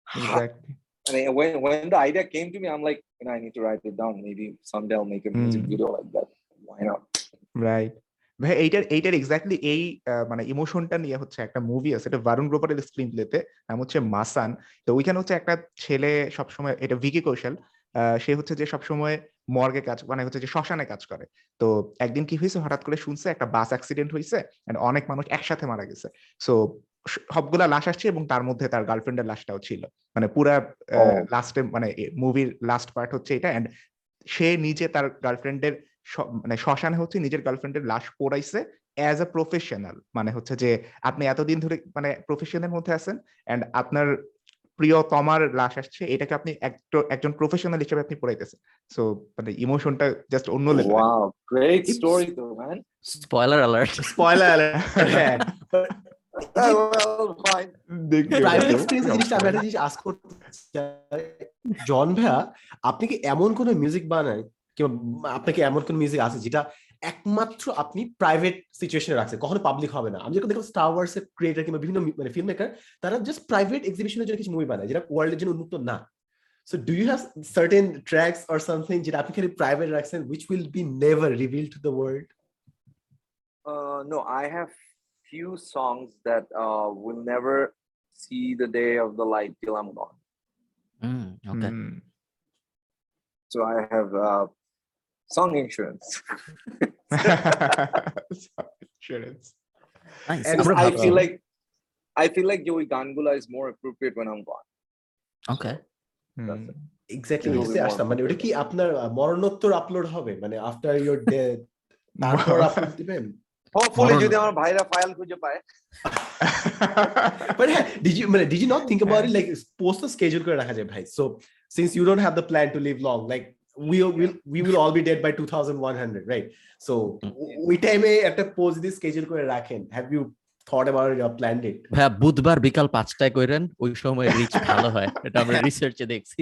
[SPEAKER 3] exactly.
[SPEAKER 2] And then when when the idea came to me, I'm like, you know, I need to write it down. Maybe someday I'll make a music
[SPEAKER 3] Mm.
[SPEAKER 2] video like that. Why not?
[SPEAKER 3] ভাই এইটার এইটার exactly এই মানে ইমোশনটা নিয়ে হচ্ছে একটা movie আছে এটা বারুণ গ্রোভারের স্ক্রিন প্লেতে নাম হচ্ছে মাসান তো ওইখানে হচ্ছে একটা ছেলে সবসময় এটা ভিকি কৌশল সে হচ্ছে যে সবসময় মর্গে কাজ মানে হচ্ছে যে শ্মশানে কাজ করে তো একদিন কি হয়েছে হঠাৎ করে শুনছে একটা বাস অ্যাক্সিডেন্ট হয়েছে অনেক মানুষ একসাথে মারা গেছে সো সবগুলা লাশ আসছে এবং তার মধ্যে তার গার্লফ্রেন্ডের লাশটাও ছিল। মানে পুরা। লাস্টে মানে মুভির লাস্ট পার্ট হচ্ছে এটা এন্ড সে নিজে তার গার্লফ্রেন্ডের মানে শ্মশানে হচ্ছে নিজের গার্লফ্রেন্ডের লাশ পোড়াইছে অ্যাজ আ প্রফেশনাল মানে হচ্ছে যে আপনি এতদিন ধরে মানে প্রফেশনের মধ্যে আছেন এন্ড আপনার প্রিয় প্রিয়তমার লাশ আসছে এটাকে আপনি একটো- একজন প্রফেশনাল হিসেবে আপনি পড়াইতেছেন। সো মানে ইমোশনটা জাস্ট অন্য level
[SPEAKER 2] Wow, great
[SPEAKER 4] It's-
[SPEAKER 2] story though, man.
[SPEAKER 1] Spoiler alert
[SPEAKER 4] spoiler alert হ্যাঁ জন ভাইয়া আপনি কি এমন কোন মিউজিক বানান কিংবা আপনাকে এমন কোন মিউজিক আছে যেটা একমাত্র আপনি প্রাইভেট সিচুয়েশনে রাখছেন? কখনো পাবলিক হবে না। আমি যখন দেখলাম স্টার ওয়ার্স এর ক্রিয়েটার কিংবা বিভিন্ন মানে ফিল্ম মেকার তারা জাস্ট প্রাইভেট এক্সিবিশনের জন্য কিছু মুভি বানায় যেটা ওয়ার্ল্ডের জন্য উন্মুক্ত না। So do you have certain tracks or something যেটা আপনি খালি প্রাইভেট রাখছেন which will be never reveal to the world
[SPEAKER 2] Uh, no, I have few songs that uh, will never see the day of the light till I'm gone.
[SPEAKER 1] Mm, okay.
[SPEAKER 3] Hmm.
[SPEAKER 2] So I have uh, song insurance.
[SPEAKER 3] Insurance.
[SPEAKER 1] Nice.
[SPEAKER 3] And
[SPEAKER 1] আমরা
[SPEAKER 2] I
[SPEAKER 1] ভাবছি-
[SPEAKER 2] feel like I feel like ওই গানগুলা is more appropriate when I'm gone.
[SPEAKER 1] Okay.
[SPEAKER 3] Hmm.
[SPEAKER 4] Exactly
[SPEAKER 2] It will be more
[SPEAKER 4] আসলাম মানে ওটা কি আপনার আহ, মরণোত্তর upload হবে মানে আফটার ইয়োর ডেথ তারপর আপলোড দিবেন
[SPEAKER 2] Hopefully যদি আমার ভাইরা ফাইল খুঁজে পায়
[SPEAKER 4] But হ্যাঁ, did you মানে did you not think about it like post তো schedule করে রাখা যায় ভাই so since you don't have the plan to live long like we will we will all be dead by 2100 right so ওই টাইমে একটা post দিয়ে schedule করে রাখেন have you thought about it or planned it
[SPEAKER 1] বুধবার বিকাল পাঁচটায় কইরেন ওই সময় রিচ ভালো হয় এটা আমরা রিসার্চে দেখছি.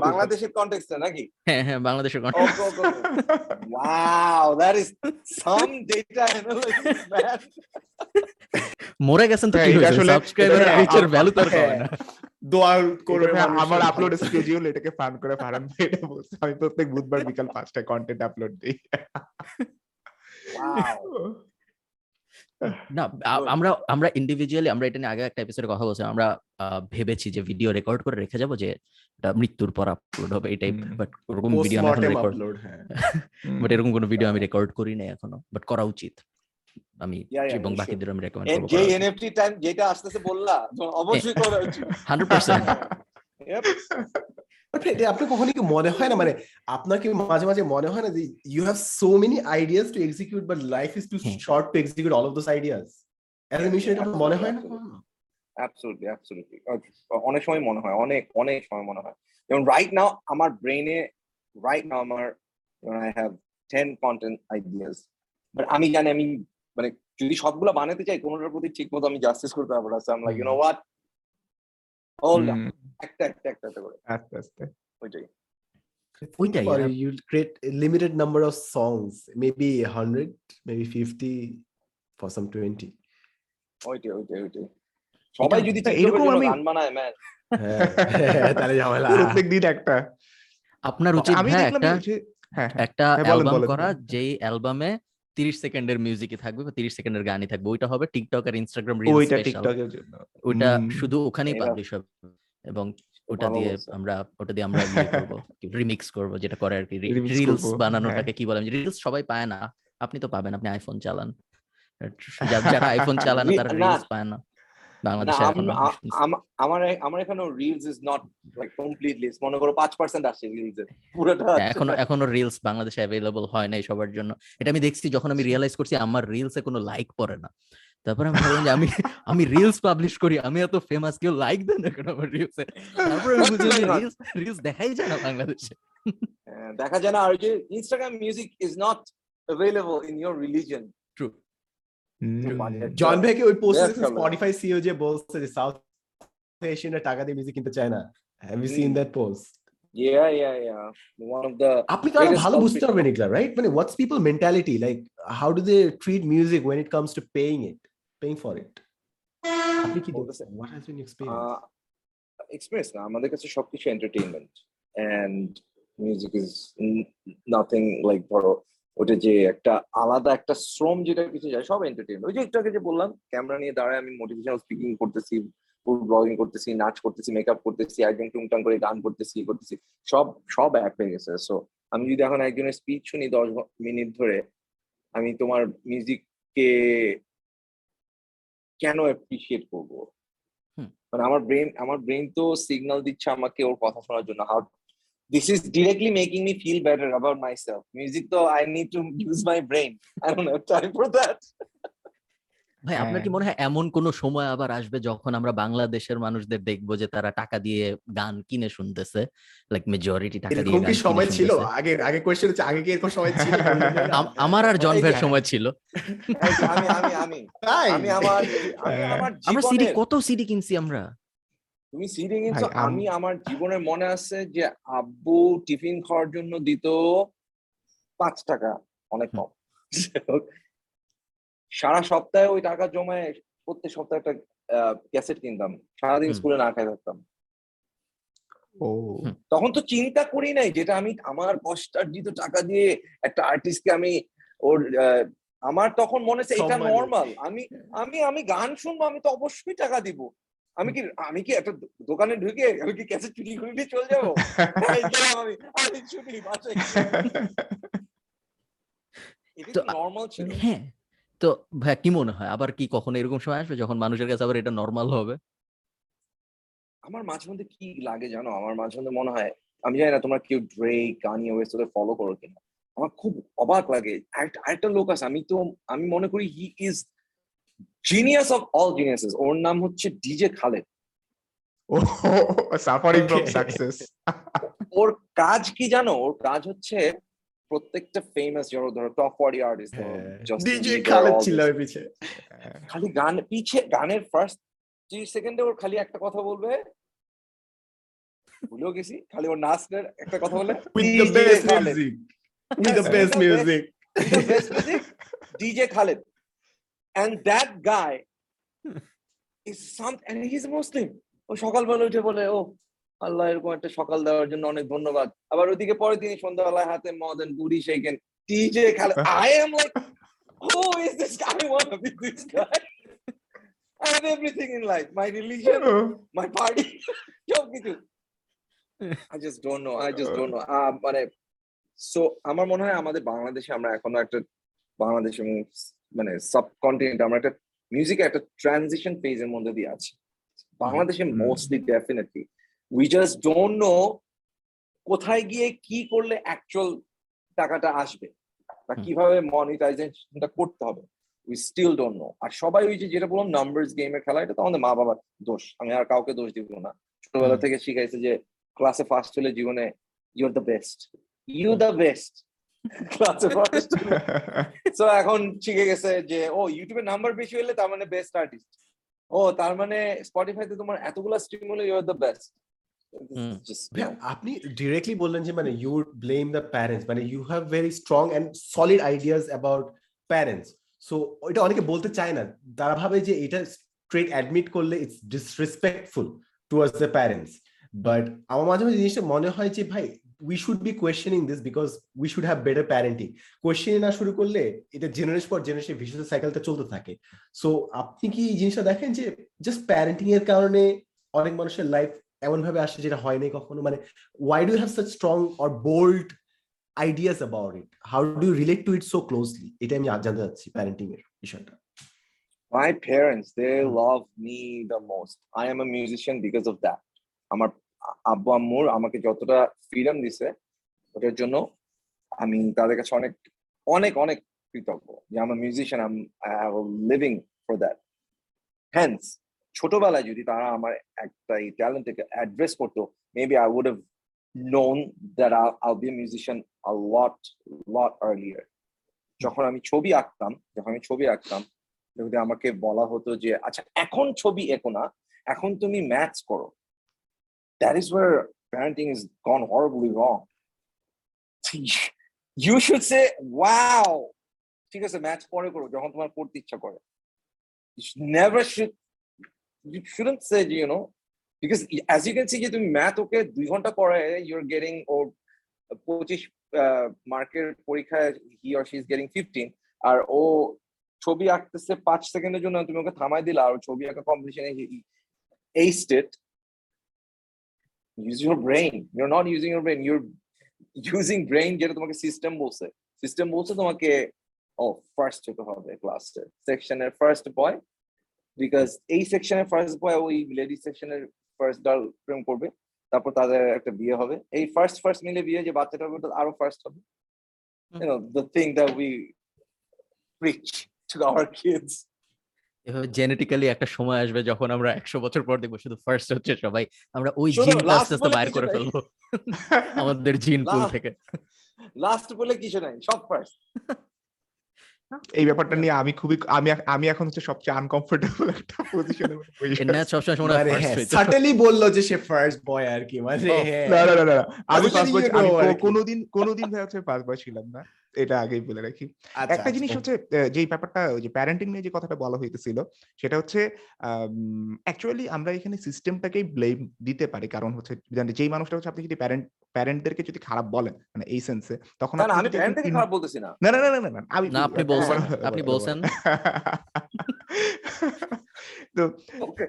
[SPEAKER 2] বাংলাদেশের কন্টেক্সটে নাকি?
[SPEAKER 1] হ্যাঁ হ্যাঁ বাংলাদেশের
[SPEAKER 2] man.
[SPEAKER 1] মরে গেছেন তো
[SPEAKER 3] হ্যাঁ,
[SPEAKER 1] কি হয়েছে?
[SPEAKER 3] আসলে-
[SPEAKER 1] সাবস্ক্রাইবার রিচের ভ্যালু তো আর
[SPEAKER 4] হ্যাঁ।
[SPEAKER 1] না।
[SPEAKER 4] দোয়া করে
[SPEAKER 3] এটা ভাই
[SPEAKER 4] মানুষের
[SPEAKER 3] আমার আপলোড স্কেডিউল এটাকে ফান করে ফারান ভাই এটা বলছে। আমি প্রত্যেক বুধবার বিকাল পাঁচটায় কন্টেন্ট আপলোড দিই।
[SPEAKER 1] না আমরা আমরা ইন্ডিভিজুয়ালি আমরা এটা নিয়ে আগে একটা এপিসোডে কথা বলছিলাম। আমরা ভেবেছি যে ভিডিও রেকর্ড করে রেখে যাব যে মৃত্যুর পর আপলোড হবে এই টাইপ বাট ওরকম ভিডিও আমি এখন রেকর্ড বাট এরকম কোনো ভিডিও হ্যাঁ। আমি রেকর্ড করি না এখনও। বাট করা উচিত। আমি এবং বাকিদের আমি রেকমেন্ড করব
[SPEAKER 2] যে এনএফটি টাইম যেটা আসতেছে বললা অবশ্যই করা উচিত।
[SPEAKER 4] 100% আপনি কখনই কি মনে হয় না মানে আপনার কি মাঝে মাঝে মনে হয় না যে you have so many ideas to execute but
[SPEAKER 1] life
[SPEAKER 4] is too short to execute all of those ideas animation এটা মনে হয় না
[SPEAKER 2] অ্যাবসলিউটলি অ্যাবসলিউটলি অনেক সময় মনে হয় অনেক অনেক সময় মনে হয়। যেমন রাইট নাও আমার ব্রেনে রাইট নাও আমার I have 10 content ideas but আমি জানি আমি মানে যদি সবগুলো বানাতে চাই কোনোটার প্রতি ঠিক মতো আমি জাস্টিস করতে পারব না। I like you know what
[SPEAKER 3] hold
[SPEAKER 2] একটা একটা একটা একটা করে।
[SPEAKER 3] আস্তে আস্তে।
[SPEAKER 2] ওইটাই।
[SPEAKER 1] ওইটাই,
[SPEAKER 4] about
[SPEAKER 1] R-
[SPEAKER 4] it, you'll create a limited number of songs, maybe 100, maybe 50, for some 20.
[SPEAKER 2] ওইটাই ওইটাই ওইটাই। সবাই যদি
[SPEAKER 3] এরকম আমি-
[SPEAKER 2] গান বানায় ম্যান
[SPEAKER 4] হ্যাঁ, তাহলে ঝামেলা।
[SPEAKER 3] প্রত্যেক দিন একটা।
[SPEAKER 1] আপনার উচিত ভাই একটা
[SPEAKER 3] যে হ্যাঁ হ্যাঁ।
[SPEAKER 1] একটা
[SPEAKER 3] হ্যাঁ,
[SPEAKER 1] অ্যালবাম করা যেই অ্যালবামে তিরিশ সেকেন্ডের মিউজিকই থাকবে বা তিরিশ সেকেন্ডের গানই থাকবে। ওইটা হবে টিকটক আর ইনস্টাগ্রাম রিলস
[SPEAKER 3] ওইটা টিকটকের জন্য।
[SPEAKER 1] ওইটা শুধু ওখানেই পাবলিশ হবে। এবং ওটা দিয়ে আমরা ওটা দিয়ে আমরা ইয়ে করব রিমিক্স করব যেটা করে আর কি রিলস বানানোটাকে
[SPEAKER 3] হ্যাঁ।
[SPEAKER 1] কি বলে? রিলস সবাই পায় না আপনি তো পাবেন আপনি আইফোন চালান। যারা আইফোন চালান তারা রিলস পায় না। বাংলাদেশে এখন
[SPEAKER 2] আমার আমার এখানে reels is not like completely মনে করো পাঁচ পার্সেন্ট আসছে রিলস পুরোটা
[SPEAKER 1] হ্যাঁ, এখনও এখনও রিলস বাংলাদেশে অ্যাভেলেবল হয় নাই সবার জন্য। এটা আমি দেখছি যখন আমি রিয়েলাইজ করছি আমার রিলসে কোনো লাইক পড়ে না। তারপরে আমি ভাবলাম যে আমি আমি রিলস পাবলিশ করি আমি এত ফেমাস কেউ লাইক দেন না কেন আমার রিলসে তারপরে আমি বুঝলাম রিলস রিলস দেখাই যায় না বাংলাদেশে।
[SPEAKER 2] হ্যাঁ, দেখা যায় না। আর যে Instagram music is not available in your religion
[SPEAKER 1] true
[SPEAKER 4] জন ভাইকে ওই পোস্ট স্পটিফাই সিও যে বলছে যে সাউথ এশিয়ানরা টাকা দিয়ে মিউজিক কিনতে চায় না। Have you
[SPEAKER 2] seen
[SPEAKER 4] that post
[SPEAKER 2] Yeah, yeah, yeah. One of the
[SPEAKER 4] আপনি
[SPEAKER 2] Greatest
[SPEAKER 4] ভালো বুঝতে. পারবেন এগুলা রাইট মানে what's people mentality like how do they treat music when it comes to paying it? Paying for it. আপনি কি
[SPEAKER 2] বলতেছে?
[SPEAKER 4] what has been your experience?
[SPEAKER 2] Experience না, আমাদের কাছে সবকিছু entertainment and music is nothing like ধরো, ওটা যে একটা আলাদা একটা শ্রম যেটা কিছু যায়, সব এন্টারটেইনমেন্ট ওই যে একটু আগে যে বললাম ক্যামেরা নিয়ে দাঁড়ায় আমি মোটিভেশনাল স্পিকিং করতেছি ফুড ব্লগিং করতেছি, নাচ করতেছি মেকআপ করতেছি একজন টুংটাং করে গান করতেছি ইয়ে করতেছি, সব সব এক হয়ে গেছে। সো আমি যদি এখন একজনের স্পিচ শুনি দশ মিনিট ধরে, আমি তোমার মিউজিককে কেন অ্যাপ্রিসিয়েট করব? মানে আমার ব্রেন আমার ব্রেন তো সিগন্যাল দিচ্ছে আমাকে ওর কথা শোনার জন্য। How this is directly making me feel better about myself music তো I need to use my brain I don't have time for that
[SPEAKER 1] ভাই আপনার কি
[SPEAKER 3] হ্যাঁ।
[SPEAKER 1] মনে হয় এমন কোন সময় আবার আসবে যখন আমরা বাংলাদেশের মানুষদের দেখব যে তারা টাকা দিয়ে গান কিনে শুনতেছে? লাইক মেজরিটি টাকা দিয়ে গান
[SPEAKER 4] কি সময় ছিল? আগে আগে কোয়েশ্চেন হচ্ছে আগে কি এরকম সময় ছিল?
[SPEAKER 1] আমার আর জন
[SPEAKER 2] এই যে-
[SPEAKER 1] ভাইয়ের সময় ছিল।
[SPEAKER 2] আমি আমি আমি।
[SPEAKER 4] তাই
[SPEAKER 2] আমি আমার আমি
[SPEAKER 3] হ্যাঁ।
[SPEAKER 2] আমরা
[SPEAKER 1] সিডি কত সিডি কিনছি আমরা?
[SPEAKER 2] তুমি সিডি কিনছো
[SPEAKER 3] আমি
[SPEAKER 2] আমার জীবনে মনে আছে যে আব্বু টিফিন খাওয়ার জন্য দিত পাঁচ টাকা অনেক কম। সারা সপ্তাহে ওই টাকা জমায় প্রত্যেক সপ্তাহে একটা ক্যাসেট কিনতাম। সারাদিন স্কুলে না খাই থাকতাম।
[SPEAKER 3] ও।
[SPEAKER 2] তখন তো চিন্তা করি নাই যেটা আমি আমার কষ্টার্জিত টাকা দিয়ে একটা আর্টিস্টকে আমি ওর আমার তখন মনে হচ্ছে এটা নর্মাল আমি আমি আমি গান শুনব আমি তো অবশ্যই টাকা দিব। আমি কি আমি কি একটা দোকানে ঢুকে আমি কি ক্যাসেট চুরি করে নিয়ে চলে যাব? আমি। গিয়ে। এটা নর্মাল ছিল?
[SPEAKER 1] হ্যাঁ তো ভাই কি মনে হয়? আবার কি কখনো এরকম সময় আসবে যখন মানুষের কাছে আবার এটা নর্মাল হবে?
[SPEAKER 2] আমার মাঝে মধ্যে কি লাগে জানো? আমার মাঝে মধ্যে মনে হয় আমি জানি না তোমরা কেউ ড্রে কানি ওয়েস্ট ওদের ফলো করো কিনা। আমার খুব অবাক লাগে। আরেকটা- লোক আছে আমি তো আমি মনে করি he is genius of all geniuses ওর নাম হচ্ছে DJ
[SPEAKER 3] Khaled suffering
[SPEAKER 4] from
[SPEAKER 3] success
[SPEAKER 2] ওর কাজ কি জানো? ওর কাজ হচ্ছে প্রত্যেকটা ফেমাস যারা ধরো top forty artist
[SPEAKER 4] DJ Khaled ছিল ওই পিছে।
[SPEAKER 2] খালি গান পিছে গানের ফার্স্ট ত্রিশ সেকেন্ডে ওর খালি একটা কথা বলবে। ভুলেও গেছি খালি ওর নাচের একটা কথা বলে
[SPEAKER 4] with
[SPEAKER 2] the
[SPEAKER 4] best. Music with
[SPEAKER 2] the
[SPEAKER 4] best
[SPEAKER 2] with the
[SPEAKER 4] music
[SPEAKER 2] the best music, DJ Khaled. And that guy is some and he's a Muslim. ও সকালবেলা উঠে বলে ও আল্লাহ এরকম একটা সকাল দেওয়ার জন্য অনেক ধন্যবাদ। আবার ওদিকে পরে তিনি সন্ধ্যাবেলায় হাতে মদ and বুড়ি শেখেন Khaled I am like who is this guy? I want to be this guy I have everything in life. My religion my party সব কিছু I just don't know I just don't know. মানে so আমার মনে হয় আমাদের বাংলাদেশে আমরা এখনও একটা বাংলাদেশ এবং মানে সাবকন্টিনেন্ট আমরা একটা মিউজিকে একটা ট্রানজিশন ফেজের মধ্যে দিয়ে আছি। বাংলাদেশে mostly definitely we just don't know কোথায় গিয়ে কি করলে অ্যাকচুয়াল টাকাটা আসবে বা। কীভাবে মনিটাইজেশনটা করতে হবে। উই স্টিল ডোন্ট নো আর সবাই ওই যে যেটা বললাম নাম্বারস গেমের খেলা এটা তো আমাদের মা বাবার দোষ। আমি আর কাউকে দোষ দিব না। ছোটবেলা থেকে শিখাইছে যে ক্লাসে ফার্স্ট হলে জীবনে you're the best you the best ক্লাসে ফার্স্ট সো এখন শিখে গেছে যে ও ইউটিউবে নাম্বার বেশি হলে তার মানে বেস্ট আর্টিস্ট ও তার মানে স্পটিফাইতে তোমার এতগুলা স্ট্রিম হলে ইউর দ্য বেস্ট
[SPEAKER 4] আপনি ডিরেক্টলি বললেন যে মানে ইউ ব্লেম দ্য প্যারেন্টস মানে you have very strong and solid ideas about parents so এটা অনেকে বলতে চায় না। তারা ভাবে যে এটা স্ট্রেট অ্যাডমিট করলে it's disrespectful towards the parents but আমার মাঝে মাঝে জিনিসটা মনে হয় যে ভাই we should be questioning this because we should have better parenting question না শুরু করলে এটা জেনারেশন পর জেনারেশন ভিজুয়াল সাইকেলটা চলতে থাকে। সো আপনি কি এই জিনিসটা দেখেন যে জাস্ট প্যারেন্টিং এর কারণে অনেক মানুষের লাইফ এমন ভাবে আসে যেটা হয়নি কখনো? মানে why do have such strong or bold ideas about it how do you relate to it so closely এটা আমি জানতে চাচ্ছি প্যারেন্টিং এর বিষয়টা।
[SPEAKER 2] My parents they love me the most I am a musician because of that আমার আব্বু আম্মুর আমাকে যতটা ফ্রিডম দিছে, ওটার জন্য আমি তাদের কাছে অনেক অনেক অনেক কৃতজ্ঞ যে আমার musician I have living for that hence ছোটবেলায় যদি তারা আমার একটা এই ট্যালেন্টকে অ্যাড্রেস করতো maybe I would known that I be musician a lot lot earlier যখন আমি ছবি আঁকতাম, যখন আমি ছবি আঁকতাম, যদি আমাকে বলা হতো যে আচ্ছা এখন ছবি এঁকো না, এখন তুমি ম্যাথস করো। That is our parenting is gone horribly wrong you should say wow ঠিক আছে ম্যাথস পরে করো, যখন তোমার করতে ইচ্ছা করে। Never should you shouldn't say, you know, because as you can see তুমি ম্যাথ ওকে দুই ঘণ্টা করে you're getting ও পঁচিশ মার্কের পরীক্ষায় he or she is getting fifteen আর ও ছবি আঁকতেছে পাঁচ সেকেন্ডের জন্য, তুমি ওকে থামাই দিলা, আর ছবি আঁকা কম্পিটিশনে এই state use your brain you're not using your brain you're using brain যেটা তোমাকে সিস্টেম বলছে। সিস্টেম বলছে তোমাকে ও ফার্স্ট হতে হবে ক্লাসের সেকশনের ফার্স্ট বয় বিকজ এই সেকশনের ফার্স্ট বয় ওই লেডি সেকশনের ফার্স্ট গার্ল প্রেম করবে তারপর তাদের একটা বিয়ে হবে। এই ফার্স্ট ফার্স্ট মিলে বিয়ে যে বাচ্চাটা হবে ওটা আরও ফার্স্ট হবে। you know the thing that we preach to our kids
[SPEAKER 1] এভাবে জেনেটিক্যালি একটা সময় আসবে যখন আমরা একশো বছর পর দেখব শুধু ফার্স্ট হচ্ছে সবাই। আমরা ওই জিনটা আস্তে আস্তে বাইর করে ফেলব। আমাদের জিন পুল থেকে।
[SPEAKER 2] লাস্ট বলে কিছু নাই সব ফার্স্ট
[SPEAKER 3] এই ব্যাপারটা নিয়ে আমি খুবই আমি আমি এখন হচ্ছে সবচেয়ে আনকমফোর্টেবল একটা পজিশনে
[SPEAKER 1] এর সবসময় শোনা
[SPEAKER 4] মানে
[SPEAKER 1] ফার্স্ট
[SPEAKER 4] হ্যাঁ সাটেলি বলল যে সে ফার্স্ট বয় আর কি মানে হ্যাঁ।
[SPEAKER 3] না না না। আমি পাঁচ বছর। কোনোদিন কোনোদিন ভাই হচ্ছে পাঁচ বয় ছিলাম না এটা আগেই বলে রাখি।
[SPEAKER 4] আচ্ছা,
[SPEAKER 3] একটা জিনিস
[SPEAKER 4] আচ্ছা।
[SPEAKER 3] হচ্ছে যেই ব্যাপারটা ওই যে প্যারেন্টিং নিয়ে যে কথাটা বলা হইতেছিল সেটা হচ্ছে অ্যাকচুয়ালি আমরা এখানে সিস্টেমটাকেই ব্লেম দিতে পারি। কারণ হচ্ছে জানেন, যেই মানুষটা হচ্ছে আপনি যদি প্যারেন্ট প্যারেন্টদেরকে যদি খারাপ বলেন মানে এই সেন্সে তখন
[SPEAKER 2] না না আমি
[SPEAKER 3] যদি
[SPEAKER 2] প্যারেন্ট
[SPEAKER 3] একজন
[SPEAKER 2] থেকে
[SPEAKER 3] in-
[SPEAKER 2] খারাপ বলতেছি না।
[SPEAKER 3] না না না, না আমি
[SPEAKER 1] না আপনি বলছেন আপনি বলছেন।
[SPEAKER 3] তো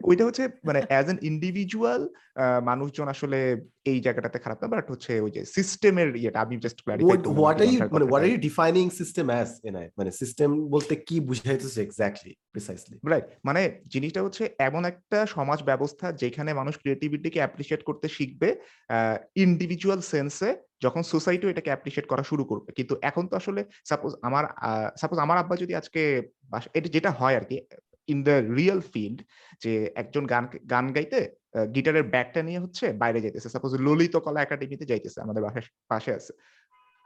[SPEAKER 3] ওইটা হচ্ছে মানে অ্যাজ এন ইন্ডিভিজুয়াল মানুষজন আসলে এই জায়গাটাতে খারাপ না বাট হচ্ছে ওই যে সিস্টেমের ইয়েটা আমি জাস্ট
[SPEAKER 4] What, what are মানে এনায়েত মানে সিস্টেম বলতে কি বুঝাইতেছে এক্স্যাক্টলি প্রিসাইসলি
[SPEAKER 3] রাইট মানে জিনিসটা হচ্ছে এমন একটা সমাজ ব্যবস্থা যেখানে মানুষ ক্রিয়েটিভিটিকে অ্যাপ্রিসিয়েট করতে শিখবে ইন্ডিভিজুয়াল সেন্সে যখন সোসাইটিও এটাকে অ্যাপ্রিসিয়েট করা শুরু করবে। কিন্তু এখন তো আসলে সাপোজ আমার সাপোজ আমার আব্বা যদি আজকে এটা যেটা হয় আর কি ইন দ্য রিয়েল ফিল্ড যে একজন গান গান গাইতে গিটারের ব্যাগটা নিয়ে হচ্ছে বাইরে যাইতেছে। সাপোজ ললিত কলা একাডেমিতে যাইতেছে, আমাদের বাসার পাশে আছে।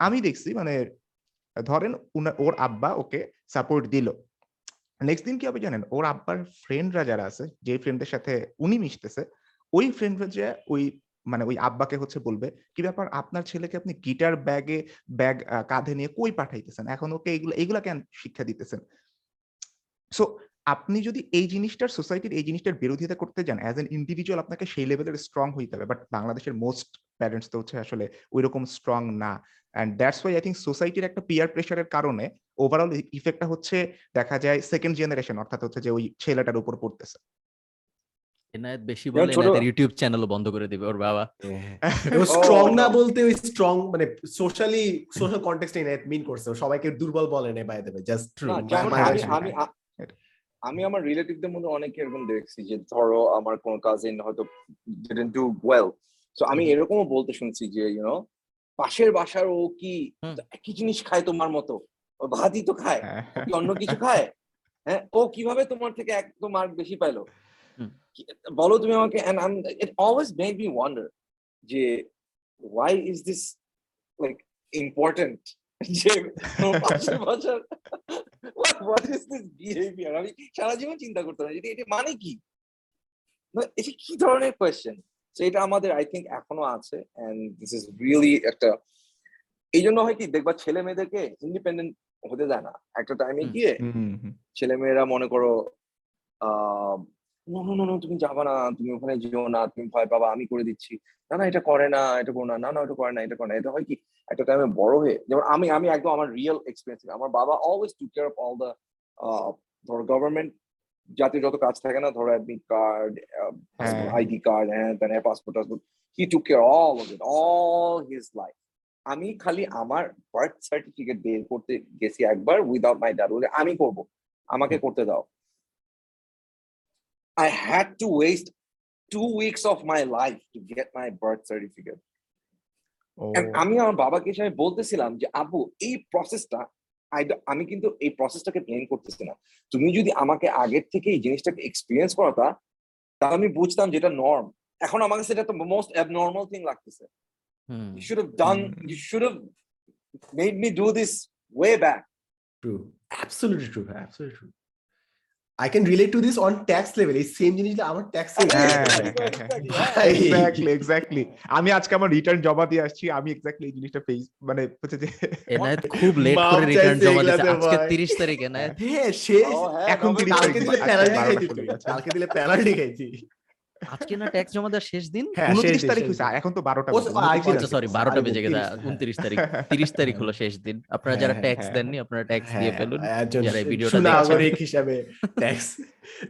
[SPEAKER 3] আমি দেখছি মানে ধরেন ওর আব্বা ওকে সাপোর্ট দিল। নেক্সট দিন কি হবে জানেন? ওর আব্বার ফ্রেন্ডরা যারা আছে, যে ফ্রেন্ডের সাথে উনি মিশতেছে, ওই ফ্রেন্ডরা যে ওই মানে ওই আব্বাকে হচ্ছে বলবে, কি ব্যাপার? আপনার ছেলেকে আপনি গিটার ব্যাগে ব্যাগ কাঁধে নিয়ে কই পাঠাইতেছেন? এখন ওকে এগুলো এগুলা কেন শিক্ষা দিতেছেন? সো আপনি যদি এই জিনিসটার সোসাইটির এই জিনিসটার বিরোধিতা করতে যান অ্যাজ এন ইন্ডিভিজুয়াল আপনাকে সেই লেভেলের স্ট্রং হইতে হবে বাট বাংলাদেশের মোস্ট প্যারেন্টস তো হচ্ছে আসলে ওই রকম স্ট্রং না। And that's why I think সোসাইটির একটা পিয়ার প্রেশারের কারণে ওভারঅল ইফেক্টটা হচ্ছে দেখা যায় সেকেন্ড জেনারেশন অর্থাৎ হচ্ছে যে ওই ছেলেটার উপর পড়তেছে।
[SPEAKER 1] এনায়েত বেশি বলে এনায়েতের ইউটিউব চ্যানেলও বন্ধ করে দিবে ওর বাবা।
[SPEAKER 4] ও স্ট্রং
[SPEAKER 2] Oh,
[SPEAKER 4] না বলতে ওই স্ট্রং মানে সোশ্যালি সোশ্যাল কনটেক্সটে এনায়েত মিন করছে। সবাইকে দুর্বল বলে নে বাই দেবে জাস্ট
[SPEAKER 3] হ্যাঁ,
[SPEAKER 2] আমি
[SPEAKER 3] হ্যাঁ,
[SPEAKER 2] আমি আমার রিলেটিভদের মধ্যে অনেকে এরকম দেখছি যে ধরো আমার কোন কাজিন হয়তো ডিডন্ট ডু ওয়েল সো আমি এরকমও বলতে শুনছি যে ইউনো পাশের বাসার ও কি একই জিনিস খায় তোমার মতো? ও ভাতই তো খায়।
[SPEAKER 3] হ্যাঁ।
[SPEAKER 2] কি অন্য কিছু খায়? হ্যাঁ ও কীভাবে তোমার থেকে এক তো মার্ক বেশি পাইলো? বলো তুমি আমাকে and I'm it always made me wonder যে why is this like important? যে পাশের বাসার আমি সারা জীবন চিন্তা করতাম এটা এটা মানে কি? না, এটা কি ধরনের কোয়েশ্চেন তো এটা আমাদের আই থিঙ্ক এখনও আছে এন্ড দিস ইজ রিয়েলি একটা এই জন্য হয় কি দেখবা ছেলে মেয়েদেরকে ইন্ডিপেন্ডেন্ট হতে দেয় না। একটা টাইমে গিয়ে। ছেলে মেয়েরা মনে করো আহ "No, no, no, no, তুমি যাবা না তুমি ওখানে যেও না তুমি ভয় পাবা আমি করে দিচ্ছি। না না এটা করে না এটা করো না না না এটা করে না এটা করে না। এটা হয় কি একটা টাইমে বড় হয়ে যেমন আমি আমি একদম আমার রিয়েল এক্সপিরিয়েন্স আমার বাবা always to care of all the ধরো গভর্নমেন্ট জাতীয় যত কাজ থাকে না ধরো অ্যাডমিট কার্ড। আইডি কার্ড হ্যাঁ then passport টাসপোর্ট he to care all of it all his life আমি খালি আমার বার্থ সার্টিফিকেট বের করতে গেছি একবার উইদাউট মাই ড্যাড আমি করব আমাকে করতে দাও I had to waste two weeks of my life to get my birth certificate. আমি আমার বাবাকে এসে আমি বলতেছিলাম যে আব্বু এই প্রসেসটা আমি কিন্তু এই প্রসেসটাকে ব্লেম করতেছি না তুমি যদি আমাকে আগের থেকে এই জিনিসটাকে এক্সপিরিয়েন্স করাতা তাহলে আমি বুঝতাম যেটা নর্ম এখন আমাকে সেটা তো মোস্ট অ্যাবনর্মাল থিং লাগতেছে
[SPEAKER 1] হুম
[SPEAKER 2] you should have done
[SPEAKER 3] Hmm.
[SPEAKER 2] You should have made me do this way back
[SPEAKER 4] True. Absolutely true. Absolutely true. I can relate to this on tax level এই same জিনিসটা আমার tax.
[SPEAKER 3] Exactly exactly আমি আজকে আমার return জমা দিয়ে আসছি। আমি এক্স্যাক্টলি এই জিনিসটা ফেস মানে হচ্ছে যে
[SPEAKER 1] এনায়েত খুব লেট করে রিটার্ন জমা দিয়েছে। আজকে
[SPEAKER 4] ভাই।
[SPEAKER 1] তিরিশ তারিখ এনায়েত
[SPEAKER 4] হ্যাঁ শেষ।
[SPEAKER 2] Oh, হ্যাঁ,
[SPEAKER 3] এখন তিরিশ
[SPEAKER 4] কালকে দিলে পেনাল্টি খাইছি। কালকে দিলে পেনাল্টি খাইছি
[SPEAKER 1] আজকে না ট্যাক্স জমা দেওয়ার শেষ দিন?
[SPEAKER 4] হ্যাঁ
[SPEAKER 3] উনত্রিশ তারিখ এখন তো বারোটা।
[SPEAKER 1] সরি বারোটা বেজে গেছে। উনত্রিশ। তারিখ তিরিশ তারিখ হলো শেষ দিন। আপনারা যারা
[SPEAKER 3] হ্যাঁ,
[SPEAKER 1] ট্যাক্স
[SPEAKER 3] হ্যাঁ,
[SPEAKER 1] দেননি আপনারা ট্যাক্স দিয়ে ফেলুন। যারা ভিডিওটা
[SPEAKER 4] সুনাগরিক হিসাবে ট্যাক্স।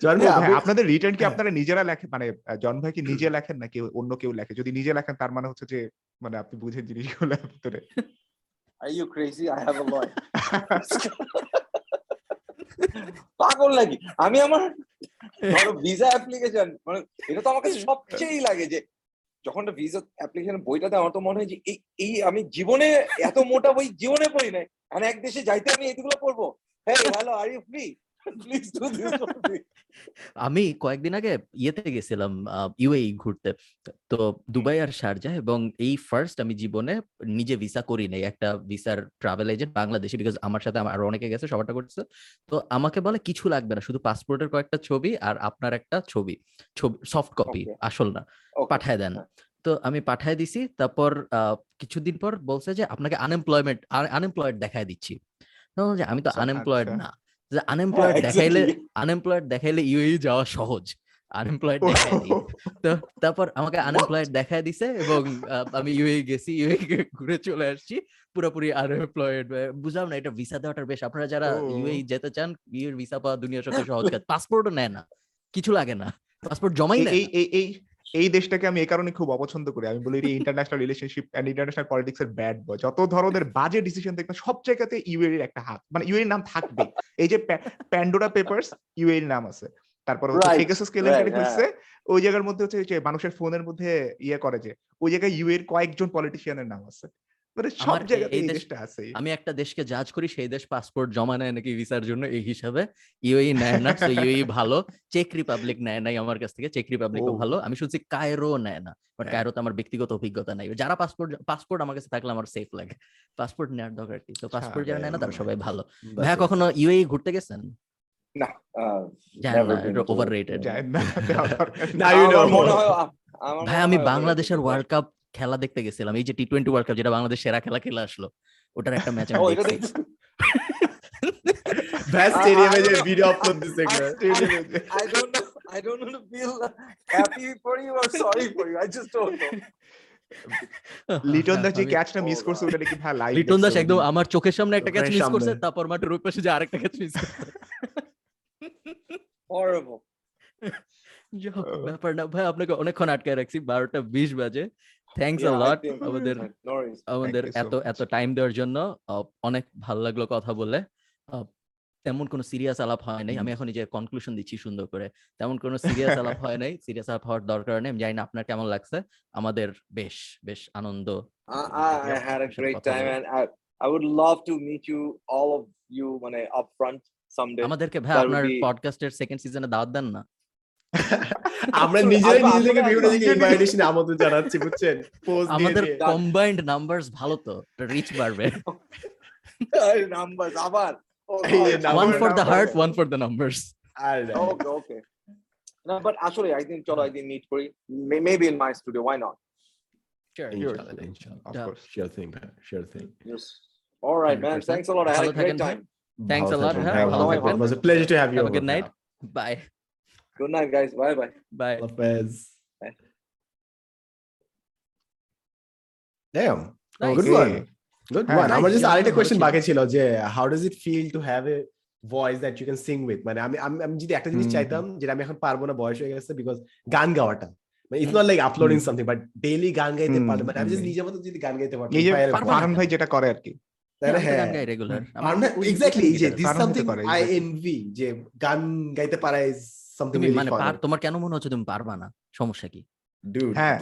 [SPEAKER 3] আপনাদের রিটার্ন কি। আপনারা নিজেরা লেখেন? মানে জন ভাই কি নিজে লেখেন নাকি অন্য কেউ লেখে? যদি নিজে লেখেন তার মানে হচ্ছে যে মানে আপনি বুঝেন জিনিসগুলো ভিতরে।
[SPEAKER 2] Are you crazy? I have a lawyer. পাগল নাকি? আমি আমার, ধরো ভিসা অ্যাপ্লিকেশন মানে এটা তো আমার কাছে সবচেয়েই লাগে যে, যখন ভিসা অ্যাপ্লিকেশন বইটাতে আমার তো মনে হয় যে, এই আমি জীবনে এত মোটা বই জীবনে পড়ি নাই। মানে এক দেশে যাইতে আমি এগুলো পড়ব। হ্যাঁ hello are you free please do this
[SPEAKER 1] আমি কয়েকদিন আগে ইয়েতে গেছিলাম ইউএই ঘুরতে। তো দুবাই আর শারজা এবং এই ফার্স্ট আমি জীবনে নিজে ভিসা করি নাই। একটা ভিসার ট্রাভেল এজেন্ট বাংলাদেশে বিকজ আমার সাথে আরও অনেকে গেছে সবারটা করছে। তো আমাকে বলে কিছু লাগবে না শুধু পাসপোর্টের কয়েকটা ছবি আর আপনার একটা ছবি। ছবি সফট কপি আসল না। পাঠায় দেন। তো আমি পাঠায় দিছি তারপর কিছুদিন পর বলছে যে আপনাকে আনএমপ্লয়মেন্ট আনএমপ্লয়েড দেখায় দিচ্ছি। আমি তো
[SPEAKER 3] আচ্ছা,
[SPEAKER 1] আনএমপ্লয়েড
[SPEAKER 3] আচ্ছা।
[SPEAKER 1] না। যে আনএমপ্লয়েড দেখাইলে আনএমপ্লয়েড দেখাইলে ইউএই যাওয়া সহজ। আনএমপ্লয়েড দেখাই তো তারপর আমাকে আনএমপ্লয়েড দেখায় দিছে এবং আমি ইউএই গেছি ইউএই ঘুরে চলে আসছি। পুরোপুরি আনএমপ্লয়েড বুঝলাম না এটা ভিসা দেওয়াটা বেশ। আপনারা যারা ইউএই যেতে চান ইউএর ভিসা পাওয়া দুনিয়ার সবচেয়ে সহজ কাজ। পাসপোর্টও নেয় না। কিছু লাগে না। পাসপোর্ট জমাই নেয়
[SPEAKER 3] এই এই এই দেশটাকে আমি এই কারণে খুব অপছন্দ করি। আমি বলি international relationship and international politics এর ব্যাড বয় যত ধরনের বাজে ডিসিশন দেখবেন সব জায়গাতে ইউএর এর একটা হাত। মানে ইউএর নাম থাকবে। এই যে প্যান্ডোরা পেপারস ইউএর নাম আছে। তারপর হচ্ছে পেগাসাস কেলেঙ্কারি হচ্ছে ওই জায়গার মধ্যে হচ্ছে যে মানুষের ফোনের মধ্যে ইয়ে করে যে ওই জায়গায় ইউএর কয়েকজন পলিটিশিয়ানের নাম আছে। মানে সব
[SPEAKER 1] আমার
[SPEAKER 3] জায়গাতে
[SPEAKER 1] এই
[SPEAKER 3] দেশটা আছে।
[SPEAKER 1] আমি একটা দেশকে জাজ করি সেই দেশ পাসপোর্ট জমা নেয় নাকি ভিসার জন্য এই হিসাবে। ইউএই নেয় না তো ইউএই ভালো। চেক রিপাবলিক নেয় নাই আমার কাছ থেকে চেক রিপাবলিকও ভালো। আমি শুনছি কায়রো নেয় না বাট
[SPEAKER 3] হ্যাঁ।
[SPEAKER 1] কায়রোতে আমার ব্যক্তিগত অভিজ্ঞতা নাই। যারা পাসপোর্ট পাসপোর্ট আমার কাছে থাকলে আমার সেফ লাগে। পাসপোর্ট নেওয়ার দরকার কি? তো পাসপোর্ট যারা নেয় না তারা সবাই ভালো। ভাইয়া কখনো ইউএই ঘুরতে গেছেন?
[SPEAKER 2] Uh,
[SPEAKER 1] না ওভার রেটেড.
[SPEAKER 2] মনে হয়
[SPEAKER 1] ভাই আমি বাংলাদেশের ওয়ার্ল্ড কাপ খেলা দেখতে গেছিলাম এই যে টি টোয়েন্টি ওয়ার্ল্ড কাপ যেটা বাংলাদেশ সেরা খেলা খেলে আসলো ওটার একটা ম্যাচ আমি দেখছি।
[SPEAKER 4] ব্যাস স্টেডিয়ামে যে ভিডিও আপলোড দিছে.
[SPEAKER 2] I don't want to feel happy for you or sorry for you. I just don't know.
[SPEAKER 3] Liton Das যে ক্যাচটা মিস করছে ওটা নাকি ভাই লাইভ
[SPEAKER 1] লিটন দাস একদম আমার চোখের সামনে একটা ক্যাচ মিস করছে তারপর মাঠের ওই পাশে যে আরেকটা ক্যাচ মিস করছে. ব্যাপার না ভাই আপনাকে অনেকক্ষণ আটকায় রাখছি বারোটা বিশ বাজে থ্যাংকস
[SPEAKER 2] I
[SPEAKER 1] লট আমাদের আমাদের এত এত টাইম দেওয়ার জন্য অনেক ভালো লাগল কথা বলে। তেমন কোনো সিরিয়াস আলাপ হয় নাই। আমি এখন যে কনক্লুশন দিচ্ছি সুন্দর করে। তেমন কোনো সিরিয়াস আলাপ হয় নাই। সিরিয়াস আলাপ হওয়ার দরকার নেই। আমি জানি না আপনার কেমন লাগছে। আমাদের বেশ বেশ আনন্দ
[SPEAKER 2] I, I had a great time and I, I would love to meet you, all of you, when I someday.
[SPEAKER 1] আমাদেরকে ভাই আপনার পডকাস্টের সেকেন্ড সিজনে দাওয়াত দেন না।
[SPEAKER 4] আমরা
[SPEAKER 2] Sure,
[SPEAKER 4] নিজেরাই নিজেদেরকে বিভিন্ন জায়গায় ইনভাইটেশন আমন্ত্রণ জানাচ্ছি বুঝছেন পোস্ট
[SPEAKER 1] আমাদের কম্বাইন্ড নাম্বারস ভালো তো রিচ বাড়বে
[SPEAKER 2] numbers, আবার. Oh,
[SPEAKER 1] one for the
[SPEAKER 3] number.
[SPEAKER 2] Heart one for the numbers I think meet kori. May- Maybe in my studio. Why not?
[SPEAKER 4] ইনশাআল্লাহ ইনশাআল্লাহ
[SPEAKER 3] Of
[SPEAKER 1] Yeah.
[SPEAKER 3] course.
[SPEAKER 4] Sure thing sure thing
[SPEAKER 2] Yes. All right, man. Thanks a lot. I had a great time.
[SPEAKER 1] Thanks a lot, হ্যাঁ,
[SPEAKER 2] হ্যাঁ।
[SPEAKER 4] It was a pleasure to have you
[SPEAKER 1] Have a good night.
[SPEAKER 4] man.
[SPEAKER 2] Good night, guys. Bye bye.
[SPEAKER 1] Bye
[SPEAKER 4] Lopez.
[SPEAKER 2] Bye.
[SPEAKER 4] Damn.
[SPEAKER 1] Nice.
[SPEAKER 4] Good
[SPEAKER 3] Okay.
[SPEAKER 4] one. Good
[SPEAKER 3] হ্যাঁ,
[SPEAKER 4] one. আমার
[SPEAKER 1] Yeah,
[SPEAKER 4] আরেকটা
[SPEAKER 1] ছিল।
[SPEAKER 4] বাকি ছিল যে how does it feel to have a voice that you can sing with মানে আমি আমি যদি একটা জিনিস। চাইতাম যেটা আমি এখন পারব না বয়স হয়ে গেছে বিকজ গান গাওয়াটা মানে it's not like
[SPEAKER 3] uploading.
[SPEAKER 4] Something but daily গান গাইতে পারলে মানে আমি জাস্ট। নিজের মতো যদি গান গাইতে পারতাম
[SPEAKER 3] এই যে
[SPEAKER 4] ভাই,
[SPEAKER 3] যেটা করে আর কি
[SPEAKER 4] তাহলে
[SPEAKER 1] গান গাই রেগুলার
[SPEAKER 4] এক্স্যাক্টলি এই যে দিস সামথিং আই এনভি যে গান গাইতে পারা ইজ সামথিং
[SPEAKER 1] তুমি মানে পার- তোমার কেন মনে হচ্ছে তুমি পারবা না? সমস্যা কি?
[SPEAKER 4] Dude,
[SPEAKER 3] হ্যাঁ,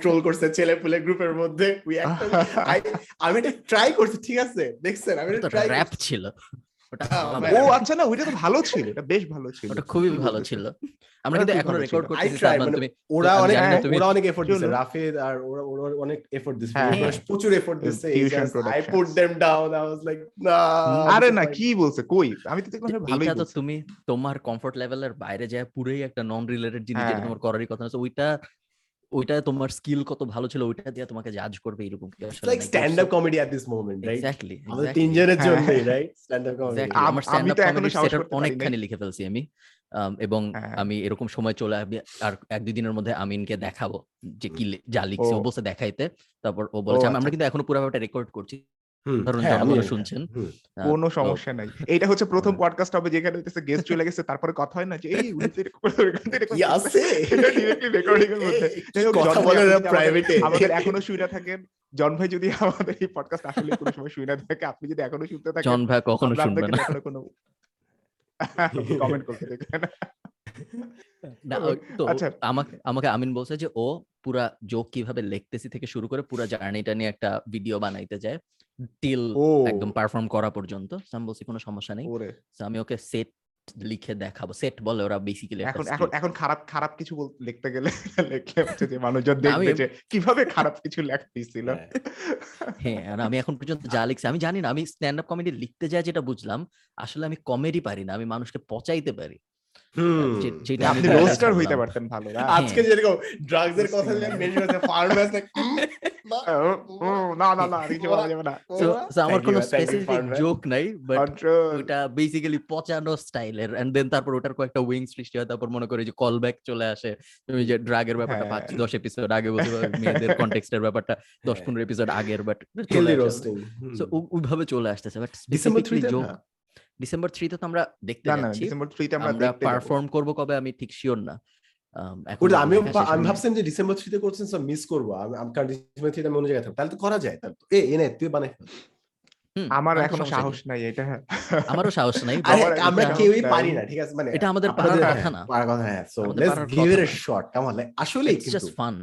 [SPEAKER 4] ট্রোল করছে ছেলে পুলে গ্রুপের মধ্যে? উই actually- I- আমি এটা ট্রাই করছি ঠিক আছে? দেখছেন আমি এটা ট্রাই
[SPEAKER 1] র্যাপ ছিল। ওটা
[SPEAKER 4] Oh.
[SPEAKER 3] ও আচ্ছা না ওইটা তো ভালো ছিল এটা বেশ ভালো ছিল
[SPEAKER 1] ওটা খুবই ভালো ছিল আমরা কিন্তু
[SPEAKER 3] এখনও
[SPEAKER 1] রেকর্ড। করতেছি
[SPEAKER 4] I মানে
[SPEAKER 1] তুমি
[SPEAKER 4] ওরা অনেক ওরা অনেক এফোর্ট দিছে। রাফিদ আর ওরা ওরা অনেক এফোর্ট দিছে
[SPEAKER 1] হ্যাঁ।
[SPEAKER 4] প্রচুর এফোর্ট দিছে
[SPEAKER 3] I
[SPEAKER 4] put them down I was like না
[SPEAKER 3] আরে না কি বলছে কই আমি তো দেখলাম ভালোই
[SPEAKER 1] এইটা তো তুমি তোমার কমফোর্ট লেভেলের বাইরে যায় পুরোই একটা নন রিলেটেড জিনিস যেটা
[SPEAKER 3] হ্যাঁ।
[SPEAKER 1] তোমার করারই কথা না ওইটা ওইটা তোমার স্কিল কত ভালো ছিল ওইটা দিয়ে তোমাকে জাজ করবে এরকম কি আসলে
[SPEAKER 4] like stand up comedy at this moment right
[SPEAKER 1] exactly
[SPEAKER 4] আমাদের তিনজনের জন্য। Right stand up comedy
[SPEAKER 1] Exactly. আমার স্ট্যান্ড আপ
[SPEAKER 3] কমেডি নাই।
[SPEAKER 1] অনেকখানি লিখে ফেলছি আমি এবং
[SPEAKER 3] হ্যাঁ।
[SPEAKER 1] আমি এরকম সময় চলে আসবে আর এক দুই দিনের মধ্যে আমিনকে দেখাবো যে কি যা লিখছে ও
[SPEAKER 3] ও।
[SPEAKER 1] দেখাইতে তারপর ও বলেছে আমরা
[SPEAKER 3] আচ্ছা।
[SPEAKER 1] কিন্তু এখনও পুরো ব্যাপারটা রেকর্ড করছি ধরুন
[SPEAKER 4] হ্যাঁ
[SPEAKER 1] শুনছেন।
[SPEAKER 3] কোনো সমস্যা নাই। এইটা হচ্ছে প্রথম
[SPEAKER 4] হ্যাঁ।
[SPEAKER 3] পডকাস্ট হবে যেখানে হইতেছে গেস্ট চলে গেছে তারপরে কথা হয় না যে এই উনি
[SPEAKER 4] কি আছে?
[SPEAKER 3] এটা directly এর মধ্যে।
[SPEAKER 4] কথা প্রাইভেটে
[SPEAKER 3] আমাদের- এখনও শুনে থাকেন। জন ভাই যদি আমাদের এই পডকাস্ট আসলে কোনো সময় শুনে থাকে আপনি যদি এখনও শুনতে থাকেন
[SPEAKER 1] জন ভাই কখনো
[SPEAKER 3] আমরা
[SPEAKER 1] শুনবে
[SPEAKER 3] আপনাকে
[SPEAKER 1] না।
[SPEAKER 3] কোনো কমেন্ট করতে দেখবেন।
[SPEAKER 1] না, তো
[SPEAKER 3] আচ্ছা।
[SPEAKER 1] আমাকে আমাকে আমিন বলছে যে ও পুরা জোক কীভাবে লিখতেছি থেকে শুরু করে পুরা জার্নিটা নিয়ে একটা ভিডিও বানাইতে যায় টিল একদম পারফর্ম করা পর্যন্ত। আমি বলছি কোনো সমস্যা নেই। আমি ওকে সেট লিখে দেখাবো। সেট বলে ওরা বেসিক্যালি
[SPEAKER 3] এখন এখন এখন খারাপ খারাপ কিছু বল- লিখতে গেলে লিখলে হচ্ছে যে মানুষজন দেখবে যে কীভাবে খারাপ কিছু লেখা দিছিল
[SPEAKER 1] হ্যাঁ আর আমি এখন পর্যন্ত যা লিখছি আমি জানি না আমি স্ট্যান্ড আপ কমেডি লিখতে যাই যেটা বুঝলাম আসলে আমি কমেডি পারি না আমি মানুষকে পচাইতে পারি। যেটা
[SPEAKER 3] আপনি রোস্টার হইতে পারতেন ভালো না।
[SPEAKER 4] আজকে যেরকম ড্রাগস এর কথা
[SPEAKER 3] Interesting.
[SPEAKER 4] মেনশন করতে ফার্মার্স
[SPEAKER 3] ও, ও, না না না কিছু বলা যাবে না।
[SPEAKER 1] So, so আমার কোনো
[SPEAKER 4] you,
[SPEAKER 1] স্পেসিফিক জোক নাই বাট ওটা বেসিক্যালি পচানো স্টাইলের এন্ড দেন তারপর ওটার কয়েকটা উইং সৃষ্টি হয় তারপর মনে করি যে কল ব্যাক চলে আসে। তুমি যে ড্রাগের ব্যাপারটা
[SPEAKER 3] হ্যাঁ।
[SPEAKER 1] পাঁচ দশ এপিসোড আগে বলতে পারো, মেয়েদের কন্টেক্সটের ব্যাপারটা দশ
[SPEAKER 4] হ্যাঁ।
[SPEAKER 1] পনেরো এপিসোড আগের বাট
[SPEAKER 4] হেলদি রোস্টিং
[SPEAKER 1] সো ওইভাবে চলে আসতেছে but
[SPEAKER 4] December
[SPEAKER 1] specifically
[SPEAKER 4] 3
[SPEAKER 1] joke December থ্রিতে তো আমরা দেখতে যাচ্ছি
[SPEAKER 3] ডিসেম্বর 3 তে আমরা।
[SPEAKER 1] পারফর্ম করব কবে আমি ঠিক শিওর না Um,
[SPEAKER 4] আমি
[SPEAKER 1] হয়নি।
[SPEAKER 4] ভাবছিলাম যে ডিসেম্বর থ্রিতে করছেন সব মিস করব আমি আমি কারণ ডিসেম্বর থ্রিতে আমি অন্য জায়গায় থাকব তাহলে তো করা যায় তাহলে এ এনে তুই বানাই
[SPEAKER 3] আমার
[SPEAKER 1] তো এখনও
[SPEAKER 3] সাহস? নাই এটা
[SPEAKER 1] আমারও সাহস নাই
[SPEAKER 3] আমার
[SPEAKER 4] কেউই। পারি না ঠিক আছে মানে
[SPEAKER 1] এটা আমাদের পারার
[SPEAKER 4] হ্যাঁ,
[SPEAKER 1] কথা না।
[SPEAKER 4] পারার কথা হ্যাঁ সো লেটস গিভ ইট
[SPEAKER 1] না।
[SPEAKER 4] শট কেমন লাগে আসলেই
[SPEAKER 1] It's
[SPEAKER 4] কিন্তু
[SPEAKER 1] just fun.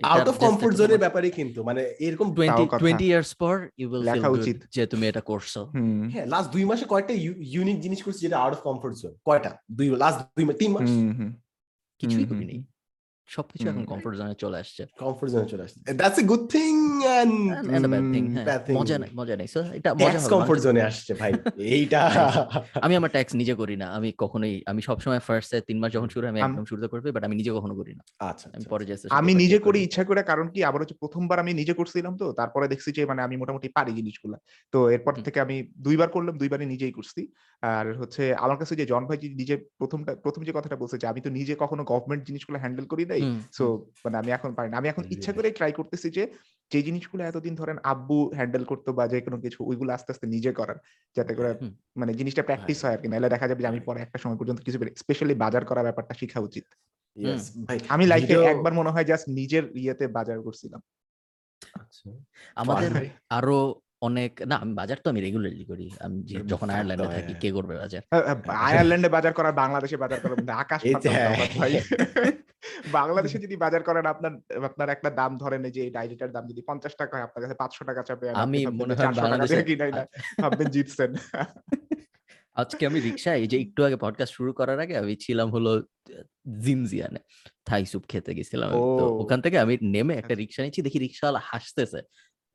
[SPEAKER 1] Out
[SPEAKER 4] of
[SPEAKER 1] comfort
[SPEAKER 4] জোনের ব্যাপারে কিন্তু মানে এরকম
[SPEAKER 1] 20
[SPEAKER 3] কথা।
[SPEAKER 1] 20 ইয়ার্স পর ইউ উইল ফিল
[SPEAKER 3] লেখা
[SPEAKER 1] গুড
[SPEAKER 3] উচিত।
[SPEAKER 1] যে তুমি এটা করছ।
[SPEAKER 4] হ্যাঁ লাস্ট দুই মাসে কয়টা ইউনিক জিনিস করছি যেটা আউট অফ কমফোর্ট জোন কয়টা? দুই লাস্ট দুই মাস তিন মাস।
[SPEAKER 1] কিছুই
[SPEAKER 3] হুম,
[SPEAKER 1] করিনি। সবকিছু এখন কমফোর্ট জোনে চলে আসছে।
[SPEAKER 4] কমফোর্ট জোনে চলে আসছে।
[SPEAKER 1] That's a good thing and
[SPEAKER 3] Mm,
[SPEAKER 1] হ্যাঁ।
[SPEAKER 4] bad thing.
[SPEAKER 1] মজা নাই মজা নাই। So, এটা মজা হবে,
[SPEAKER 4] কমফোর্ট জোনে আসছে ভাই এইটা।
[SPEAKER 1] আমি আমার ট্যাক্স নিজে করি না আমি কখনোই আমি সবসময় ফার্স্ট তিন মাস যখন শুরু হয়, আমি একদম শুরুতে করবি বাট আমি নিজে কখনো করি না।
[SPEAKER 4] আচ্ছা
[SPEAKER 1] আমি
[SPEAKER 4] আচ্ছা,
[SPEAKER 1] পরে যে
[SPEAKER 3] আমি নিজে করি ইচ্ছা করে কারণ কি আবার হচ্ছে প্রথমবার আমি নিজে করছিলাম তো তারপরে দেখছি যে মানে আমি মোটামুটি পারি জিনিসগুলা। তো এরপর থেকে আমি দুইবার করলাম দুইবারই নিজেই করছি। আর হচ্ছে আমার কাছে যে জন ভাই নিজে প্রথমটা প্রথম যে কথাটা বলছে যে আমি তো নিজে কখনো গভর্নমেন্ট জিনিসগুলো হ্যান্ডেল করি নাই
[SPEAKER 1] হুম,
[SPEAKER 3] সো মানে আমি এখন পারি না। আমি এখন ইচ্ছা করে ট্রাই করতেছি যে যে জিনিসগুলো এতদিন ধরেন আব্বু হ্যান্ডেল করতো বা যে কোনো কিছু ওইগুলো আস্তে আস্তে নিজে করার। যাতে করে মানে জিনিসটা প্র্যাকটিস হয় আর কি নাহলে দেখা যাবে যে আমি পরে একটা সময় পর্যন্ত কিছু স্পেশালি বাজার করা ব্যাপারটা শেখা উচিত। আমি লাইফে একবার মনে হয় জাস্ট নিজের ইয়েতে বাজার করছিলাম।
[SPEAKER 4] আচ্ছা।
[SPEAKER 1] আমাদের আরও অনেক না আমি বাজার তো আমি রেগুলারলি করি। আমি যখন আয়ারল্যান্ডে থাকি
[SPEAKER 4] হ্যাঁ।
[SPEAKER 1] কে করবে বাজার?
[SPEAKER 3] আয়ারল্যান্ডে বাজার করা বাংলাদেশে বাজার করার মধ্যে আকাশ বাংলাদেশে যদি বাজার করেন আপনার আপনার একটা দাম ধরেন যে এই ডায়েরিটার দাম যদি পঞ্চাশ টাকা হয় আপনার কাছে পাঁচশো টাকা চাপে
[SPEAKER 1] আমি মনে হয় বাংলাদেশে
[SPEAKER 3] কিনাই না ভাববেন জিতছেন।
[SPEAKER 1] আজকে আমি রিক্সায় এই যে একটু আগে পডকাস্ট শুরু করার আগে আমি ছিলাম হলো জিনজিয়ানে থাই স্যুপ খেতে গেছিলাম তো ওখান থেকে আমি নেমে একটা
[SPEAKER 3] আচ্ছা।
[SPEAKER 1] রিক্সা নিচ্ছি দেখি রিক্সাওয়ালা হাসতেছে।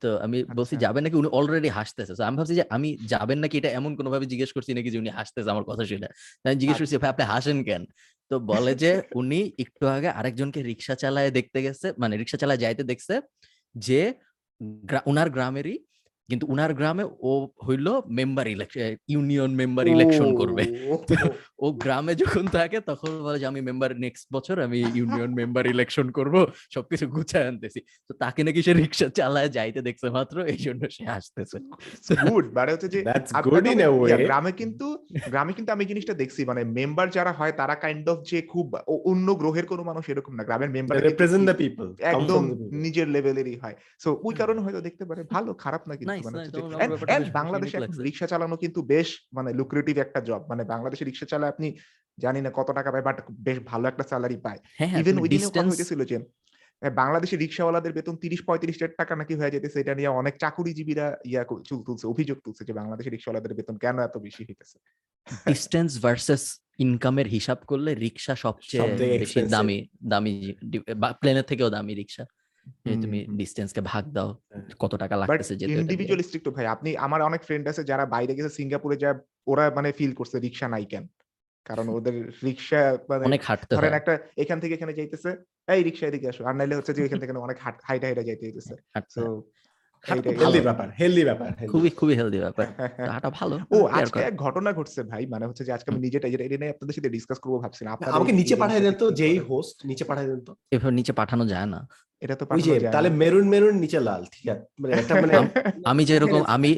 [SPEAKER 1] তো আমি বলছি
[SPEAKER 3] আচ্ছা।
[SPEAKER 1] যাবেন নাকি? উনি অলরেডি হাসতেছে। আমি ভাবছি যে আমি যাবেন নাকি? এটা এমন কোনো ভাবে জিজ্ঞেস করছি নাকি যে উনি হাসতেছে আমার কথা শুনে। আমি জিজ্ঞেস করছি ভাই আপনি হাসেন কেন? তো বলে যে উনি একটু আগে আরেকজনকে রিক্সা চালায় দেখতে গেছে মানে রিক্সা চালায় যাইতে দেখছে যে গ্রা- উনার গ্রামেরই কিন্তু উনার গ্রামে ও হইল member election union member election করবে। ও গ্রামে যখন থাকে তখন বলে যে আমি মেম্বার নেক্সট বছর আমি ইউনিয়ন মেম্বার ইলেকশন করব সবকিছু গুছায় আনতেছি। তো তাকে নাকি সে রিক্সা চালায় যাইতে দেখছে মাত্র এই জন্য সে আসতেছে
[SPEAKER 3] গুড মানে হচ্ছে যে
[SPEAKER 4] That's
[SPEAKER 3] আপনার
[SPEAKER 4] good in a
[SPEAKER 3] গ্রামে- ইয়া,
[SPEAKER 4] way.
[SPEAKER 3] গ্রামে কিন্তু গ্রামে কিন্তু আমি জিনিসটা দেখছি মানে মেম্বার যারা হয় তারা কাইন্ড অফ যে খুব অন্য গ্রহের কোনো মানুষ এরকম না গ্রামের মেম্বার
[SPEAKER 4] রিপ্রেজেন্ট দ্য পিপল
[SPEAKER 3] একদম নিজের লেভেলেরই হয়। সো ওই কারণে হয়তো দেখতে পারে ভালো খারাপ না কিন্তু। মানে বাংলাদেশে। রিক্সা চালানো কিন্তু বেশ মানে লুক্রেটিভ একটা জব মানে বাংলাদেশে রিক্সা চালায় আপনি জানি না কত টাকা পায় বাট বেশ ভালো একটা স্যালারি পায়। ইভেন ওই কথা হইতেছিল যে আহ, বাংলাদেশে রিক্সাওয়ালাদের বেতন তিরিশ পঁয়ত্রিশ হাজার টাকা নাকি হয়ে যেতেছে এটা নিয়ে অনেক চাকুরিজীবীরা ইয়া চুল তুলছে অভিযোগ তুলছে যে বাংলাদেশের রিক্সাওয়ালাদের বেতন কেন এত বেশি হইতেছে?
[SPEAKER 1] ডিস্টেন্স ভার্সেস ইনকামের হিসাব করলে রিক্সা সবচেয়ে বেশি দামি দামি প্লেনের থেকেও দামি রিক্সা। তুমি
[SPEAKER 3] ডিস্টেন্স
[SPEAKER 1] কে ভাগ দাও
[SPEAKER 4] হ্যাঁ।
[SPEAKER 1] কত টাকা লাগতেছে যেতে
[SPEAKER 3] ইন্ডিভিজুয়ালিস্টিক তো ভাই আপনি আমার অনেক ফ্রেন্ড আছে যারা বাইরে গেছে সিঙ্গাপুরে যা ওরা মানে ফিল করছে রিক্সা নাই কেন? কারণ ওদের রিক্সা মানে
[SPEAKER 1] অনেক হাঁটতে
[SPEAKER 3] ধরেন একটা এখান থেকে এখানে যাইতেছে এই রিক্সা এদিকে আসো। আর নাইলে হচ্ছে যে এখান থেকে অনেক হাইটা হাইটা যাইতে হইতেছে।
[SPEAKER 1] হাঁটতে
[SPEAKER 3] তো। এইটাই
[SPEAKER 4] হেলদি ব্যাপার হেলদি ব্যাপার
[SPEAKER 1] খুবই খুবই হেলদি ব্যাপার। হাঁটা ভালো
[SPEAKER 3] ও আজকে এক ঘটনা ঘটছে ভাই মানে হচ্ছে যে আজকে আমি নিজেটা এটা এটা নিয়ে আপনাদের সাথে ডিসকাস করব ভাবছিলাম।
[SPEAKER 4] আমাকে নিচে পাঠিয়ে দেন তো যেই হোস্ট নিচে পাঠিয়ে দেন তো।
[SPEAKER 1] এভাবে নিচে পাঠানো যায় না।
[SPEAKER 3] এটা তো
[SPEAKER 4] তাহলে মেরুন মেরুন নিচে লাল ঠিক আছে। মানে একটা মানে
[SPEAKER 1] আমি যেরকম আমি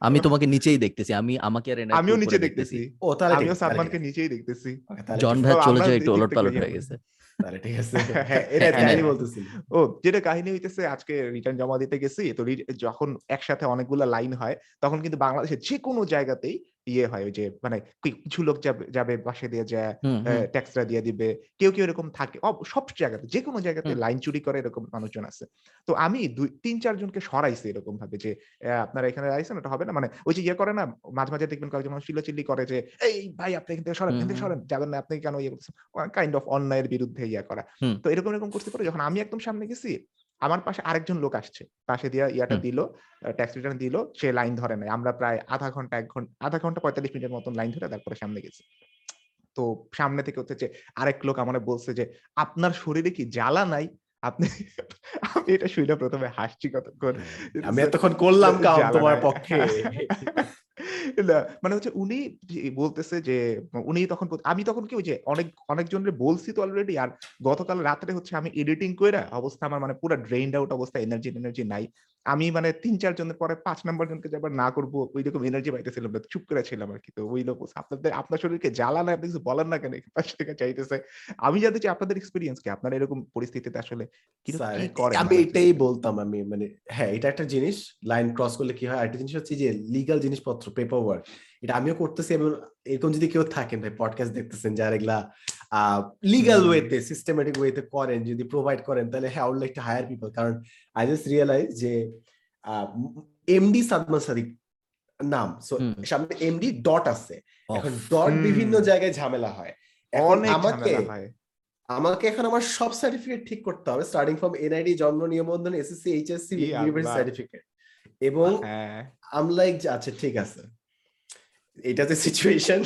[SPEAKER 1] আমি তোমাকে নিচেই দেখতেছি আমি আমাকে আর
[SPEAKER 3] আমিও নিচে
[SPEAKER 1] দেখতেছি।
[SPEAKER 4] ও তাহলে
[SPEAKER 3] আমিও সালমানকে নিচেই দেখতেছি।
[SPEAKER 1] জন ভাই চলে যায় একটু ওলট পালট হয়ে গেছে।
[SPEAKER 4] তাহলে ঠিক আছে
[SPEAKER 3] হ্যাঁ,
[SPEAKER 4] হ্যাঁ এটা কাহিনী
[SPEAKER 1] হ্যাঁ।
[SPEAKER 4] বলতেছি
[SPEAKER 3] ও যেটা কাহিনী হইতেছে আজকে রিটার্ন জমা দিতে গেছি তো যখন একসাথে অনেকগুলা লাইন হয় তখন কিন্তু বাংলাদেশের যে কোনো জায়গাতেই ইয়ে হয় ওই যে মানে কিছু লোক যাবে বাসে দিয়ে যায়। ট্যাক্সটা দিয়ে দিবে। কেউ কেউ এরকম থাকে। সব জায়গাতে যে কোনো জায়গাতে লাইন চুরি করে এরকম মানুষজন আছে। তো আমি দুই তিন চারজনকে সরাইছি এরকম ভাবে যে আপনারা এখানে আইসেন এটা হবে না? মানে ওই যে ইয়ে করে না মাঝে মাঝে দেখবেন কয়েকজন মানুষ চিল্লাচিল্লি করে যে এই ভাই আপনি এখান থেকে সরেন এখান থেকে সরেন যাবেন না আপনি কেন ইয়ে করতেছেন? কাইন্ড অফ অন্যায়ের বিরুদ্ধে ইয়ে করা। তো এরকম এরকম করতে পারে যখন আমি একদম সামনে গেছি আমার পাশে আরেকজন লোক আসছে। পাশে দিয়া ইয়াটা। দিল ট্যাক্স রিটার্ন দিল সে লাইন ধরে নাই। আমরা প্রায় আধা ঘণ্টা এক ঘণ্টা আধা ঘণ্টা পঁয়তাল্লিশ মিনিটের মতন লাইন ধরে তারপরে সামনে গেছি। তো সামনে থেকে হচ্ছে যে আরেক লোক আমার বলছে যে আপনার শরীরে কি জ্বালা নাই? আপনি আমি এটা শুনে প্রথমে হাসছি কতক্ষণ।
[SPEAKER 4] আমি এতক্ষণ করলাম কাম তোমার পক্ষে।
[SPEAKER 3] না, মানে হচ্ছে উনি বলতেছে যে উনি তখন আমি তখন কি যে অনেক অনেকজনের বলছি তো অলরেডি আর গতকাল রাত্রে হচ্ছে আমি এডিটিং করে অবস্থা আমার মানে পুরো ড্রেইনড আউট অবস্থা এনার্জি এনার্জি নাই। আমি মানে তিন চার জনের পরে পাঁচ নাম্বার জনকে যে আবার না করব ওই রকম এনার্জি পাইতেছিলাম না চুপ করে ছিলাম আর কি। তো ওই লোক আপনাদের আপনার শরীরকে জ্বালা না আপনি কিছু বলেন না কেন? পাশ থেকে চাইতেছে। আমি জানতে চাই আপনাদের এক্সপিরিয়েন্স কি? আপনারা এরকম পরিস্থিতিতে আসলে
[SPEAKER 4] আমি এটাই বলতাম আমি মানে হ্যাঁ এটা একটা জিনিস লাইন ক্রস করলে কি হয়? আরেকটা জিনিস হচ্ছে যে লিগাল জিনিসপত্র পেপার ওয়ার্ক এটা আমিও করতেছি এবং এরকম যদি কেউ থাকেন ভাই পডকাস্ট দেখতেছেন যারা এগুলা লিগাল। ওয়েতে সিস্টেমেটিক ওয়েতে করেন যদি প্রোভাইড করেন তাহলে হ্যাঁ I'd like to hire people কারণ আই জাস্ট রিয়েলাইজ যে এমডি সাদমান সাদিক নাম। সো সামনে এমডি ডট আছে। এখন ডট বিভিন্ন জায়গায় ঝামেলা হয়। এখন আমাকে আমাকে এখন আমার সব সার্টিফিকেট ঠিক করতে হবে। স্টার্টিং ফ্রম এনআইডি জন্ম নিবন্ধন এসএসসি এইচএসসি ইউনিভার্সিটি। সার্টিফিকেট এবং
[SPEAKER 3] হ্যাঁ।
[SPEAKER 4] আম লাইক আচ্ছা ঠিক আছে। এটা যে সিচুয়েশন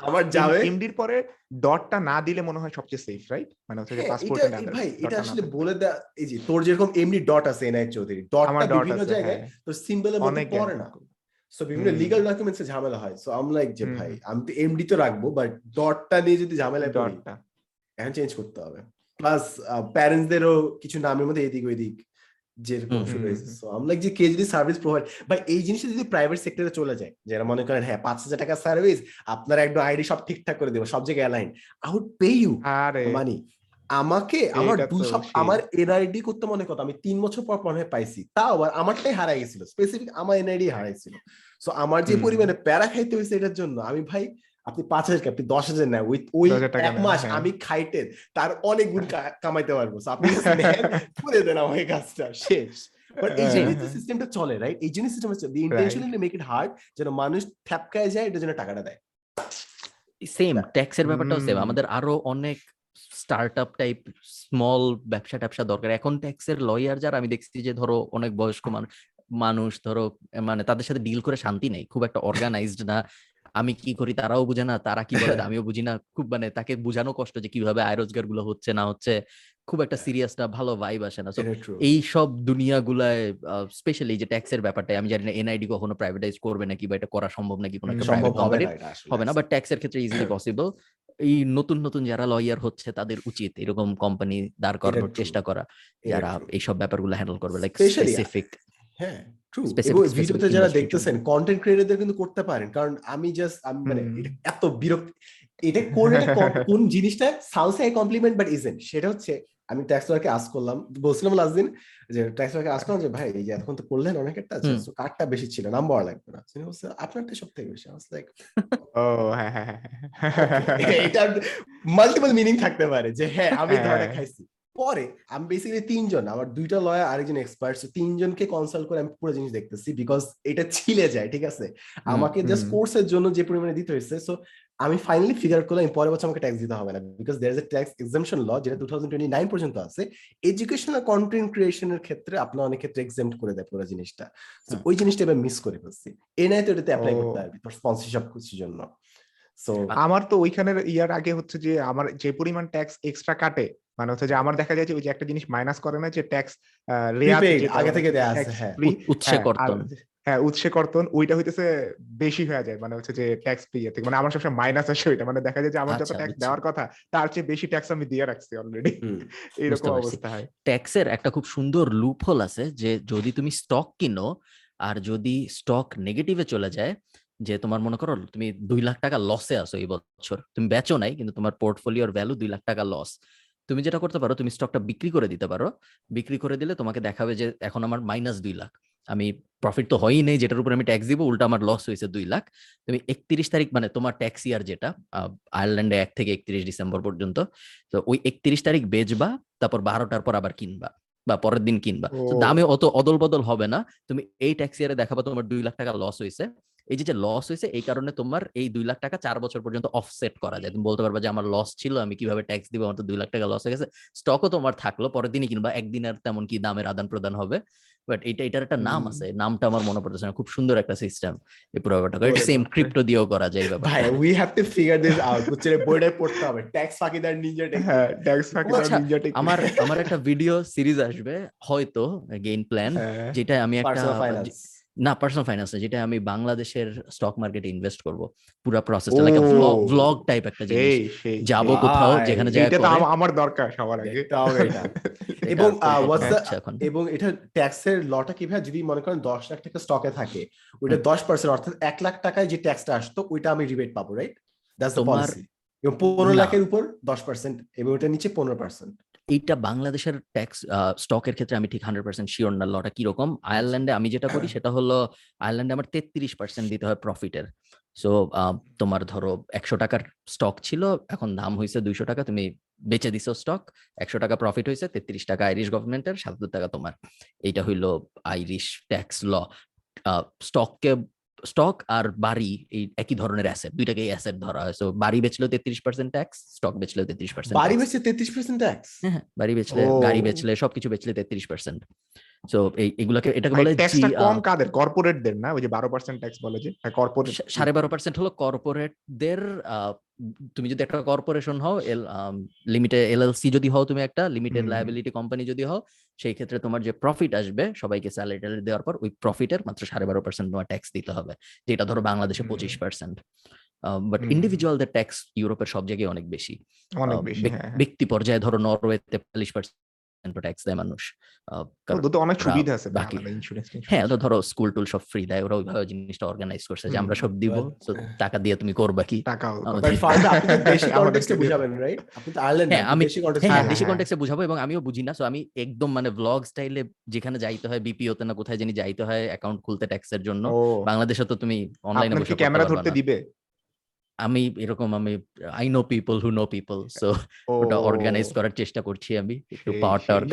[SPEAKER 4] আমার যাবে।
[SPEAKER 3] এমডির পরে ডটটা না দিলে মনে হয় সবচেয়ে সেফ রাইট মানে হচ্ছে যে
[SPEAKER 4] হ্যাঁ,
[SPEAKER 3] পাসপোর্ট
[SPEAKER 4] এটা এই ভাই এটা আসলে বলে দেয়া এই যে তোর যেরকম এমনি ডট আছে এনআই চৌধুরী ডটটা
[SPEAKER 3] ডট
[SPEAKER 4] বিভিন্ন জায়গায়
[SPEAKER 3] হ্যাঁ।
[SPEAKER 4] তোর সিম্বলের মধ্যে পড়ে না। সো বিভিন্ন। লিগাল ডকুমেন্টসে ঝামেলা হয়। সো আম লাইক যে ভাই আমি তো এমডি তো রাখব বাট ডটটা নিয়ে যদি ঝামেলায় পড়ি
[SPEAKER 3] ডটটা
[SPEAKER 4] এখন চেঞ্জ করতে হবে। প্লাস প্যারেন্টসদেরও কিছু নামের মধ্যে এদিক ওইদিক যেরকম শুরু হয়েছে সো আমি লাইক যে কে যদি সার্ভিস প্রোভাইড বা এই জিনিসটা যদি প্রাইভেট সেক্টরে চলে যায় যারা মনে করেন হ্যাঁ পাঁচ হাজার টাকা সার্ভিস আপনার একদম আইডি সব ঠিকঠাক করে দেবো সব জায়গায় align I would pay
[SPEAKER 3] you
[SPEAKER 4] money আমাকে আমার দুই সব আমার এনআইডি করতে মনে কথা আমি তিন বছর পর মনে হয় পাইছি তাও আবার আমারটাই হারাই গেছিল স্পেসিফিক আমার এনআইডি হারাইছিল সো আমার যে
[SPEAKER 3] হুম।
[SPEAKER 4] পরিমাণে প্যারা খাইতে হয়েছে এটার জন্য আমি ভাই আপনি পাঁচ হাজার কি, আপনি দশ হাজার নেন ওই ওই এক মাস
[SPEAKER 3] হ্যাঁ।
[SPEAKER 4] আমি খাইতে তার অনেক গুণ কামাইতে পারব। আপনি করে দেন আমাকে কাজটা শেষ। বাট এই
[SPEAKER 3] হ্যাঁ,
[SPEAKER 4] জন্যই তো। সিস্টেমটা চলে রাইট এই জন্য system the intentionally make it hard যেন মানুষ ঠ্যাপকায় যায় এটার জন্য টাকাটা দেয়।
[SPEAKER 1] সেম ট্যাক্সের ব্যাপারটাও সেম। আমাদের আরও অনেক স্টার্টআপ টাইপ স্মল ব্যবসা ট্যাবসা দরকার। এখন ট্যাক্সের লয়ার যারা আমি দেখছি যে ধরো অনেক বয়স্ক মানুষ মানুষ ধরো মানে তাদের সাথে ডিল করে শান্তি নেই। খুব একটা অর্গানাইজড না। আমি কি করি তারাও বুঝে না তারা কি বলে আমিও বুঝি না। খুব মানে তাকে বোঝানো কষ্ট যে কীভাবে আয় রোজগারগুলো হচ্ছে না হচ্ছে খুব একটা সিরিয়াস না ভালো ভাইব আসে না। এই সব দুনিয়াগুলায় স্পেশালি যে ট্যাক্সের ব্যাপারটা আমি জানি না এনআইডি কখনো প্রাইভেটাইজ করবে নাকি বা এটা করা সম্ভব নাকি কোনো
[SPEAKER 4] সম্ভব হবে না
[SPEAKER 1] বাট ট্যাক্সের ক্ষেত্রে ইজিলি পসিবল এই নতুন নতুন যারা লয়ার হচ্ছে তাদের উচিত এরকম কোম্পানি দাঁড় করানোর চেষ্টা করা যারা. এইসব ব্যাপারগুলো হ্যান্ডেল করবে লাইক স্পেসিফিক
[SPEAKER 4] হ্যাঁ ট্রু এবং ভিডিওতে যারা দেখতেছেন কন্টেন্ট ক্রিয়েটরদের কিন্তু করতে পারেন। কারণ আমি জাস্ট আমি মানে এত বিরক্ত এটা কোন কোন জিনিসটা sounds a compliment but isn't সেটা হচ্ছে আমি ট্যাক্স ওয়ার্কে আস করলাম বলছিলাম লাস্ট দিন যে ট্যাক্স ওয়ার্কে আস করলাম যে ভাই এই যে এতক্ষণ তো করলেন অনেক একটা আছে কার্ডটা বেশি ছিল নাম্বার লাগবে না। তিনি বলছে আপনারটা সব থেকে বেশি আই লাইক
[SPEAKER 3] ও হ্যাঁ হ্যাঁ হ্যাঁ
[SPEAKER 4] এটা মাল্টিপল মিনিং থাকতে পারে যে হ্যাঁ আমি
[SPEAKER 3] হ্যাঁ।
[SPEAKER 4] ধরে খাইছি। পরে আমি বেসিক্যালি তিনজন আমার দুইটা লয়ার আরেকজন এক্সপার্ট তিনজনকে কনসাল্ট করে আমি পুরো জিনিস দেখতেছি বিকজ এটা ছিলে যায় ঠিক আছে? আমাকে জাস্ট। কোর্সের জন্য যে পরিমাণে দিতে হয়েছে সো আমি ফাইনালি ফিগার করলাম পরের বছর আমাকে ট্যাক্স দিতে হবে না because there is a tax exemption law যেটা টু থাউজেন্ড টোয়েন্টি নাইন পর্যন্ত আছে। এডুকেশনাল কন্টেন্ট ক্রিয়েশনের ক্ষেত্রে আপনার অনেক ক্ষেত্রে এক্সাম করে দেয় পুরো জিনিসটা। ওই জিনিসটা এবার মিস করে ফেলছি। এনআই তো এটাতে অ্যাপ্লাই। করতে পারবি তোর স্পন্সরশিপ কিছুর জন্য।
[SPEAKER 3] আমার তো ওইখানের ইয়ার আগে হচ্ছে যে আমার যে পরিমাণ ট্যাক্স এক্সট্রা কাটে মানে হচ্ছে যে আমার দেখা যায় যে ওই যে একটা জিনিস মাইনাস করে না যে ট্যাক্স
[SPEAKER 4] আগে থেকে দেয়া আছে, হ্যাঁ।
[SPEAKER 1] উৎসে কর্তন।
[SPEAKER 3] হ্যাঁ উৎসে কর্তন ওইটা হইতেছে বেশি হয়ে যায় মানে হচ্ছে যে ট্যাক্স ফ্রি থেকে। মানে আমার সবসময় মাইনাস আসে ওইটা মানে দেখা যায় যে আমার যত
[SPEAKER 1] আচ্ছা,
[SPEAKER 3] ট্যাক্স দেওয়ার কথা তার চেয়ে বেশি ট্যাক্স আমি দিয়ে রাখছি অলরেডি
[SPEAKER 4] হুম।
[SPEAKER 3] এইরকম অবস্থা হয়।
[SPEAKER 1] ট্যাক্সের একটা খুব সুন্দর লুপ হোল আছে যে যদি তুমি স্টক কিনো আর যদি স্টক নেগেটিভে চলে যায় যে তোমার মনে করো তুমি দুই লাখ টাকা লসে আসো এই বছর তুমি বেচো নাই কিন্তু তোমার পোর্টফোলিওর ভ্যালু দুই লাখ টাকা লস তুমি যেটা করতে পারো তুমি স্টকটা বিক্রি করে দিতে পারো। বিক্রি করে দিলে তোমাকে দেখাবে যে এখন আমার মাইনাস দুই লাখ। আমি প্রফিট তো হয়ই নেই যেটার উপর আমি ট্যাক্স দিব উল্টা আমার লস হয়েছে দুই লাখ। তুমি একত্রিশ তারিখ মানে তোমার ট্যাক্স ইয়ার যেটা আয়ারল্যান্ডে এক থেকে একত্রিশ ডিসেম্বর পর্যন্ত তো ওই একত্রিশ তারিখ বেচবা তারপর বারোটার পর আবার কিনবা বা পরের দিন কিনবা। দামে অত অদল বদল হবে না। তুমি এই ট্যাক্স ইয়ারে দেখাবা তোমার দুই লাখ টাকা লস হয়েছে। এই যে যে লস হয়েছে এই কারণে তোমার এই দুই লাখ টাকা চার বছর পর্যন্ত অফসেট করা যায়। তুমি বলতে পারবা যে আমার লস ছিল আমি কীভাবে ট্যাক্স দিব? আমার তো দুই লাখ টাকা লস হয়ে গেছে। স্টকও তোমার থাকল পরের দিনই কিনবা। একদিনের তেমন কি দামের আদান প্রদান হবে। বাট এটা এটার একটা নাম আছে। নামটা আমার মনে পড়তেছে না। খুব সুন্দর একটা সিস্টেম এই পুরো ব্যাপারটা। এটা সেম ক্রিপ্টো দিয়েও করা যায় এই
[SPEAKER 4] ভাই we have to figure this out বুঝছে বইটাই পড়তে হবে। ট্যাক্স ফাঁকিদার নিনজা
[SPEAKER 3] হ্যাঁ ট্যাক্স ফাঁকি
[SPEAKER 1] আচ্ছা,
[SPEAKER 3] নিনজা টেকনিক
[SPEAKER 1] আমার আমার একটা ভিডিও সিরিজ আসবে হয়তো গেইন প্ল্যান। যেটা আমি একটা
[SPEAKER 4] পার্সোনাল ফাইন্যান্স
[SPEAKER 1] না পার্সোনাল ফাইন্যান্স যেটা আমি বাংলাদেশের স্টক মার্কেটে ইনভেস্ট করব। পুরো প্রসেসটা লাইক
[SPEAKER 3] ও।
[SPEAKER 1] ভ্লগ টাইপ একটা জিনিস। যাব কোথাও যেখানে জায়গা
[SPEAKER 3] এইটা তো আমার দরকার সবার আগে।
[SPEAKER 4] এটা
[SPEAKER 1] এটা।
[SPEAKER 4] এবং এবং এটা ট্যাক্সের লটা কি ভাই? যদি মনে করেন দশ লাখ টাকা স্টকে থাকে ওটা দশ পার্সেন্ট অর্থাৎ এক লাখ টাকায় যে ট্যাক্সটা আসতো ওইটা আমি রিবেট পাবো রাইট দ্যাটস দ্য পলিসি এবং পনেরো
[SPEAKER 1] না।
[SPEAKER 4] লাখের উপর দশ পার্সেন্ট এবং ওটার নিচে পনেরো পার্সেন্ট
[SPEAKER 1] এইটা বাংলাদেশের ট্যাক্স স্টকের ক্ষেত্রে আমি ঠিক হান্ড্রেড পার্সেন্ট শিওর না লটা কীরকম। আয়ারল্যান্ডে আমি যেটা করি সেটা হলো আয়ারল্যান্ডে আমার তেত্রিশ পার্সেন্ট দিতে হয় প্রফিটের সো তোমার ধরো একশো টাকার স্টক ছিল এখন দাম হয়েছে দুইশো টাকা তুমি বেচে দিছো স্টক একশো টাকা প্রফিট হয়েছে তেত্রিশ টাকা আইরিশ গভর্নমেন্টের সাতাত্তর টাকা তোমার। এইটা হইল আইরিশ ট্যাক্স ল স্টককে স্টক আর বাড়ি এই একই ধরনের অ্যাসেট দুইটাকেই অ্যাসেট ধরা হয়। সো বাড়ি বেচলেও তেত্রিশ পার্সেন্ট ট্যাক্স স্টক বেচলেও তেত্রিশ পার্সেন্ট
[SPEAKER 4] বাড়ি বেশি তেত্রিশ পার্সেন্ট ট্যাক্স
[SPEAKER 1] হ্যাঁ হ্যাঁ, বাড়ি বেচলে গাড়ি বেচলে সবকিছু বেচলে তেত্রিশ পার্সেন্ট সো এই এগুলাকে এটাকে বলে
[SPEAKER 3] ট্যাক্সটা কম কাদের? কর্পোরেটদের না? ওই যে বারো পার্সেন্ট ট্যাক্স বলে যে কর্পোরেট
[SPEAKER 1] বারো পার্সেন্ট হলো কর্পোরেটদের তুমি যদি একটা কর্পোরেশন হও এল লিমিটেড এলএলসি যদি হও তুমি একটা লিমিটেড। লায়াবিলিটি কোম্পানি যদি হও সেই ক্ষেত্রে তোমার যে প্রফিট আসবে সবাইকে স্যালারি ট্যালারি দেওয়ার পর ওই প্রফিটের মাত্র সাড়ে বারো পার্সেন্ট তোমার ট্যাক্স দিতে হবে যেটা ধরো বাংলাদেশে পঁচিশ পার্সেন্ট বাট। ইন্ডিভিজুয়ালদের ট্যাক্স ইউরোপের সব জায়গায় অনেক বেশি
[SPEAKER 3] হ্যাঁ হ্যাঁ।
[SPEAKER 1] ব্যক্তি পর্যায়ে ধরো নরওয়েতে চল্লিশ পার্সেন্ট ট্যাক্স দেয় মানুষ।
[SPEAKER 3] তো অনেক সুবিধা আছে
[SPEAKER 1] বাকি- হ্যাঁ তো ধরো স্কুল টুল সব ফ্রি দেয় ওরা ওইভাবে জিনিসটা অর্গানাইজ করছে যে আমরা সব দিব তো টাকা দিয়ে তুমি করবা কি?
[SPEAKER 4] তো দেশি তো আয়ারল্যান্ড
[SPEAKER 1] হ্যাঁ, হ্যাঁ। কন্টেক্সে বুঝাবো এবং আমিও বুঝি না সো আমি একদম মানে ব্লগ স্টাইলে যেখানে যাইতে হয় বিপিওতে না কোথায় জানি যাইতে হয় অ্যাকাউন্ট খুলতে ট্যাক্সের জন্য। বাংলাদেশে তো তুমি অনলাইনে
[SPEAKER 3] ক্যামেরা ধরতে
[SPEAKER 1] দিবে। আমি এরকম আমি I know people who know people
[SPEAKER 3] so
[SPEAKER 1] ওটা অর্গানাইজ করার চেষ্টা করছি আমি। একটু পাওয়ার টাওয়ার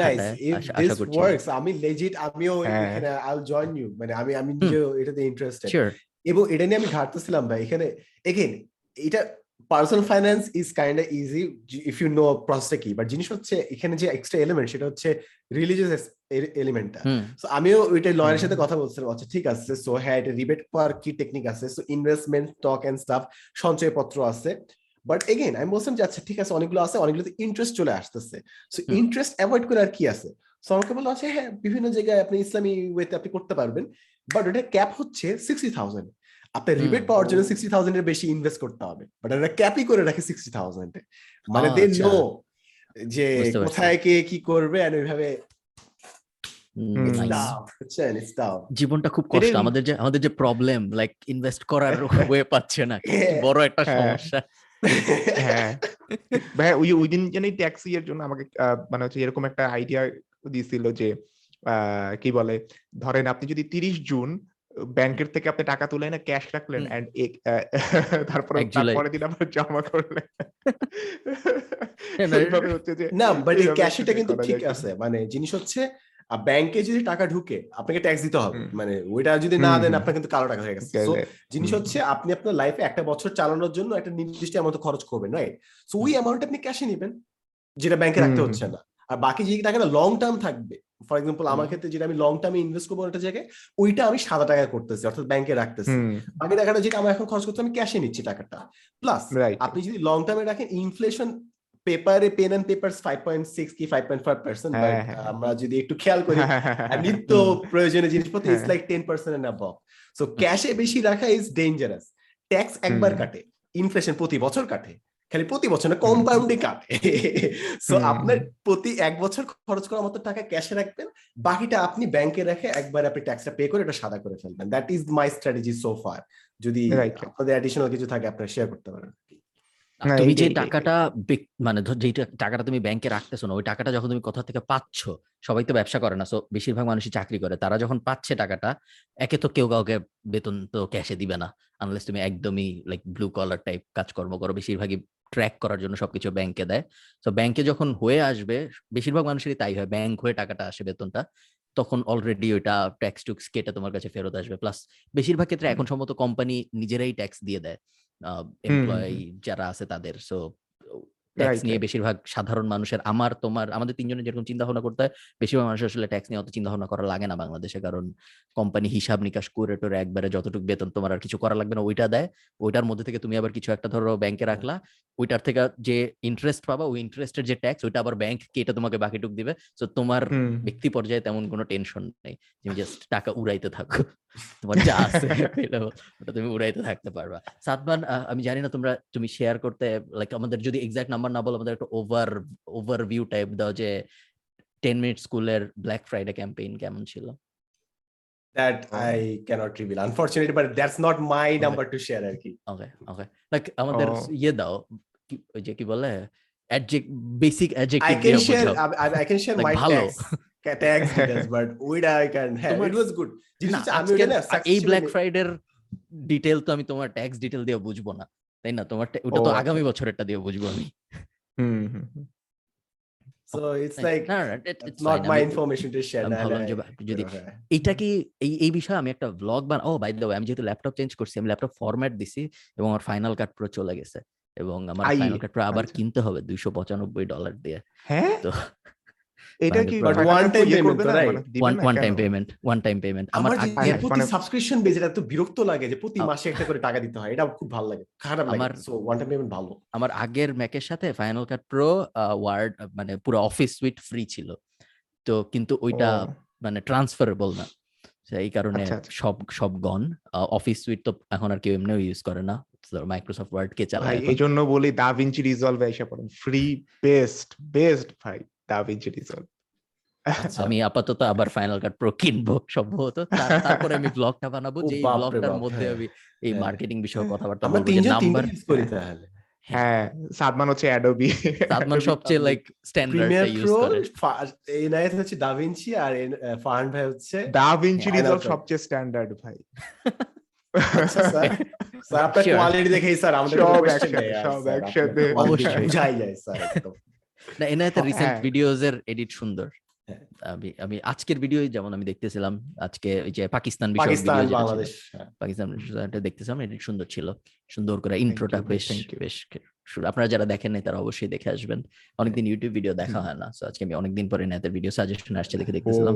[SPEAKER 1] আশা- করছি
[SPEAKER 4] ওয়ার্কস আমি লেজিট আমিও
[SPEAKER 3] হ্যাঁ।
[SPEAKER 4] এখানে আই জয়েন ইউ মানে আমি আমি নিজে এটাতে ইন্টারেস্টেড এবং এটা নিয়ে আমি ঘাটতেছিলাম ভাই এখানে এগেইন এটা personal finance is kind of easy if you know প্রসেসটা কি বাট জিনিস হচ্ছে এখানে যে এক্সট্রা এলিমেন্ট সেটা হচ্ছে রিলিজিয়াস এলিমেন্টটা সো আমিও ওইটা লয়ারের। সাথে কথা বলছিলাম আচ্ছা ঠিক আছে সো হ্যাঁ এটা রিবেট পাওয়ার কি টেকনিক আছে? So investment stock and stuff সঞ্চয়পত্র আছে। বাট এগেন আমি বলছিলাম যে আচ্ছা ঠিক আছে অনেকগুলো আছে অনেকগুলোতে ইন্টারেস্ট চলে আসতেছে। সো ইন্টারেস্ট অ্যাভয়েড করে আর কি আছে? সো আমাকে বলল আচ্ছা হ্যাঁ বিভিন্ন জায়গায় আপনি ইসলামী ওয়েতে আপনি করতে পারবেন বাট ওটা ক্যাপ হচ্ছে সিক্সটি থাউজেন্ড আপনার রিবেট পাওয়ার জন্য সিক্সটি থাউজেন্ডের বেশি ইনভেস্ট করতে হবে। বাট ওটা ক্যাপই করে রাখে সিক্সটি থাউজেন্ড মানে দে
[SPEAKER 1] আচ্ছা।
[SPEAKER 4] নো যে কোথায় কে কি করবে and ওইভাবে.
[SPEAKER 1] জীবনটা খুব কষ্ট। আমাদের যে আমাদের যে প্রবলেম লাইক ইনভেস্ট করার ওয়ে পাচ্ছে না।
[SPEAKER 4] হ্যাঁ।
[SPEAKER 1] বড় একটা
[SPEAKER 3] হ্যাঁ।
[SPEAKER 1] সমস্যা।
[SPEAKER 3] হ্যাঁ। ভাই ওই ওই দিন জানি ট্যাক্সি এর জন্য আমাকে আহ, মানে হচ্ছে এরকম একটা আইডিয়া দিয়েছিল যে আহ, কি বলে? ধরেন আপনি যদি তিরিশ জুন ব্যাংকের থেকে আপনি টাকা তুলে না ক্যাশ রাখলেন। এন্ড তারপরে তারপরে দিন আবার জমা করলেন।
[SPEAKER 1] না
[SPEAKER 4] বাট এই ক্যাশটা কিন্তু ঠিক আছে। মানে জিনিস হচ্ছে ব্যাংকে যদি টাকা ঢুকে আপনাকে ট্যাক্স দিতে হবে। মানে ওইটা যদি না দেন আপনার কিন্তু কালো টাকা হয়ে গেছে। জিনিস হচ্ছে আপনি আপনার লাইফে একটা বছর চালানোর জন্য একটা নির্দিষ্ট অ্যামাউন্ট খরচ করবেন রাইট সো ওই অ্যামাউন্ট আপনি ক্যাশে নেবেন যেটা ব্যাংকে রাখতে হচ্ছে না। আর বাকি যে টাকাটা লং টার্ম থাকবে ফর এক্সাম্পল আমার ক্ষেত্রে যেটা আমি লং টার্মে ইনভেস্ট করব একটা জায়গায় ওইটা আমি সাদা টাকা করতেছি অর্থাৎ ব্যাংকে রাখতেছি। বাকি টাকাটা যেটা আমার এখন খরচ করতে আমি ক্যাশে নিচ্ছি টাকাটা। প্লাস আপনি যদি লং টার্মে রাখেন ইনফ্লেশন পেপারে pen and paper five point six কি ফাইভ পয়েন্ট ফাইভ পার্সেন্ট
[SPEAKER 3] হ্যাঁ, হ্যাঁ।
[SPEAKER 4] আমরা যদি একটু খেয়াল করি আর নিত্য প্রয়োজনীয় জিনিসপত্র
[SPEAKER 3] হ্যাঁ।
[SPEAKER 4] Like ten percent and above so ক্যাশে বেশি রাখা ইজ ডেঞ্জারাস ট্যাক্স একবার কাটে ইনফ্লেশন প্রতি বছর কাটে। খালি প্রতি বছর না কম্পাউন্ডে কাটে। সো। আপনার প্রতি এক বছর খরচ করার মতো টাকা ক্যাশে রাখবেন বাকিটা আপনি ব্যাংকে রেখে একবার আপনি ট্যাক্সটা পে করে এটা সাদা করে ফেলবেন। That is my strategy so far যদি. আপনাদের অ্যাডিশনাল কিছু থাকে আপনারা শেয়ার করতে পারেন।
[SPEAKER 1] তুমি যে। টাকাটা মানে ধর যেই টাকাটা তুমি ব্যাংকে রাখতেছো না ওই টাকাটা যখন তুমি কোথা থেকে পাচ্ছ সবাই তো ব্যবসা করে না। সো বেশিরভাগ মানুষই চাকরি করে। তারা যখন পাচ্ছে টাকাটা একে তো কেউ কাউকে বেতন তো ক্যাশে দিবে না আনলেস তুমি একদমই লাইক ব্লু কলার টাইপ কাজকর্ম করো। বেশিরভাগই ট্র্যাক করার জন্য সবকিছু ব্যাংকে দেয়। তো ব্যাংকে যখন হয়ে আসবে বেশিরভাগ মানুষেরই তাই হয় ব্যাংক হয়ে টাকাটা আসে বেতনটা তখন অলরেডি ওইটা ট্যাক্স টুক্স কেটে তোমার কাছে ফেরত আসবে। প্লাস বেশিরভাগ ক্ষেত্রে এখন সম্ভবত কোম্পানি নিজেরাই ট্যাক্স দিয়ে দেয় এমপ্লয়ি যারা আছে তাদের। সো ট্যাক্স নিয়ে বেশিরভাগ সাধারণ মানুষের আমার তোমার আমাদের তিনজনের যেরকম চিন্তা ভাবনা করতে হয় বেশিরভাগ মানুষের আসলে ট্যাক্স নিয়ে অত চিন্তা ভাবনা করা লাগে না বাংলাদেশে। কারণ কোম্পানি হিসাব নিকাশ করে টোরে একবারে যতটুকু বেতন তোমার আর কিছু করা লাগবে না ওইটা দেয়। ওইটার মধ্যে থেকে তুমি আবার কিছু একটা ধরো ব্যাংকে রাখলা ওইটার থেকে যে ইন্টারেস্ট পাবা ওই ইন্টারেস্টের যে ট্যাক্স ওইটা আবার ব্যাংক কেটে তোমাকে বাকিটুক দিবে। তো তোমার ব্যক্তি পর্যায়ে তেমন কোনো টেনশন নেই। তুমি জাস্ট টাকা উড়াইতে থাকো। তোমার যা আছে ওটা তুমি উড়াইতে থাকতে পারবা। সাতমান আহ, আমি জানি না তোমরা তুমি শেয়ার করতে লাইক আমাদের যদি এক্সাক্ট নাম্বার না বলো আমাদের একটা ওভার ওভারভিউ টাইপ দাও যে টেন মিনিট স্কুলের ব্ল্যাক ফ্রাইডে ক্যাম্পেইন কেমন ছিল
[SPEAKER 3] Oh.
[SPEAKER 4] I can't reveal unfortunately but that's not my
[SPEAKER 1] Okay.
[SPEAKER 4] Number two share আর কি
[SPEAKER 1] ওকে ওকে লাইক আমাদের. ইয়ে দাও কি- ওই যে কি বলে basic
[SPEAKER 4] I
[SPEAKER 1] adjective
[SPEAKER 4] share I, I- I can share
[SPEAKER 1] Like
[SPEAKER 4] my
[SPEAKER 1] ভালো।
[SPEAKER 4] tags ca- tags details but ওইটা I can হ্যাঁ
[SPEAKER 1] তোমার-
[SPEAKER 4] it was good জিনিস আমি
[SPEAKER 1] এই ব্ল্যাক ফ্রাইডের ডিটেল তো আমি তোমার ট্যাক্স ডিটেল দিয়ে বুঝব না তাই না তোমার ওটা তো
[SPEAKER 3] আচ্ছা।
[SPEAKER 1] আগামী বছরেরটা দিয়ে বুঝব আমি
[SPEAKER 3] হুম
[SPEAKER 1] না, যদি
[SPEAKER 4] হ্যাঁ।
[SPEAKER 1] এইটা কি এই এই বিষয়ে আমি একটা ব্লগ বান ও বাই দ্য আমি যেহেতু ল্যাপটপ চেঞ্জ করছি আমি ল্যাপটপ ফরম্যাট দিছি এবং আমার ফাইনাল কাট প্রো চলে গেছে এবং আমার
[SPEAKER 3] আই,
[SPEAKER 1] ফাইনাল কাট প্রো আবার
[SPEAKER 3] আচ্ছা।
[SPEAKER 1] কিনতে হবে দুইশো পঁচানব্বই ডলার দিয়ে
[SPEAKER 3] হ্যাঁ
[SPEAKER 1] তো
[SPEAKER 3] এটা কি?
[SPEAKER 1] মানে
[SPEAKER 3] দিবে
[SPEAKER 4] one
[SPEAKER 3] one
[SPEAKER 4] time payment
[SPEAKER 1] one time payment আমার
[SPEAKER 4] আমার যে
[SPEAKER 1] আগের
[SPEAKER 3] আগে-
[SPEAKER 4] প্রতি সাবস্ক্রিপশন বেজ এটা তো বিরক্ত লাগে যে প্রতি মাসে একটা করে টাকা দিতে হয়। এটা খুব ভালো লাগে। খারাপ লাগে।
[SPEAKER 1] আমার-
[SPEAKER 4] সো ওয়ান টাইম পেমেন্ট ভালো।
[SPEAKER 1] আমার আগের ম্যাকের সাথে ফাইনাল কাট প্রো ওয়ার্ড মানে পুরো অফিস সুইট ফ্রি ছিল। তো কিন্তু ওইটা মানে ট্রান্সফারেবল না। এই কারণে
[SPEAKER 3] আচ্ছা, আচ্ছা।
[SPEAKER 1] সব সব গন অফিস সুইট তো এখন আর কেউ এমনিও ইউজ করে না। মাইক্রোসফট ওয়ার্ড কে চালায়
[SPEAKER 3] এই জন্য বলি দা ভিঞ্চি রিজলভ এসে পড়েন। ফ্রি বেস্ট বেস্ট ভাই। দা ভিঞ্চি রিজলভ
[SPEAKER 4] আচ্ছা।
[SPEAKER 1] আমি আপাতত আবার ফাইনাল কাট প্রো কিনবো সম্ভবত তারপরে আমি ব্লগটা বানাবো যে ব্লগটার মধ্যে আমি এই। মার্কেটিং বিষয়ে কথাবার্তা বলব যে নাম্বার
[SPEAKER 4] করি তাহলে
[SPEAKER 3] হ্যাঁ সাদমান হচ্ছে অ্যাডোবি
[SPEAKER 1] সাদমান সবচেয়ে লাইক স্ট্যান্ডার্ডটা ইউজ করে
[SPEAKER 4] এনআইএস হচ্ছে দাভিঞ্চি আর এন- ভাই হচ্ছে
[SPEAKER 3] দা ভিঞ্চি
[SPEAKER 4] হ্যাঁ,
[SPEAKER 3] রিজলভ সবচেয়ে স্ট্যান্ডার্ড ভাই
[SPEAKER 4] স্যার আপনার কোয়ালিটি দেখেই স্যার আমাদের
[SPEAKER 3] সব একসাথে, সব একসাথে,
[SPEAKER 1] অবশ্যই।
[SPEAKER 4] বোঝাই যায় স্যার একদম।
[SPEAKER 1] না এনায়েতে রিসেন্ট
[SPEAKER 3] হ্যাঁ।
[SPEAKER 1] ভিডিওস এর এডিট সুন্দর
[SPEAKER 4] হ্যাঁ।
[SPEAKER 1] আমি আমি আজকের ভিডিও যেমন আমি দেখতেছিলাম আজকে ওই যে পাকিস্তান
[SPEAKER 4] পাকিস্তান বাংলাদেশ হ্যাঁ।
[SPEAKER 1] পাকিস্তান দেখতেছিলাম এডিট সুন্দর ছিল সুন্দর করে ইন্ট্রোটা বেশ. বেশ আপনারা যারা দেখেন নাই তারা অবশ্যই দেখে আসবেন অনেকদিন ইউটিউব ভিডিও দেখা হয় না আজকে আমি অনেকদিন পরে নেতের ভিডিও সাজেশন আসছে দেখে দেখতেছিলাম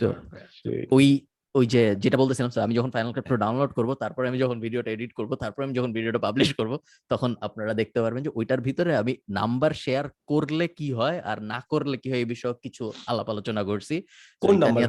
[SPEAKER 1] তো ওই ওই যে যেটা বলতেছিলাম স্যার আমি যখন ফাইনাল কাট প্রো ডাউনলোড করব তারপরে আমি যখন ভিডিওটা এডিট করব তারপরে আমি যখন ভিডিওটা পাবলিশ করব তখন আপনারা দেখতে পারবেন যে ওইটার ভিতরে আমি নাম্বার শেয়ার করলে কি হয় আর না করলে কি হয় এই বিষয়ে কিছু আলাপ আলোচনা করছি।
[SPEAKER 4] কোন নাম্বার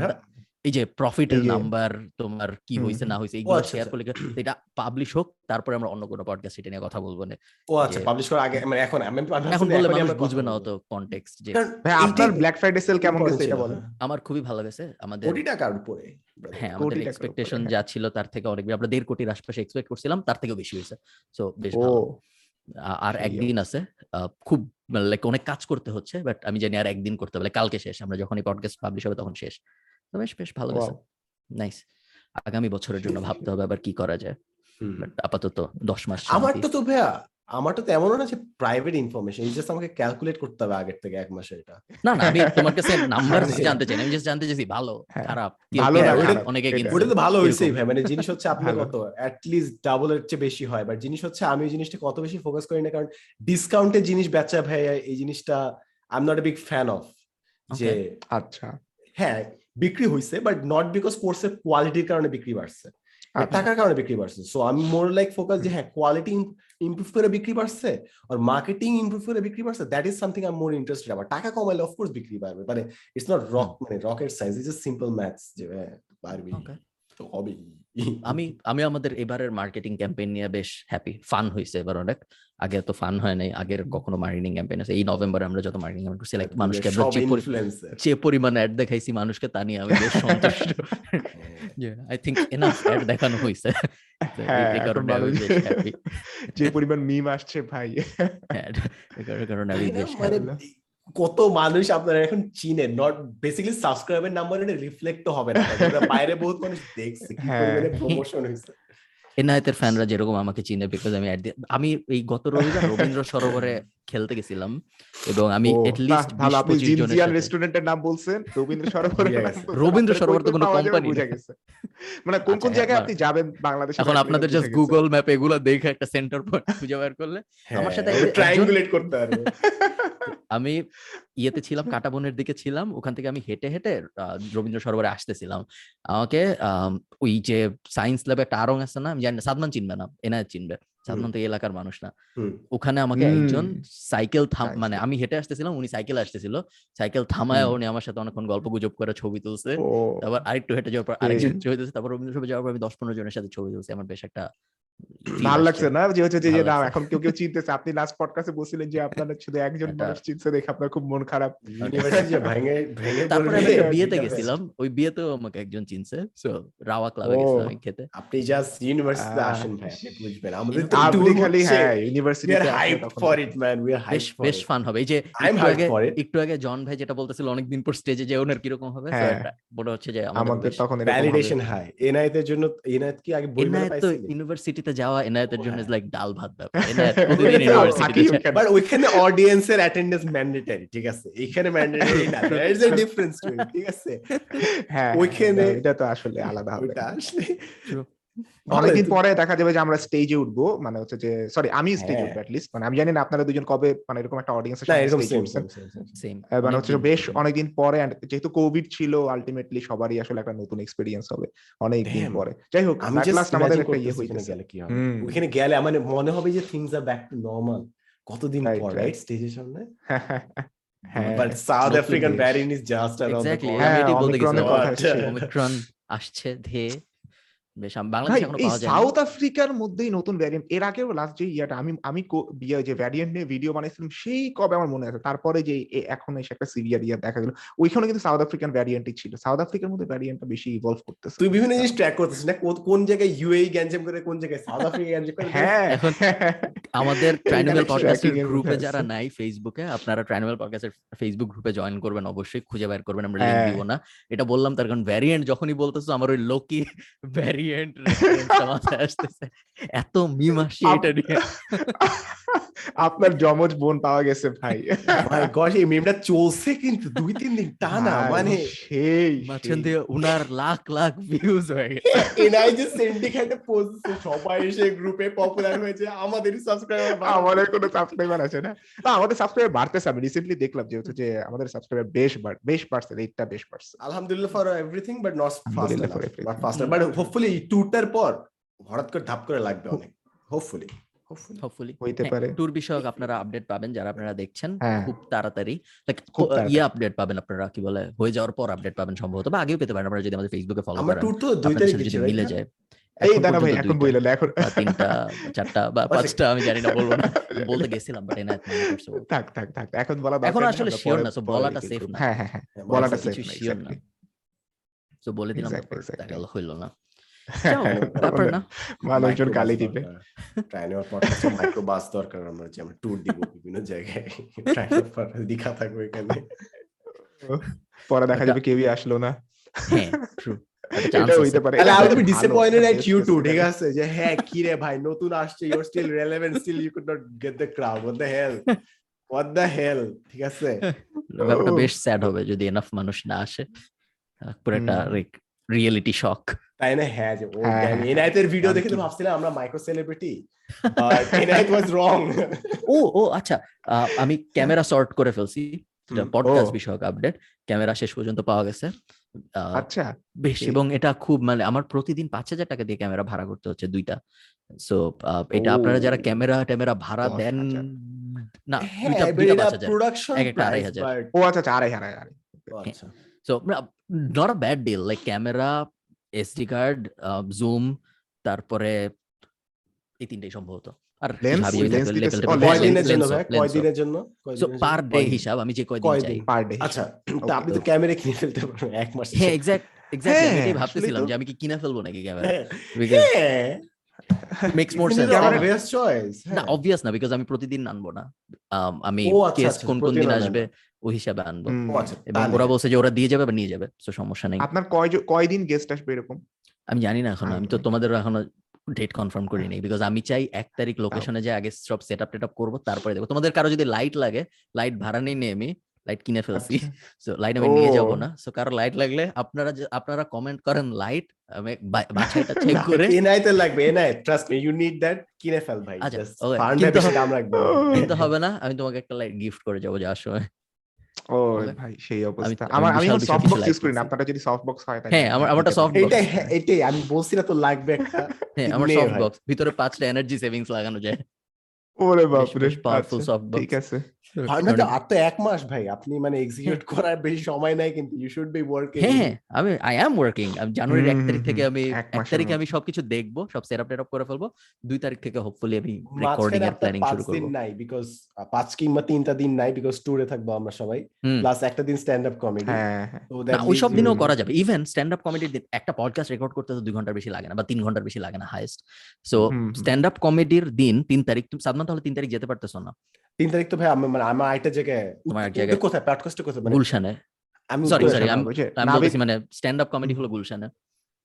[SPEAKER 1] এই যে প্রফিটের নাম্বার তোমার কি হয়েছে না হয়েছে এগুলো
[SPEAKER 4] আচ্ছা,
[SPEAKER 1] শেয়ার
[SPEAKER 4] আচ্ছা।
[SPEAKER 1] করলে এটা পাবলিশ হোক তারপরে আমরা অন্য কোনো পডকাস্ট এটা নিয়ে কথা বলব না
[SPEAKER 4] ও আচ্ছা পাবলিশ করার আগে মানে এখন আমি
[SPEAKER 1] এখন বললে মানুষ
[SPEAKER 4] আমরা
[SPEAKER 1] বুঝবে না। অত কনটেক্সট যে
[SPEAKER 3] ভাই আপনার ব্ল্যাক ফ্রাইডে সেল কেমন গেছে এটা বলেন।
[SPEAKER 1] আমার খুবই ভালো গেছে আমাদের
[SPEAKER 4] কোটি টাকার উপরে
[SPEAKER 1] হ্যাঁ
[SPEAKER 3] কোটি
[SPEAKER 1] আমাদের এক্সপেকটেশন
[SPEAKER 3] হ্যাঁ।
[SPEAKER 1] যা ছিল তার থেকে অনেক বেশি। আমরা দেড় কোটির আশপাশে এক্সপেক্ট করছিলাম তার থেকেও বেশি হয়েছে সো বেশ ভালো আর একদিন আছে আহ, খুব লাইক অনেক কাজ করতে হচ্ছে বাট আমি জানি আর একদিন করতে হবে কালকে শেষ আমরা যখন এই পডকাস্ট পাবলিশ হবে তখন শেষ বেশ বেশ ভালো গেছে। নাইস। আগামী বছরের জন্য ভাবতে হবে আবার কি করা যায়। বাট আপাতত দশ মাস
[SPEAKER 4] আমার
[SPEAKER 1] শান্তি।
[SPEAKER 4] তো ভাইয়া আমার তো এমনও না যে প্রাইভেট ইনফরমেশন জাস্ট আমাকে ক্যালকুলেট করতে হবে আগের থেকে এক মাসে এটা।
[SPEAKER 1] না না আমি তোমার কাছে নাম্বার জানতে চাই আমি জাস্ট জানতে চাইছি ভালো
[SPEAKER 3] হ্যাঁ,
[SPEAKER 1] খারাপ
[SPEAKER 3] ভালো
[SPEAKER 1] অনেকে কিনছে
[SPEAKER 4] ওটা তো ভালো
[SPEAKER 1] এরকম।
[SPEAKER 4] ভাই মানে জিনিস হচ্ছে আপনি
[SPEAKER 3] ভালো।
[SPEAKER 4] কত অ্যাটলিস্ট ডাবল এর চেয়ে বেশি হয় বাট জিনিস হচ্ছে আমি ওই জিনিসটা কত বেশি ফোকাস করি না কারণ ডিসকাউন্টের জিনিস বেচা ভাই এই জিনিসটা I am not a big fan of যে
[SPEAKER 3] আচ্ছা।
[SPEAKER 4] হ্যাঁ বিক্রি হয়েছে বাট নট বিকজ কোর্সের কোয়ালিটির কারণে বিক্রি বাড়ছে।
[SPEAKER 3] আচ্ছা।
[SPEAKER 4] টাকার কারণে বিক্রি বাড়ছে। সো আমি মোর লাইক ফোকাস যে হ্যাঁ কোয়ালিটি ইমপ্রুভ করে বিক্রি বাড়ছে আর মার্কেটিং ইমপ্রুভ করে বিক্রি বাড়ছে that is something I more interested আমার টাকা কমাইলে অফকোর্স বিক্রি বাড়বে মানে ইটস নট রক মানে রকের size is a simple maths যে বাড়বে পারবি. তো হবেই
[SPEAKER 1] আমি আমি আমাদের এবারের মার্কেটিং ক্যাম্পেইন নিয়ে বেশ হ্যাপি ফান হয়েছে এবার অনেক। আগে তো ফান হয় নাই আগের কখনো মার্কেটিং ক্যাম্পেইন আছে। এই নভেম্বরে আমরা যত মার্কেটিং ক্যাম্পেইন করছি লাইক মানুষকে
[SPEAKER 4] সব
[SPEAKER 1] যে পরিমাণ অ্যাড দেখাইছি মানুষকে তা নিয়ে আমি বেশ সন্তুষ্ট। আই থিঙ্ক এনাফ অ্যাড দেখানো হয়েছে।
[SPEAKER 3] হ্যাঁ, যে পরিমাণ মিম আসছে ভাই।
[SPEAKER 1] হ্যাঁ এই কারণে- কারণে আমি বেশ
[SPEAKER 4] মানে। কত মানুষ আপনারা এখন চিনে নট বেসিক্যালি সাবস্ক্রাইবের নাম্বার এটা রিফ্লেক্ট তো হবে না। বাইরে বহুত মানুষ দেখছে কি
[SPEAKER 3] হ্যাঁ।
[SPEAKER 4] প্রমোশন হয়েছে।
[SPEAKER 1] এনআইতের ফ্যানরা যেরকম আমাকে চিনে বিকজ আমি আমি এই গত রবিবার রবীন্দ্র সরোবরে খেলতে গেছিলাম এবং আমি
[SPEAKER 3] ও,
[SPEAKER 1] এট লিস্ট
[SPEAKER 3] ভালো। আপনি
[SPEAKER 1] 20 জনের
[SPEAKER 3] জিনজিয়ান রেস্টুরেন্টের নাম বলছেন রবীন্দ্র বলছেন,
[SPEAKER 1] রবীন্দ্র সরোবর তো কোনো
[SPEAKER 3] পাওয়া যাবে
[SPEAKER 1] company
[SPEAKER 3] বুঝা
[SPEAKER 1] না।
[SPEAKER 3] গেছে। মানে কোন কোন
[SPEAKER 1] আচ্ছা,
[SPEAKER 3] জায়গায় আপনি যাবেন বাংলাদেশে
[SPEAKER 1] এখন আপনাদের জাস্ট গুগল ম্যাপ এগুলো দেখে একটা সেন্টার পয়েন্ট খুঁজে বের করলে আমার সাথে
[SPEAKER 4] ট্রায়াঙ্গুলেট হ্যাঁ, করতে পারবে।
[SPEAKER 1] আমি ইয়েতে ছিলাম কাটাবনের দিকে ছিলাম ওখান থেকে আমি হেঁটে হেঁটে আহ, রবীন্দ্র সরোবরে আসতেছিলাম। আমাকে আম, ওই যে সায়েন্স ল্যাবে একটা আরং আছে না আমি জানি না সাদমান চিনবে না এনায়েত চিনবে। সাদমান তো এই এলাকার মানুষ না। ওখানে আমাকে একজন সাইকেল থাম মানে আমি হেঁটে আসতেছিলাম উনি সাইকেল আসতেছিল। সাইকেল থামায় উনি আমার সাথে অনেকক্ষণ গল্প গুজব করে ছবি তুলছে। তারপর আরেকটু হেঁটে যাওয়ার পর আরেকজন ছবি তুলছে। তারপর রবীন্দ্র সভা যাওয়ার পর আমি দশ পনেরো জনের সাথে ছবি তুলছি। আমার বেশ একটা
[SPEAKER 3] ভালো লাগছে না? যে হচ্ছে যে না এখন কেউ কেউ চিনতেছে। আপনি লাস্ট পডকাস্টে বলছিলেন যে আপনার শুধু একজন মানুষ চিনছে দেখে আপনার খুব মন খারাপ।
[SPEAKER 4] ইউনিভার্সিটি
[SPEAKER 1] তারপরে আমি বিয়েতে গেছিলাম। ওই বিয়েতেও আমাকে একজন চিনছে। সো রাওয়া ক্লাবে গেছিলাম আমি খেতে।
[SPEAKER 4] আপনি জাস্ট ইউনিভার্সিটিতে আসেন ভাই বুঝবেন। আমাদের তো
[SPEAKER 3] আপনি খালি হ্যাঁ
[SPEAKER 4] university for it, man. We are
[SPEAKER 1] বেশ বেশ ফান হবে। এই যে একটু আগে একটু আগে জন ভাই যেটা বলতেছিল অনেকদিন পর স্টেজে যে ওনার কীরকম হবে?
[SPEAKER 3] হ্যাঁ।
[SPEAKER 1] মনে হচ্ছে যে আমাদের
[SPEAKER 3] তখন।
[SPEAKER 4] ভ্যালিডেশন হাই এনআইতের জন্য এনআইত কি আগে বই পাইছিলেন?
[SPEAKER 1] ইউনিভার্সিটিতে যাওয়া এনায়েতের জন্য। লাইক ডাল ভাত ব্যাপার।
[SPEAKER 4] বাট ওইখানে অডিয়েন্সের অ্যাটেন্ডেন্স ম্যান্ডেটরি ঠিক আছে? এখানে ম্যান্ডেটরি না। দেয়ার ইজ আ ডিফারেন্স ঠিক আছে?
[SPEAKER 3] হ্যাঁ
[SPEAKER 4] ওইখানে-
[SPEAKER 3] হ্যাঁ, এটা তো আসলে আলাদা হবে।
[SPEAKER 4] এটা আসলে
[SPEAKER 3] অনেকদিন পরে দেখা যাবে যে আমরা স্টেজে উঠবো মানে হচ্ছে যে সরি আমি স্টেজে
[SPEAKER 4] হ্যাঁ।
[SPEAKER 3] উঠবো অ্যাটলিস্ট মানে আমি জানি না আপনারা দুজন কবে মানে এরকম একটা আহ, মানে হচ্ছে বেশ অনেকদিন পরে যেহেতু কোভিড ছিল আলটিমেটলি সবারই আসলে একটা নতুন এক্সপিরিয়েন্স হবে অনেক দিন পরে। যাই হোক আমাদের একটা ইয়ে
[SPEAKER 4] করতেছি গেলে কি হবে। ওখানে গেলে মানে মনে হবে যে things are back to normal কতদিন পর রাইট স্টেজের সামনে?
[SPEAKER 3] হ্যাঁ।
[SPEAKER 4] But
[SPEAKER 3] south
[SPEAKER 4] african. Variant is just around
[SPEAKER 1] the
[SPEAKER 3] হ্যাঁ। Omicron আসছে
[SPEAKER 1] ধেয়ে। বেশ বাংলাদেশে
[SPEAKER 3] এখনও
[SPEAKER 1] পাওয়া যায়
[SPEAKER 3] সাউথ আফ্রিকার মধ্যেই নতুন ভ্যারিয়েন্ট এর আগেও লাস্ট যে ইয়াটা আমি আমি কো- যে ভ্যারিয়েন্ট নিয়ে ভিডিও বানাইছিলাম সেই কবে আমার মনে আছে। তারপরে যে এখন এসে একটা সিভিয়ার ইয়ার দেখা গেল। ওইখানে কিন্তু সাউথ আফ্রিকান ভ্যারিয়েন্টই ছিল। সাউথ আফ্রিকার মধ্যে ভ্যারিয়েন্টটা বেশি ইভলভ করতেছে।
[SPEAKER 4] তুই বিভিন্ন জিনিস ট্র্যাক করতেছিস না কোন- জায়গায় ইউএই গ্যাঞ্জাম করে কোন জায়গায় সাউথ আফ্রিকা গ্যাঞ্জাম করে
[SPEAKER 3] হ্যাঁ।
[SPEAKER 1] এখন আমাদের ট্রাইনোভেল পডকাস্টের গ্রুপে যারা নাই ফেসবুকে আপনারা ট্রাইনোভেল পডকাস্টের ফেসবুক গ্রুপে জয়েন করবেন অবশ্যই খুঁজে বের করবেন আমরা লিংক
[SPEAKER 3] হ্যাঁ।
[SPEAKER 1] দিব না। এটা বললাম তার কারণ ভ্যারিয়েন্ট যখনই বলতেছো আমার ওই লোকি ভ্যারিয়েন্ট আসতেছে এত মিম আসছে এটা নিয়ে.
[SPEAKER 3] আপনার জমজ বোন পাওয়া গেছে ভাই।
[SPEAKER 4] মাই গড এই মিমটা চলছে কিন্তু দুই তিন দিন টানা
[SPEAKER 3] ভাই,
[SPEAKER 4] মানে
[SPEAKER 3] সেই
[SPEAKER 1] মাঝখান। দিয়ে উনার লাখ লাখ ভিউজ হয়ে গেছে।
[SPEAKER 4] এনআই যে সিন্ডিকেটে সবাই এসে গ্রুপে পপুলার হয়েছে আমাদেরই সাবস্ক্রাইবার
[SPEAKER 3] আমাদের কোনো সাবস্ক্রাইবার আছে না? আমাদের সাবস্ক্রাইবার বাড়তেছে আমি রিসেন্টলি দেখলাম যে হচ্ছে যে আমাদের সাবস্ক্রাইবার বেশ বাড় বেশ বাড়ছে রেটটা বেশ বাড়ছে।
[SPEAKER 4] আলহামদুলিল্লাহ for everything but
[SPEAKER 3] not for everything.
[SPEAKER 4] Faster but hopefully এই টুরটার পর হঠাৎ করে ধাপ করে লাগবে অনেক হোপফুলি হোপফুলি
[SPEAKER 3] হইতে পারে।
[SPEAKER 1] ট্যুর বিষয়ক আপনারা আপডেট পাবেন যারা আপনারা দেখছেন
[SPEAKER 3] হ্যাঁ।
[SPEAKER 1] খুব তাড়াতাড়ি। লাইক ইয়ে আপডেট পাবেন আপনারা কি বলে হয়ে যাওয়ার পর আপডেট পাবেন সম্ভবত বা আগেও পেতে পারেন আপনারা যদি আমাদের ফেসবুকে ফলো
[SPEAKER 4] আমার
[SPEAKER 1] করেন।
[SPEAKER 4] ট্যুর তো দুই
[SPEAKER 1] আপনাদের
[SPEAKER 4] তারিখ
[SPEAKER 1] যদি মিলে যায়
[SPEAKER 3] এই দাঁড়া ভাই এখন বইলেন এখন
[SPEAKER 1] তিনটা চারটা বা
[SPEAKER 4] আচ্ছা।
[SPEAKER 1] পাঁচটা আমি জানি না বলব না। বলতে গেছিলাম বাট বলতে।
[SPEAKER 3] থাক থাক থাক এখন বলা
[SPEAKER 1] এখন আসলে
[SPEAKER 3] পরে-
[SPEAKER 1] না,
[SPEAKER 3] পরে
[SPEAKER 1] বলাটা
[SPEAKER 3] করব।
[SPEAKER 1] না।
[SPEAKER 3] হ্যাঁ হ্যাঁ হ্যাঁ
[SPEAKER 4] হ্যাঁ,
[SPEAKER 3] বলাটা
[SPEAKER 1] কিছু
[SPEAKER 3] safe না, exactly.
[SPEAKER 1] তো বলে দিলাম দেখা হইল না।
[SPEAKER 3] হ্যাঁ, হ্যাঁ,
[SPEAKER 1] ব্যাপার না
[SPEAKER 3] মানুষজন গালি দিবে
[SPEAKER 4] ট্রাইনোর পডকাস্টে মাইক্রো বাস দরকার আমরা যে আমরা ট্যুর দিব বিভিন্ন জায়গায় ট্রাইনোর দীঘা থাকবে এখানে
[SPEAKER 3] পরে দেখা যাবে কেউই আসলো না
[SPEAKER 1] হ্যাঁ ট্রু
[SPEAKER 4] ঠিক আছে যে হ্যাঁ কি রে ভাই নতুন আসছে you are still relevant still you could not get the crowd the hell what the hell ঠিক আছে
[SPEAKER 1] ব্যাপারটা বেশ স্যাড হবে যদি এনাফ মানুষ না আসে পুরো একটা রিয়েলিটি শক
[SPEAKER 4] তাই না হ্যাঁ যে ও এনায়েতের ভিডিও দেখে তো ভাবছিলাম আমরা micro celebrity Enayet was wrong
[SPEAKER 1] ও ও আচ্ছা আমি ক্যামেরা সর্ট করে ফেলছি। পডকাস্ট বিষয়ক আপডেট ক্যামেরা শেষ পর্যন্ত পাওয়া গেছে।
[SPEAKER 3] আচ্ছা
[SPEAKER 1] বেশ এবং এটা খুব মানে আমার প্রতিদিন পাঁচ হাজার টাকা দিয়ে ক্যামেরা ভাড়া করতে হচ্ছে দুইটা। সো এটা আপনারা যারা ক্যামেরা ট্যামেরা ভাড়া দেন না
[SPEAKER 4] হ্যাঁ
[SPEAKER 1] দুইটা দুইটা পাঁচ হাজার। এক একটা আড়াই হাজার।
[SPEAKER 3] ও আচ্ছা আচ্ছা আড়াই আড়াই আড়াই।
[SPEAKER 4] আচ্ছা।
[SPEAKER 1] So not a bad deal like camera SD card zoom তারপরে এই তিনটেই সম্ভবত। আর
[SPEAKER 4] কয়দিনের জন্য
[SPEAKER 1] পার ডে হিসাব আমি যে কয়দিন? চাই।
[SPEAKER 3] পার ডে
[SPEAKER 4] আচ্ছা তা আপনি তো ক্যামেরা কিনে ফেলতে পারবেন এক মাস
[SPEAKER 1] হ্যাঁ এক্স্যাক্ট এক্স্যাক্টলি আমি
[SPEAKER 3] হ্যাঁ,
[SPEAKER 1] এটাই ভাবতেছিলাম যে আমি কি কিনে ফেলব নাকি ক্যামেরা?
[SPEAKER 4] হ্যাঁ। হ্যাঁ। Makes
[SPEAKER 1] more
[SPEAKER 4] sense
[SPEAKER 3] Camera-
[SPEAKER 4] obvious
[SPEAKER 1] না
[SPEAKER 4] হ্যাঁ।
[SPEAKER 1] অবভিয়াস না বিকজ আমি প্রতিদিন আনব না। আমি
[SPEAKER 4] আচ্ছা,
[SPEAKER 1] কেস
[SPEAKER 4] আচ্ছা,
[SPEAKER 1] কোন কোন দিন আসবে। ওই হিসাবে আনব।
[SPEAKER 4] আচ্ছা,
[SPEAKER 1] এবং ওরা বলছে যে ওরা দিয়ে যাবে বা নিয়ে যাবে তো সমস্যা নেই।
[SPEAKER 3] আপনার কয় কয়দিন গেস্ট আসবে এরকম?
[SPEAKER 1] আমি জানি না এখনও আমি তো
[SPEAKER 3] আচ্ছা।
[SPEAKER 1] তোমাদের এখনও ডেট কনফার্ম করি নাই বিকজ আমি চাই এক তারিখ লোকেশনে যে আগে সব সেট আপ টেট আপ করব তারপরে দেখব। তোমাদের কারও যদি লাইট লাগে লাইট ভাড়া নেই নিয়ে আমি লাইট কিনে ফেলছি। সো লাইট আমি নিয়ে যাব না। সো কারও লাইট লাগলে আপনারা আপনারা কমেন্ট করেন লাইট আমি বাছাইটা চেক করে
[SPEAKER 4] এনআইতে লাগবে NI trust me you need that কিনে ফেল ভাই
[SPEAKER 1] আচ্ছা,
[SPEAKER 4] জাস্ট ফান্ড দাম রাখবে।
[SPEAKER 1] কিন্তু হবে না আমি তোমাকে একটা লাইট গিফট করে যাব যাওয়ার সময়।
[SPEAKER 3] ও ভাই সেই অবস্থা। আমার আমি সফট বক্স ইউজ করি না। আপনারা যদি সফট বক্স হয় তাহলে।
[SPEAKER 1] হ্যাঁ, আমার- আমারটা সফট বক্স
[SPEAKER 4] এটাই এটাই আমি বলছি না তো লাগবে একটা।
[SPEAKER 1] হ্যাঁ আমার সফট বক্স ভিতরে পাঁচটা এনার্জি সেভিংস লাগানো যায়।
[SPEAKER 3] ওরে
[SPEAKER 1] বাপ
[SPEAKER 3] রে
[SPEAKER 1] বেশ পাওয়ারফুল সফট বক্স
[SPEAKER 3] ঠিক আছে।
[SPEAKER 4] আর তো এক মাস ভাই। আপনি মানে এক্সিকিউট করার বেশি সময় নাই কিন্তু ইউ শুড বি ওয়ার্কিং
[SPEAKER 1] হ্যাঁ হ্যাঁ, আমি আই অ্যাম ওয়ার্কিং আমি জানুয়ারির এক তারিখ থেকে আমি
[SPEAKER 3] এক
[SPEAKER 1] তারিখে আমি সবকিছু দেখব সব করে ফেলব। দুই তারিখ থেকে হোপফুলি আমি রেকর্ডিং এর প্ল্যানিং শুরু
[SPEAKER 4] দিন নাই বিকজ পাঁচ কিংবা তিনটা দিন নাই বিকজ ট্যুরে থাকব আমরা সবাই। প্লাস একটা দিন স্ট্যান্ড আপ কমেডি
[SPEAKER 3] হ্যাঁ। হ্যাঁ
[SPEAKER 1] ওই সব দিনেও করা যাবে। ইভেন স্ট্যান্ড আপ কমেডির একটা পডকাস্ট রেকর্ড করতে তো দুই ঘণ্টার বেশি লাগে না বা তিন ঘণ্টার বেশি লাগে না সো। স্ট্যান্ড আপ কমেডির দিন তিন তারিখ তুমি সাদমান তাহলে তিন তারিখ যেতে পারতেছো না।
[SPEAKER 4] তিন তারিখ তো ভাই আমি মানে আমার একটা জায়গায়
[SPEAKER 1] তোমার জায়গায়-
[SPEAKER 4] কোথায়? পডকাস্টে কোথায়? মানে
[SPEAKER 1] গুলশানে।
[SPEAKER 4] আমি
[SPEAKER 1] sorry,
[SPEAKER 4] থাকব।
[SPEAKER 1] আমি- বলতেছি মানে স্ট্যান্ড আপ কমেডি হলো গুলশানে।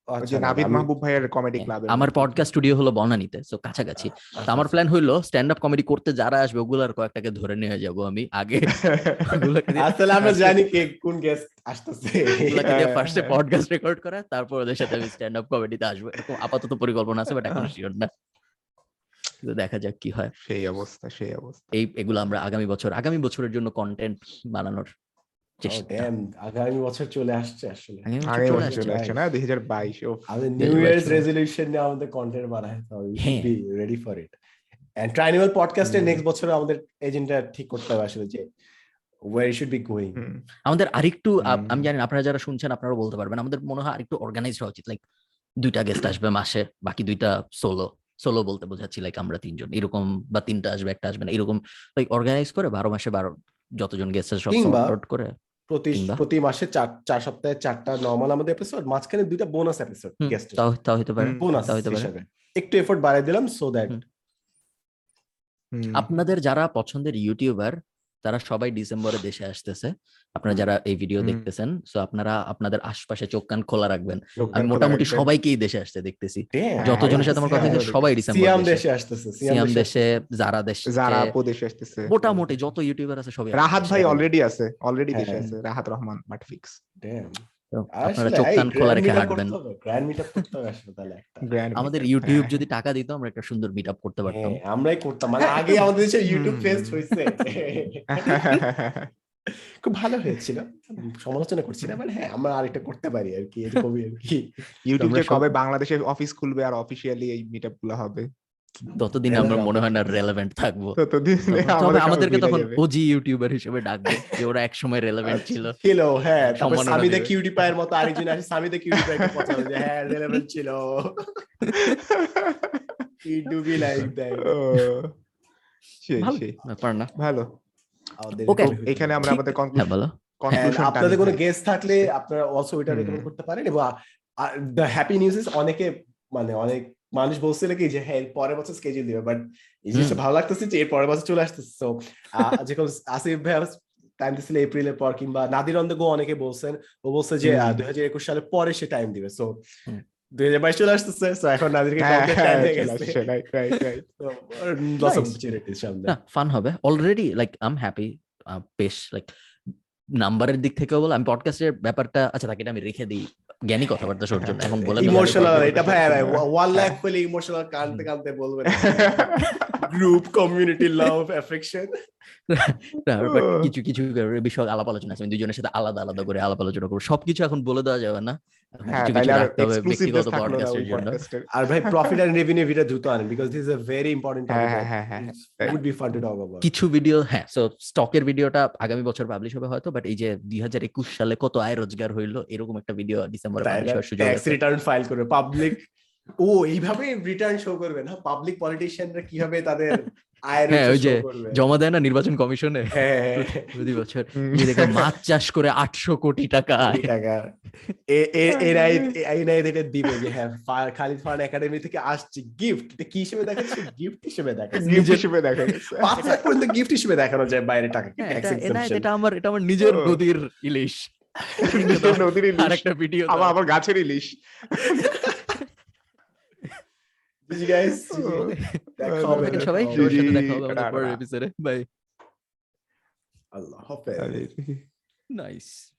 [SPEAKER 4] আচ্ছা,
[SPEAKER 3] যে
[SPEAKER 4] না,
[SPEAKER 3] নাবিদ মাহবুব ভাইয়ের কমেডি
[SPEAKER 1] হ্যাঁ,
[SPEAKER 3] ক্লাবে
[SPEAKER 1] আমার পডকাস্ট স্টুডিও হলো বনানীতে সো কাছাকাছি। তো আমার প্ল্যান হইল স্ট্যান্ড আপ কমেডি করতে যারা আসবে ওগুলার কয়েকটাকে ধরে নিয়ে যাব আমি আগে।
[SPEAKER 4] আসলে আমরা জানি কে কোন গেস্ট আসতেছে।
[SPEAKER 1] ওগুলোকে দিয়ে ফার্স্টে। পডকাস্ট রেকর্ড করা তারপর ওদের সাথে আমি স্ট্যান্ড আপ কমেডিতে আসব এরকম আপাতত পরিকল্পনা আছে বাট এখন শিওর না। দেখা যাক কি হয়।
[SPEAKER 3] সেই অবস্থা সেই অবস্থা।
[SPEAKER 1] এই এগুলো আমরা আগামী বছর আগামী বছরের জন্য কন্টেন্ট বানানোর
[SPEAKER 4] Oh,
[SPEAKER 1] চেষ্টা।
[SPEAKER 4] আগামী বছর চলে আসছে আসলে।
[SPEAKER 1] আগামী বছর চলে আসছে।
[SPEAKER 3] না? দুই হাজার বাইশ ও
[SPEAKER 4] আমাদের নিউ ইয়ার্স নিয়ে আমাদের
[SPEAKER 1] content.
[SPEAKER 4] Be ready for it and ট্রাইনিমাল পডকাস্টে নেক্সট বছর আমাদের এজেন্ডা ঠিক করতে হবে আসলে যে ওয়্যার শুড বি গোয়িং
[SPEAKER 1] আমাদের আরেকটু আমি জানি আপনারা যারা শুনছেন আপনারা বলতে পারবেন আমাদের মনে হয় আরেকটু অর্গানাইজ হওয়া উচিত লাইক দুইটা গেস্ট আসবে মাসে বাকি দুইটা সোলো সোলো বলতে বোঝাচ্ছি লাইক আমরা তিনজন। এরকম বা তিনটা আসবে একটা আসবে না। এরকম লাইক অর্গানাইজ করে বারো মাসে বারো যতজন গেস্ট আছে সব সাপোর্ট করে
[SPEAKER 4] প্রতি প্রতি মাসে চার চার সপ্তাহে চারটা নর্মাল আমাদের এপিসোড মাঝখানে দুইটা বোনাস এপিসোড গেস্ট
[SPEAKER 1] তাও তাও হতে পারে
[SPEAKER 4] বোনাস
[SPEAKER 1] তাও হতে পারে।
[SPEAKER 4] একটু এফোর্ট বাড়াই দিলাম সো দ্যাট।
[SPEAKER 1] আপনাদের যারা পছন্দের ইউটিউবার তারা সবাই ডিসেম্বরে দেশে আসতেছে। আপনারা যারা এই ভিডিও দেখতেছেন সো আপনারা আপনাদের আশপাশে চোখ কান খোলা রাখবেন। আমি মোটামুটি সবাইকেই দেশে আসতে দেখতেছি। যতজনের সাথে আমার কথা
[SPEAKER 3] হ্যাঁ,
[SPEAKER 1] হয়েছে সবাই ডিসেম্বর
[SPEAKER 4] সিয়াম
[SPEAKER 1] দেশে
[SPEAKER 4] আসতেছে
[SPEAKER 1] সিয়াম দেশে। যারা দেশে
[SPEAKER 3] যারা আপু দেশে আসতেছে।
[SPEAKER 1] মোটামুটি যত ইউটিউবার আছে সবাই
[SPEAKER 3] রাহাত ভাই অলরেডি আছে অলরেডি দেশে
[SPEAKER 4] হ্যাঁ।
[SPEAKER 3] আছে রাহাত রহমান বাট ফিক্স
[SPEAKER 1] আপনারা চোখ কান খোলা রেখে হাঁটবেন। আমাদের ইউটিউব যদি টাকা দিত আমরা একটা সুন্দর মিট আপ করতে পারতাম।
[SPEAKER 4] হ্যাঁ, আমরাই করতাম। মানে আগে আমাদের দেশে ইউটিউব ফেস্ট হয়েছে খুব ভালো হয়েছিল। সমালোচনা করছি না মানে হ্যাঁ আমরা আরেকটা করতে পারি আর কি এরকমই আর কি।
[SPEAKER 3] ইউটিউব কবে বাংলাদেশে অফিস খুলবে আর অফিসিয়ালি এই মিটআপগুলো হবে?
[SPEAKER 1] ততদিন. আমরা মনে হয় না রেলেভেন্ট থাকব। আমাদেরকে তখন ওজি ইউটিউবার হিসেবে ডাকবে যে ওরা একসময় রেলেভেন্ট ছিল।
[SPEAKER 4] ছিল হ্যাঁ তারপর কিউটি পায়ের মতো আরেকজন কিউটি পায়ের যে হ্যাঁ রেলেভেন্ট ছিল। It do be like that
[SPEAKER 3] ও, সেই
[SPEAKER 1] ভালো
[SPEAKER 3] সেই।
[SPEAKER 1] ব্যাপার না।
[SPEAKER 3] ভালো।
[SPEAKER 4] আমাদের
[SPEAKER 3] এখানে আমরা আমাদের
[SPEAKER 1] হ্যাঁ বলো।
[SPEAKER 3] কনক্লুশন
[SPEAKER 4] আপনাদের কোনো গেস্ট থাকলে আপনারা অলসো
[SPEAKER 3] হুম।
[SPEAKER 4] রেকমেন্ড করতে পারেন এবং দ্য হ্যাপি নিউজ ইজ অনেকে মানে অনেক মানুষ বলছিল কি যে হ্যাঁ পরের বছর স্কেজুল দিবে। বাট এই জিনিসটা ভালো লাগতেছে যে এর পরের বছর চলে আসতেছে। সো যেরকম আসিফ ভাই টাইম দিছিল এপ্রিলের পর কিংবা নাদির অন দ্য অনেকে বলছেন ও বলছে যে। দুই হাজার একুশ সালের পরে সে টাইম দিবে। সো
[SPEAKER 1] হুম।
[SPEAKER 4] দুই হাজার বাইশ চলে আসতেছে। সো এখন নাদিরকে
[SPEAKER 3] হ্যাঁ
[SPEAKER 4] হয়ে
[SPEAKER 1] ফান হবে। Already like I am happy বেশ লাইক নাম্বারের দিক থেকেও বল আমি পডকাস্টের ব্যাপারটা আচ্ছা তাকে এটা আমি রেখে দিই। জ্ঞানী কথাবার্তা শোর জন্য এখন বলে ফেলা
[SPEAKER 4] ইমোশনাল এটা ভাই
[SPEAKER 3] হ্যাঁ।
[SPEAKER 4] ওয়ান লাখ হলে ইমোশনাল কাঁদতে কাঁদতে বলবেন গ্রুপ কমিউনিটি লাভ অ্যাফেকশন
[SPEAKER 1] কিছু কিছু বিষয় আলাপ আলোচনা আছে। দুজনের সাথে আলাদা আলাদা করে আলাপ আলোচনা করব। সবকিছু এখন বলে দেওয়া যাবে না।
[SPEAKER 3] হ্যাঁ
[SPEAKER 1] কিছু কিছু
[SPEAKER 3] আর
[SPEAKER 1] রাখতে হবে ব্যক্তিগত
[SPEAKER 3] থাকল না ওই
[SPEAKER 1] পডকাস্টের জন্য
[SPEAKER 4] আর ভাই প্রফিট এন্ড রেভিনিউ ভিডিও দ্রুত আনেন because
[SPEAKER 3] this is a very important.
[SPEAKER 4] Would be fun to talk about
[SPEAKER 1] কিছু ভিডিও হ্যাঁ সো স্টকের ভিডিওটা আগামী বছর পাবলিশ হবে হয়তো বাট এই যে দুই হাজার একুশ সালে কত আয় রোজগার হইল এরকম একটা ভিডিও ডিসেম্বরে পাবলিশ হওয়ার সুযোগ আছে।
[SPEAKER 4] রিটার্ন ফাইল করবে পাবলিক ও এইভাবে রিটার্ন শো করবে না? পাবলিক পলিটিশিয়ানরা কীভাবে তাদের
[SPEAKER 1] হ্যাঁ, ওই যে জমা দেয় না নির্বাচন কমিশনে?
[SPEAKER 4] হ্যাঁ হ্যাঁ,
[SPEAKER 1] প্রতি বছর। মাছ চাষ করে আটশো কোটি টাকা আয়।
[SPEAKER 4] টাকা। এটা দিবে যে হ্যাঁ খালিদ ফান একাডেমি থেকে আসছে গিফট এটা কি হিসেবে দেখাচ্ছে? গিফট হিসেবে দেখাচ্ছে।
[SPEAKER 3] Gift হিসেবে দেখা গেছে
[SPEAKER 4] পাঁচ লাখ পর্যন্ত গিফট হিসেবে দেখানো যায় বাইরে টাকা।
[SPEAKER 1] এটা- আমার এটা আমার নিজের নদীর ইলিশ।
[SPEAKER 3] নদীর ইলিশ।
[SPEAKER 1] আর একটা ভিডিও
[SPEAKER 3] আবার গাছের ইলিশ।
[SPEAKER 4] Did you guys? Oh, Did
[SPEAKER 1] you, that
[SPEAKER 3] call
[SPEAKER 1] İnşallah ilk görüşmede
[SPEAKER 3] kaldı.
[SPEAKER 1] Böyle bir üzere.
[SPEAKER 4] Bye. Allah
[SPEAKER 3] hafif.
[SPEAKER 1] Nice.